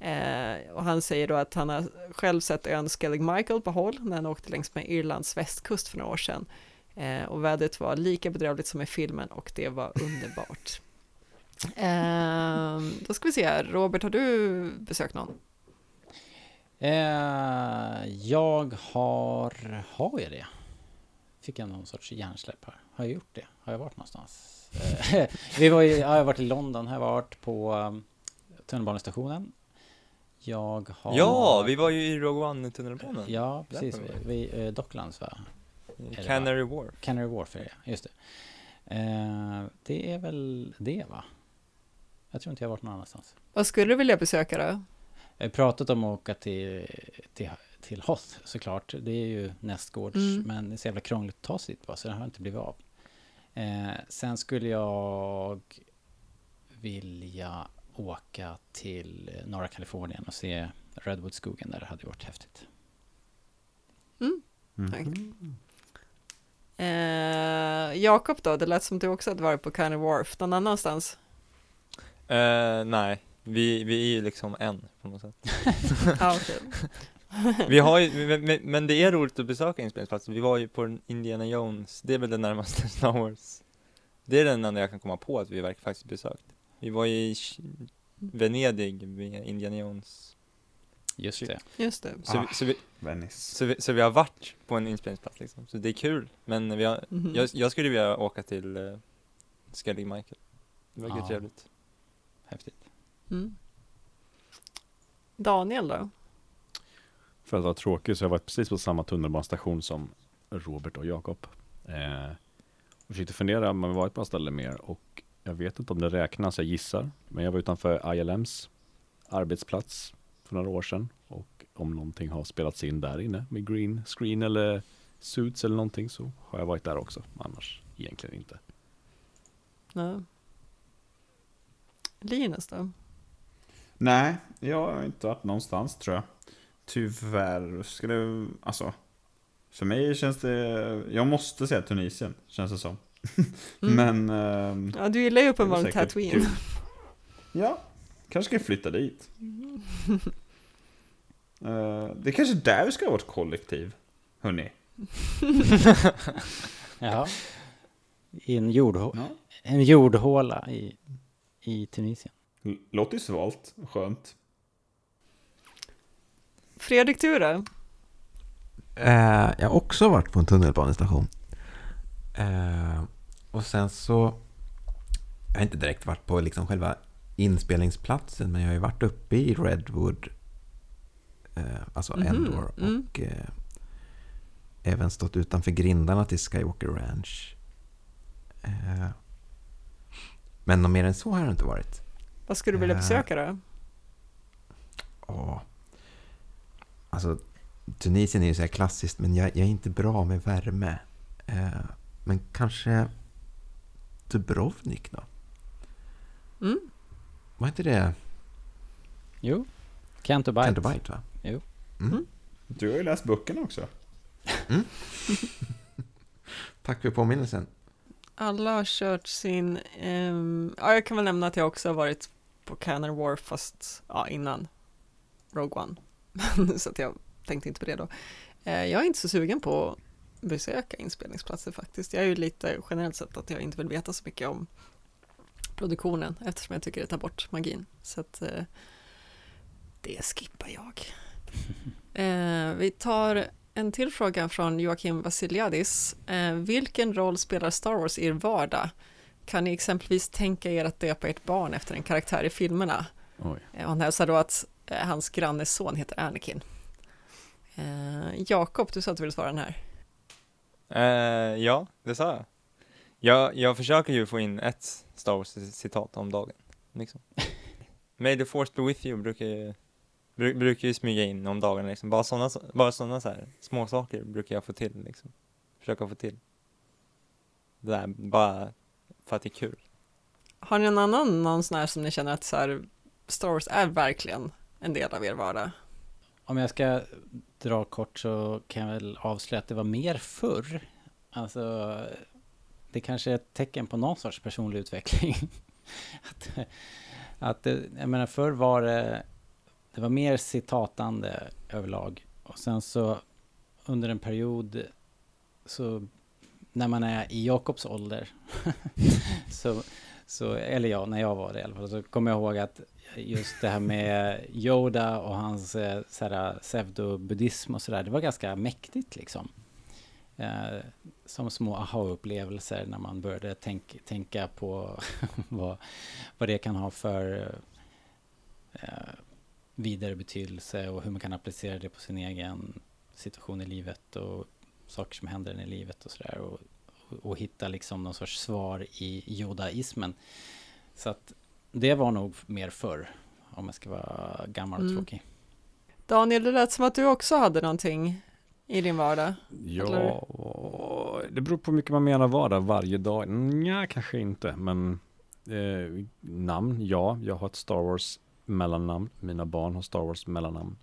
Eh, och han säger då att han har själv sett ön Skellig Michael på håll när han åkte längs med Irlands västkust för några år sedan. Eh, och vädret var lika bedrövligt som i filmen och det var underbart. Eh, då ska vi se här, Robert, har du besökt någon? Eh, jag har... Har jag det? Fick jag någon sorts hjärnsläpp här? Har jag gjort det? Har jag varit någonstans? Eh, vi var ju, ja, jag har varit i London, har jag varit på um, tunnelbanestationen. Jag har... Ja, vi var ju i Rogue One-tunnelbanan. Ja, precis. Vi, vi, eh, Docklands va? I Canary Wharf. Canary Wharf är det, just det. Eh, det är väl det va? Jag tror inte jag har varit någon annanstans. Vad skulle du vilja besöka då? Jag har pratat om att åka till, till, till Hoth såklart. Det är ju nästgårds, Mm. men det är så jävla krångligt att ta sig dit bara, så det har inte blivit av. Eh, sen skulle jag vilja åka till norra Kalifornien och se Redwoodskogen där det hade varit häftigt. Mm. Mm. Tack. Eh, Jakob då, det lät som du också hade varit på Kind of Wharf, någon annanstans? Eh, nej, vi, vi är ju liksom en på något sätt. Ja. Vi har ju, men- men, det är roligt att besöka inspelningsplatser. Vi var ju på Indiana Jones, det är väl det närmaste Star Wars. Det är den enda jag kan komma på att vi verkligen faktiskt besökt. Vi var i Ch- Venedig med Indiana Jones. Just det. Just det. Så, Ah. vi, så, vi, Venice. så, vi, så vi har varit på en inspelningsplats liksom. Så det är kul. Men vi har, Mhm. jag, jag skulle vilja åka till uh, Skellig Michael. Det verkar Ja. trevligt. Häftigt. Mm. Daniel då? För att vara tråkig så har jag varit precis på samma tunnelbanestation som Robert och Jakob. Eh, och försökte fundera om jag varit på något ställe mer och jag vet inte om det räknas, jag gissar. Men jag var utanför ILMs arbetsplats för några år sedan och om någonting har spelats in där inne med green screen eller suits eller någonting så har jag varit där också. Annars egentligen inte. Ja. Linus då? Nej, jag har inte varit någonstans tror jag. Tyvärr. Skulle, alltså. För mig känns det, jag måste säga Tunisien, känns det som. Mm. Men, ehm, Ja, du gillar ju uppenbarligen Tatooine. kul. Ja, kanske ska flytta dit. Eh, det är kanske där vi ska ha vårt kollektiv, hörni. Ja. I en, jordhå- Ja. en jordhåla i, i Tunisien. Låter ju svalt skönt. Fredrik Ture? Eh, jag har också varit på en tunnelbanestation. Eh, och sen så... Jag har inte direkt varit på liksom själva inspelningsplatsen, men jag har ju varit uppe i Redwood, eh, alltså Mhm, Endor, mm. och eh, även stått utanför grindarna till Skywalker Ranch. Eh, men något mer än så har det inte varit. Vad skulle du vilja Eh. besöka då? Ja. Alltså, Tunisien är ju så här klassiskt, men jag, jag är inte bra med värme. Eh, men kanske Dubrovnik då? Mm. Var inte det Jo, Canto Bight. Canto Bight, va? Jo. Mm. Du har ju läst böckerna också. Tack för påminnelsen. Alla har kört sin, ehm, ja jag kan väl nämna att jag också har varit på Canner War fast ja, innan Rogue One. så att jag tänkte inte på det då. Eh, jag är inte så sugen på att besöka inspelningsplatser faktiskt. Jag är ju lite generellt sett att jag inte vill veta så mycket om produktionen eftersom jag tycker det tar bort magin. Så att eh, det skippar jag. Eh, vi tar en till fråga från Joakim Vasiliadis. Vilken roll spelar Star Wars i er vardag? Kan ni exempelvis tänka er att döpa ert barn efter en karaktär i filmerna? Oj. Eh, och han hälsar då att eh, hans grannes son heter Anakin. Eh, Jakob, du sa att du ville svara den här. Eh, ja, det sa jag. jag. Jag försöker ju få in ett Star Wars-citat om dagen. Liksom. May the force be with you brukar ju, bru- brukar ju smyga in om dagarna liksom. Bara sådana bara såna så här små saker brukar jag få till liksom. Försöka få till. Det där, bara för att det är kul. Har ni någon annan någon sån här som ni känner att så här, Star Wars är verkligen en del av er vardag? Om jag ska dra kort så kan jag väl avslöja att det var mer förr. Alltså, det kanske är ett tecken på någon sorts personlig utveckling. att, att det, jag menar, förr var det, det var mer citatande överlag. Och sen så under en period så när man är i Jakobs ålder så, så, eller ja, när jag var det i alla fall, så kommer jag ihåg att just det här med Yoda och hans eh, pseudo-buddhism och sådär, det var ganska mäktigt liksom. Eh, som små aha-upplevelser när man började tänk, tänka på vad, vad det kan ha för eh, vidare betydelse och hur man kan applicera det på sin egen situation i livet och saker som händer en i livet och sådär. Och, och, hitta liksom någon sorts svar i jodaismen. Så att det var nog mer förr, om jag ska vara gammal och Mm. tråkig. Daniel, det lät som att du också hade någonting i din vardag. Ja, det beror på hur mycket man menar vardag varje dag. Ja, kanske inte, men Eh, namn, ja. Jag har ett Star Wars mellannamn. Mina barn har Star Wars mellannamn.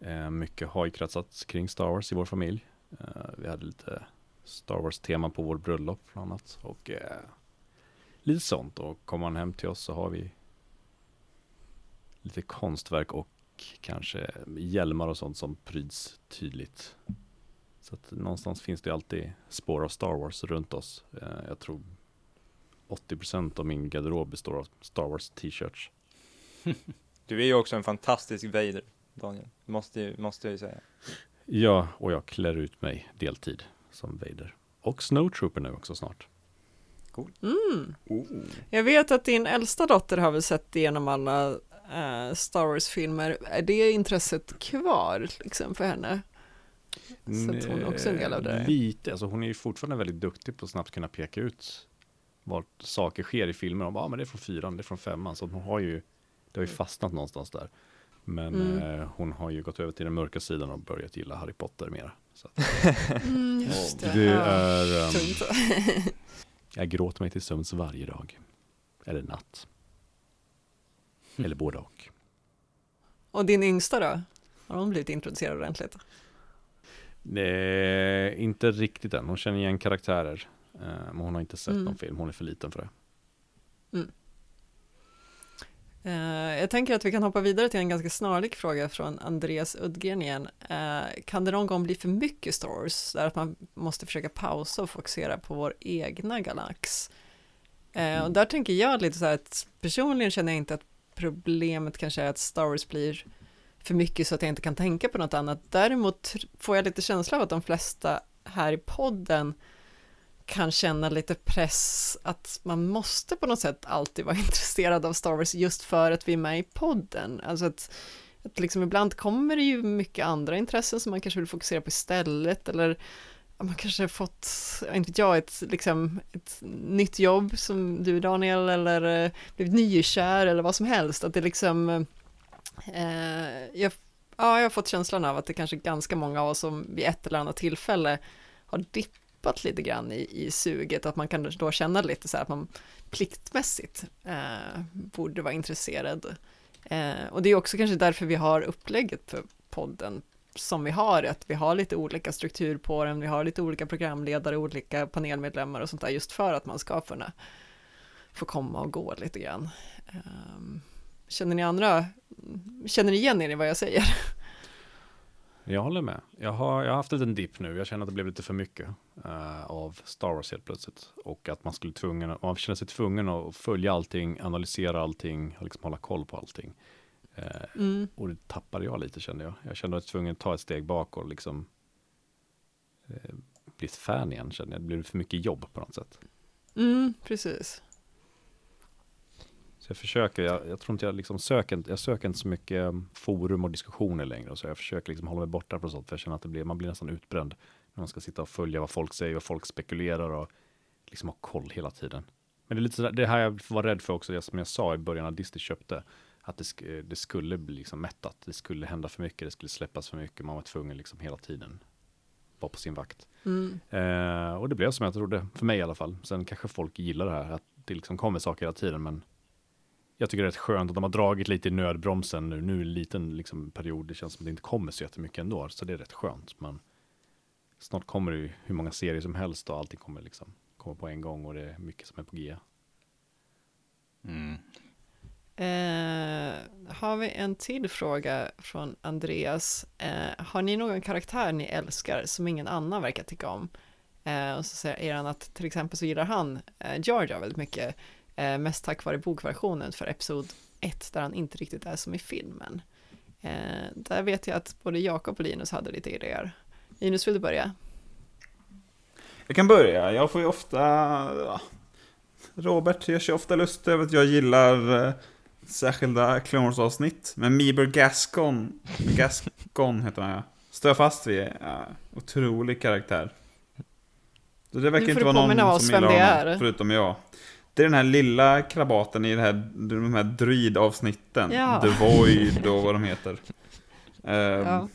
Eh, mycket har ju kretsat kring Star Wars i vår familj. Eh, vi hade lite Star Wars-tema på vår bröllop bland annat. Och eh, lite sånt. Och kommer man hem till oss så har vi lite konstverk och kanske hjälmar och sånt som pryds tydligt. Så att någonstans finns det alltid spår av Star Wars runt oss. Eh, jag tror 80% av min garderob består av Star Wars t-shirts. Du är ju också en fantastisk Vader, Daniel. Måste, måste jag ju säga. Ja, och jag klär ut mig deltid som Vader. Och Snowtrooper nu också snart. Mm. Jag vet att din äldsta dotter har väl sett igenom alla eh, Star Wars-filmer. Är det intresset kvar liksom, för henne? Så att hon är också en del av det. Lite, alltså hon är ju fortfarande väldigt duktig på att snabbt kunna peka ut vart saker sker i filmer. Och bara, ah, men det är från fyran, det är från femman. Så hon har ju, det har ju fastnat någonstans där. Men Mm. eh, hon har ju gått över till den mörka sidan och börjat gilla Harry Potter mer. Så att, Mm, just det. det är, tungt. jag gråter mig till sömns varje dag. Eller natt. Eller både och. Och din yngsta då? Har hon blivit introducerad ordentligt? Nej, inte riktigt än. Hon känner igen karaktärer. eh, Men hon har inte sett Mm. någon film. Hon är för liten för det. Eh, jag tänker att vi kan hoppa vidare till en ganska snarlik fråga från Andreas Uddgren igen. Eh, kan det någon gång bli för mycket Star Wars, där att man måste försöka pausa och fokusera på vår egna galax? Eh, och där tänker jag lite så här att personligen känner jag inte att problemet kanske är att Star Wars blir för mycket så att jag inte kan tänka på något annat. Däremot får jag lite känsla av att de flesta här i podden kan känna lite press att man måste på något sätt alltid vara intresserad av Star Wars just för att vi är med i podden. Alltså att, att liksom ibland kommer det ju mycket andra intressen som man kanske vill fokusera på istället eller man kanske har fått, inte vet jag, ett, liksom, ett nytt jobb som du Daniel eller eh, blivit nykär eller vad som helst. Att det liksom, eh, jag, ja, jag har fått känslan av att det kanske är ganska många av oss som vid ett eller annat tillfälle har tappat lite grann i, i suget, att man kan då känna lite så här att man pliktmässigt eh, borde vara intresserad. Eh, och det är också kanske därför vi har upplägget för podden som vi har, att vi har lite olika struktur på den, vi har lite olika programledare, olika panelmedlemmar och sånt där, just för att man ska kunna få komma och gå lite grann. Eh, känner ni andra, känner ni igen er i vad jag säger? Jag håller med. Jag har, jag har haft en liten dipp nu. Jag känner att det blev lite för mycket eh, av Star Wars helt plötsligt. Och att man skulle tvungen, man känner sig tvungen att följa allting, analysera allting, liksom hålla koll på allting. Eh, Mm. och det tappade jag lite kände jag. Jag kände att jag var tvungen att ta ett steg bak och liksom eh, bli ett fan igen kände jag. Det blev för mycket jobb på något sätt. Mm, precis. Jag försöker, jag, jag tror inte jag liksom söker, jag söker inte så mycket um, forum och diskussioner längre. Så jag försöker liksom hålla mig borta från sånt. För jag känner att det blir, man blir nästan utbränd. När man ska sitta och följa vad folk säger, vad folk spekulerar och liksom ha koll hela tiden. Men det är lite sådär, det här jag var rädd för också, det som jag sa i början när Disney köpte. Att det, sk- det skulle bli liksom mättat, det skulle hända för mycket, det skulle släppas för mycket. Man var tvungen liksom hela tiden vara på sin vakt. Mm. Eh, och det blev som jag trodde, för mig i alla fall. Sen kanske folk gillar det här, att det liksom kommer saker hela tiden, men jag tycker det är rätt skönt att de har dragit lite i nödbromsen nu. Nu är det en liten liksom, period, det känns som att det inte kommer så jättemycket ändå, så det är rätt skönt. Men snart kommer det ju hur många serier som helst och allting kommer liksom komma på en gång och det är mycket som är på G. Mm. Eh, har vi en till fråga från Andreas. Eh, har ni någon karaktär ni älskar som ingen annan verkar tycka om? Eh, och så säger han att till exempel så gillar han eh, Jar väldigt mycket. Eh, mest tack vare bokversionen för episod 1 där han inte riktigt är som i filmen. Eh, där vet jag att både Jakob och Linus hade lite idéer. Linus, vill du börja? Jag kan börja. Jag får ju ofta... Robert gör sig ofta lust över att jag gillar eh, särskilda Clone Wars-avsnitt. Men Meeber Gascon, Gascon heter han ja. Står fast vid. Ja, otrolig karaktär. Det verkar inte vara någon som gillar honom, förutom jag. Det är den här lilla krabaten i det här, de här druid-avsnitten. Ja. The Void och vad de heter. Ehm, Ja.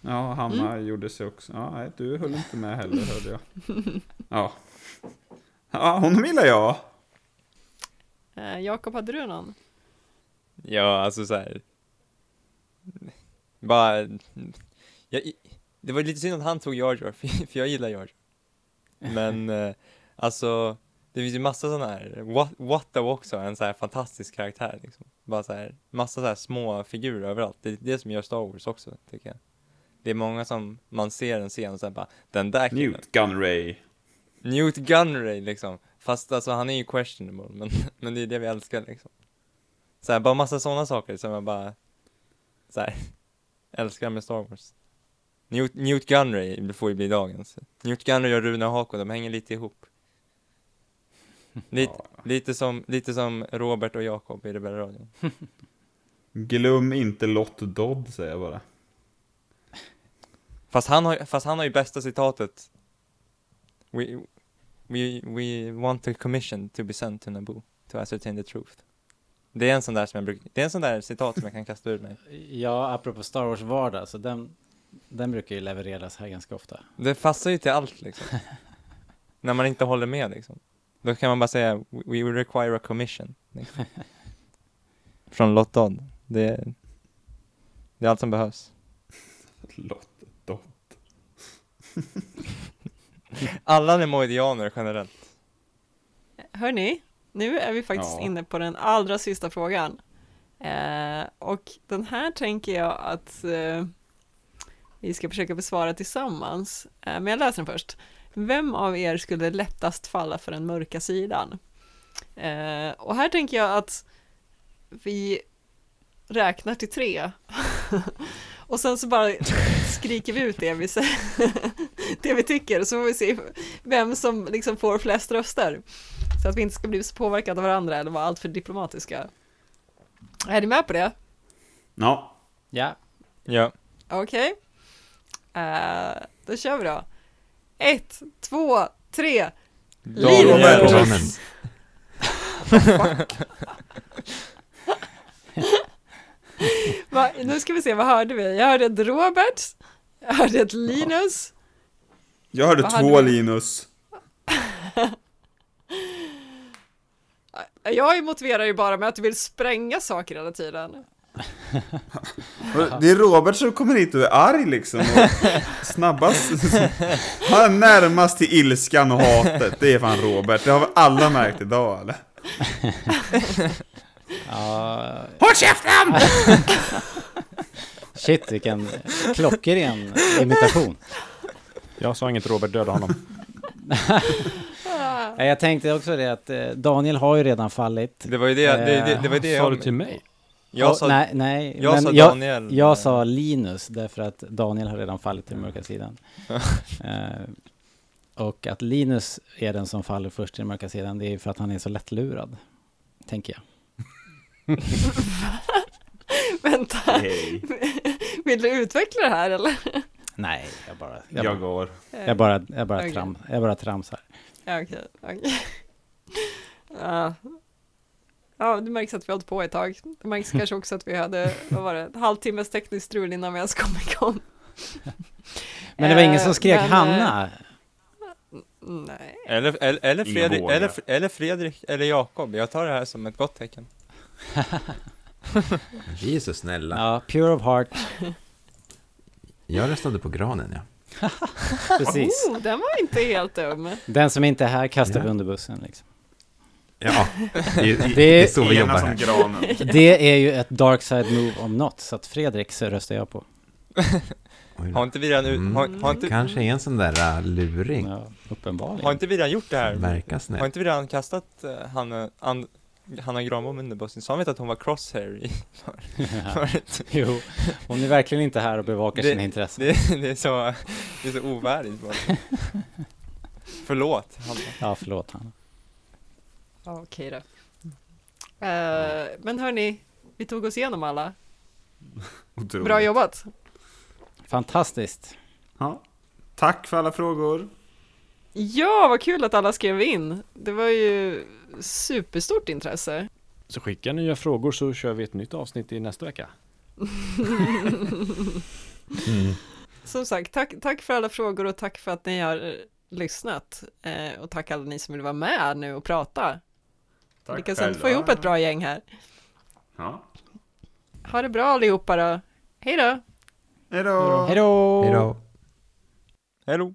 Ja, Hanna gjorde sig också. Ja, nej, du höll inte med heller hörde jag. Ja. Ja, honom gillar jag. Eh, Jakob, hade du någon? Ja, alltså så här. Bara, jag, det var lite synd att han tog Jar Jar, för, för jag gillar Jar Jar. Men, eh, alltså, det finns ju massa sådana här, Wat- Watto också, en så här fantastisk karaktär liksom. Bara så här, massa så här små figurer överallt. Det är det som gör Star Wars också, tycker jag. Det är många som man ser en scen och sen bara, den där killen. Newt Gunray. Newt Gunray liksom. Fast alltså han är ju questionable, men, men det är det vi älskar liksom. Så här, bara massa sådana saker som jag bara, så här, älskar med Star Wars. Newt, Newt Gunray får ju bli dagens. Newt Gunray och Rune Hako, de hänger lite ihop. Lite, lite, som, lite som Robert och Jakob i Rebellradion. Glöm inte Lott Dodd, säger jag bara. Fast han har, fast han har ju bästa citatet. We, we, we want a commission to be sent to Naboo to ascertain the truth. Det är en sån där som jag brukar, det är en sån där citat som jag kan kasta ur mig. Ja, apropå Star Wars vardag, så den, den brukar ju levereras här ganska ofta. Det passar ju till allt liksom. När man inte håller med liksom. Då kan man bara säga we require a commission. Liksom. Från Lott. Det, är- det är allt som behövs. Lott Dodd. Alla nemoidianer generellt. Hörni, nu är vi faktiskt Ja. inne på den allra sista frågan. Eh, och den här tänker jag att eh, vi ska försöka besvara tillsammans. Eh, men jag läser den först. Vem av er skulle lättast falla för den mörka sidan? Eh, och här tänker jag att vi räknar till tre. och sen så bara skriker vi ut det vi, det vi tycker, så får vi se vem som liksom får flest röster. Så att vi inte ska bli så påverkade av varandra eller vara alltför diplomatiska. Är ni med på det? Ja. Ja, Ja. Okej. Eh, då kör vi då. Ett, två, tre. Danen. Va, nu ska vi se, vad hörde vi? Jag hörde ett Robert, jag hörde ett Linus. Jag hörde Vad två vi? Linus. Jag motiverar ju bara med att du vill spränga saker hela tiden. Det är Robert som kommer hit och är arg liksom. Och snabbast. Han är närmast till ilskan och hatet. Det är fan Robert. Det har vi alla märkt idag eller? ja Håll käften! shit vilken klockren imitation. Jag sa inget Robert, döda honom. Jag tänkte också det att eh, Daniel har ju redan fallit. Det var ju det, det, det, det, var det Sa du till mig? Jag Ja, sa, nej, nej, jag men sa jag, Daniel. jag sa Linus därför att Daniel har redan fallit till den mörka sidan. eh, och att Linus är den som faller först till den mörka sidan, det är för att han är så lättlurad. Tänker jag. Vänta, Hej. vill du utveckla det här eller? Nej, jag bara, jag, Jag går. jag bara, jag bara, tram, jag bara tramsar. Okej, okej. Ja. Ja, det märks att vi har hållit på ett tag. Det märks kanske också att vi hade, vad var det, en halvtimmes tekniskt strul innan vi ens kom igång. Men det var ingen Eh, som skrek men, Hanna. Nej. Eller, eller, eller, Fredrik, eller, eller Fredrik, eller Jakob. Jag tar det här som ett gott tecken. Vi är så snälla. Ja, pure of heart, Jag röstade på granen, ja. precis. Oh, den var inte helt dum. Den som inte är här kastar vi Ja. under bussen. Liksom. Ja, det är, det är så vi jobbar här. granen. Det är ju ett dark side move om något, så att Fredrik så röstar jag på. Har inte vi redan, Mm. har, har, inte, Kanske är en sån där uh, luring. Ja, uppenbarligen. har inte vi redan gjort det här? Verkar Har snäll. inte vi redan kastat uh, Hanna, and, Hanna Granbom under bussen? Sa vi inte att hon var crosshair i förut? Jo, hon är verkligen inte här och bevakar Det- sina intressen. Det, det, är så, det är så ovärdigt bara. Förlåt, Hanna. Ja, förlåt Hanna. Ja, Okej då. Eh, men hörni, vi tog oss igenom alla. Otroligt. Bra jobbat. Fantastiskt. Ja. Tack för alla frågor. Ja, vad kul att alla skrev in. Det var ju superstort intresse. Så skicka nya frågor så kör vi ett nytt avsnitt i nästa vecka. Mm. Som sagt, tack, tack för alla frågor och tack för att ni har eh, lyssnat. Eh, och tack alla ni som vill vara med nu och prata. Tack Lyckas inte få själva. ihop ett bra gäng här. Ja. Ha det bra allihopa då! Hej då! Hej då! Hej då. Hej då!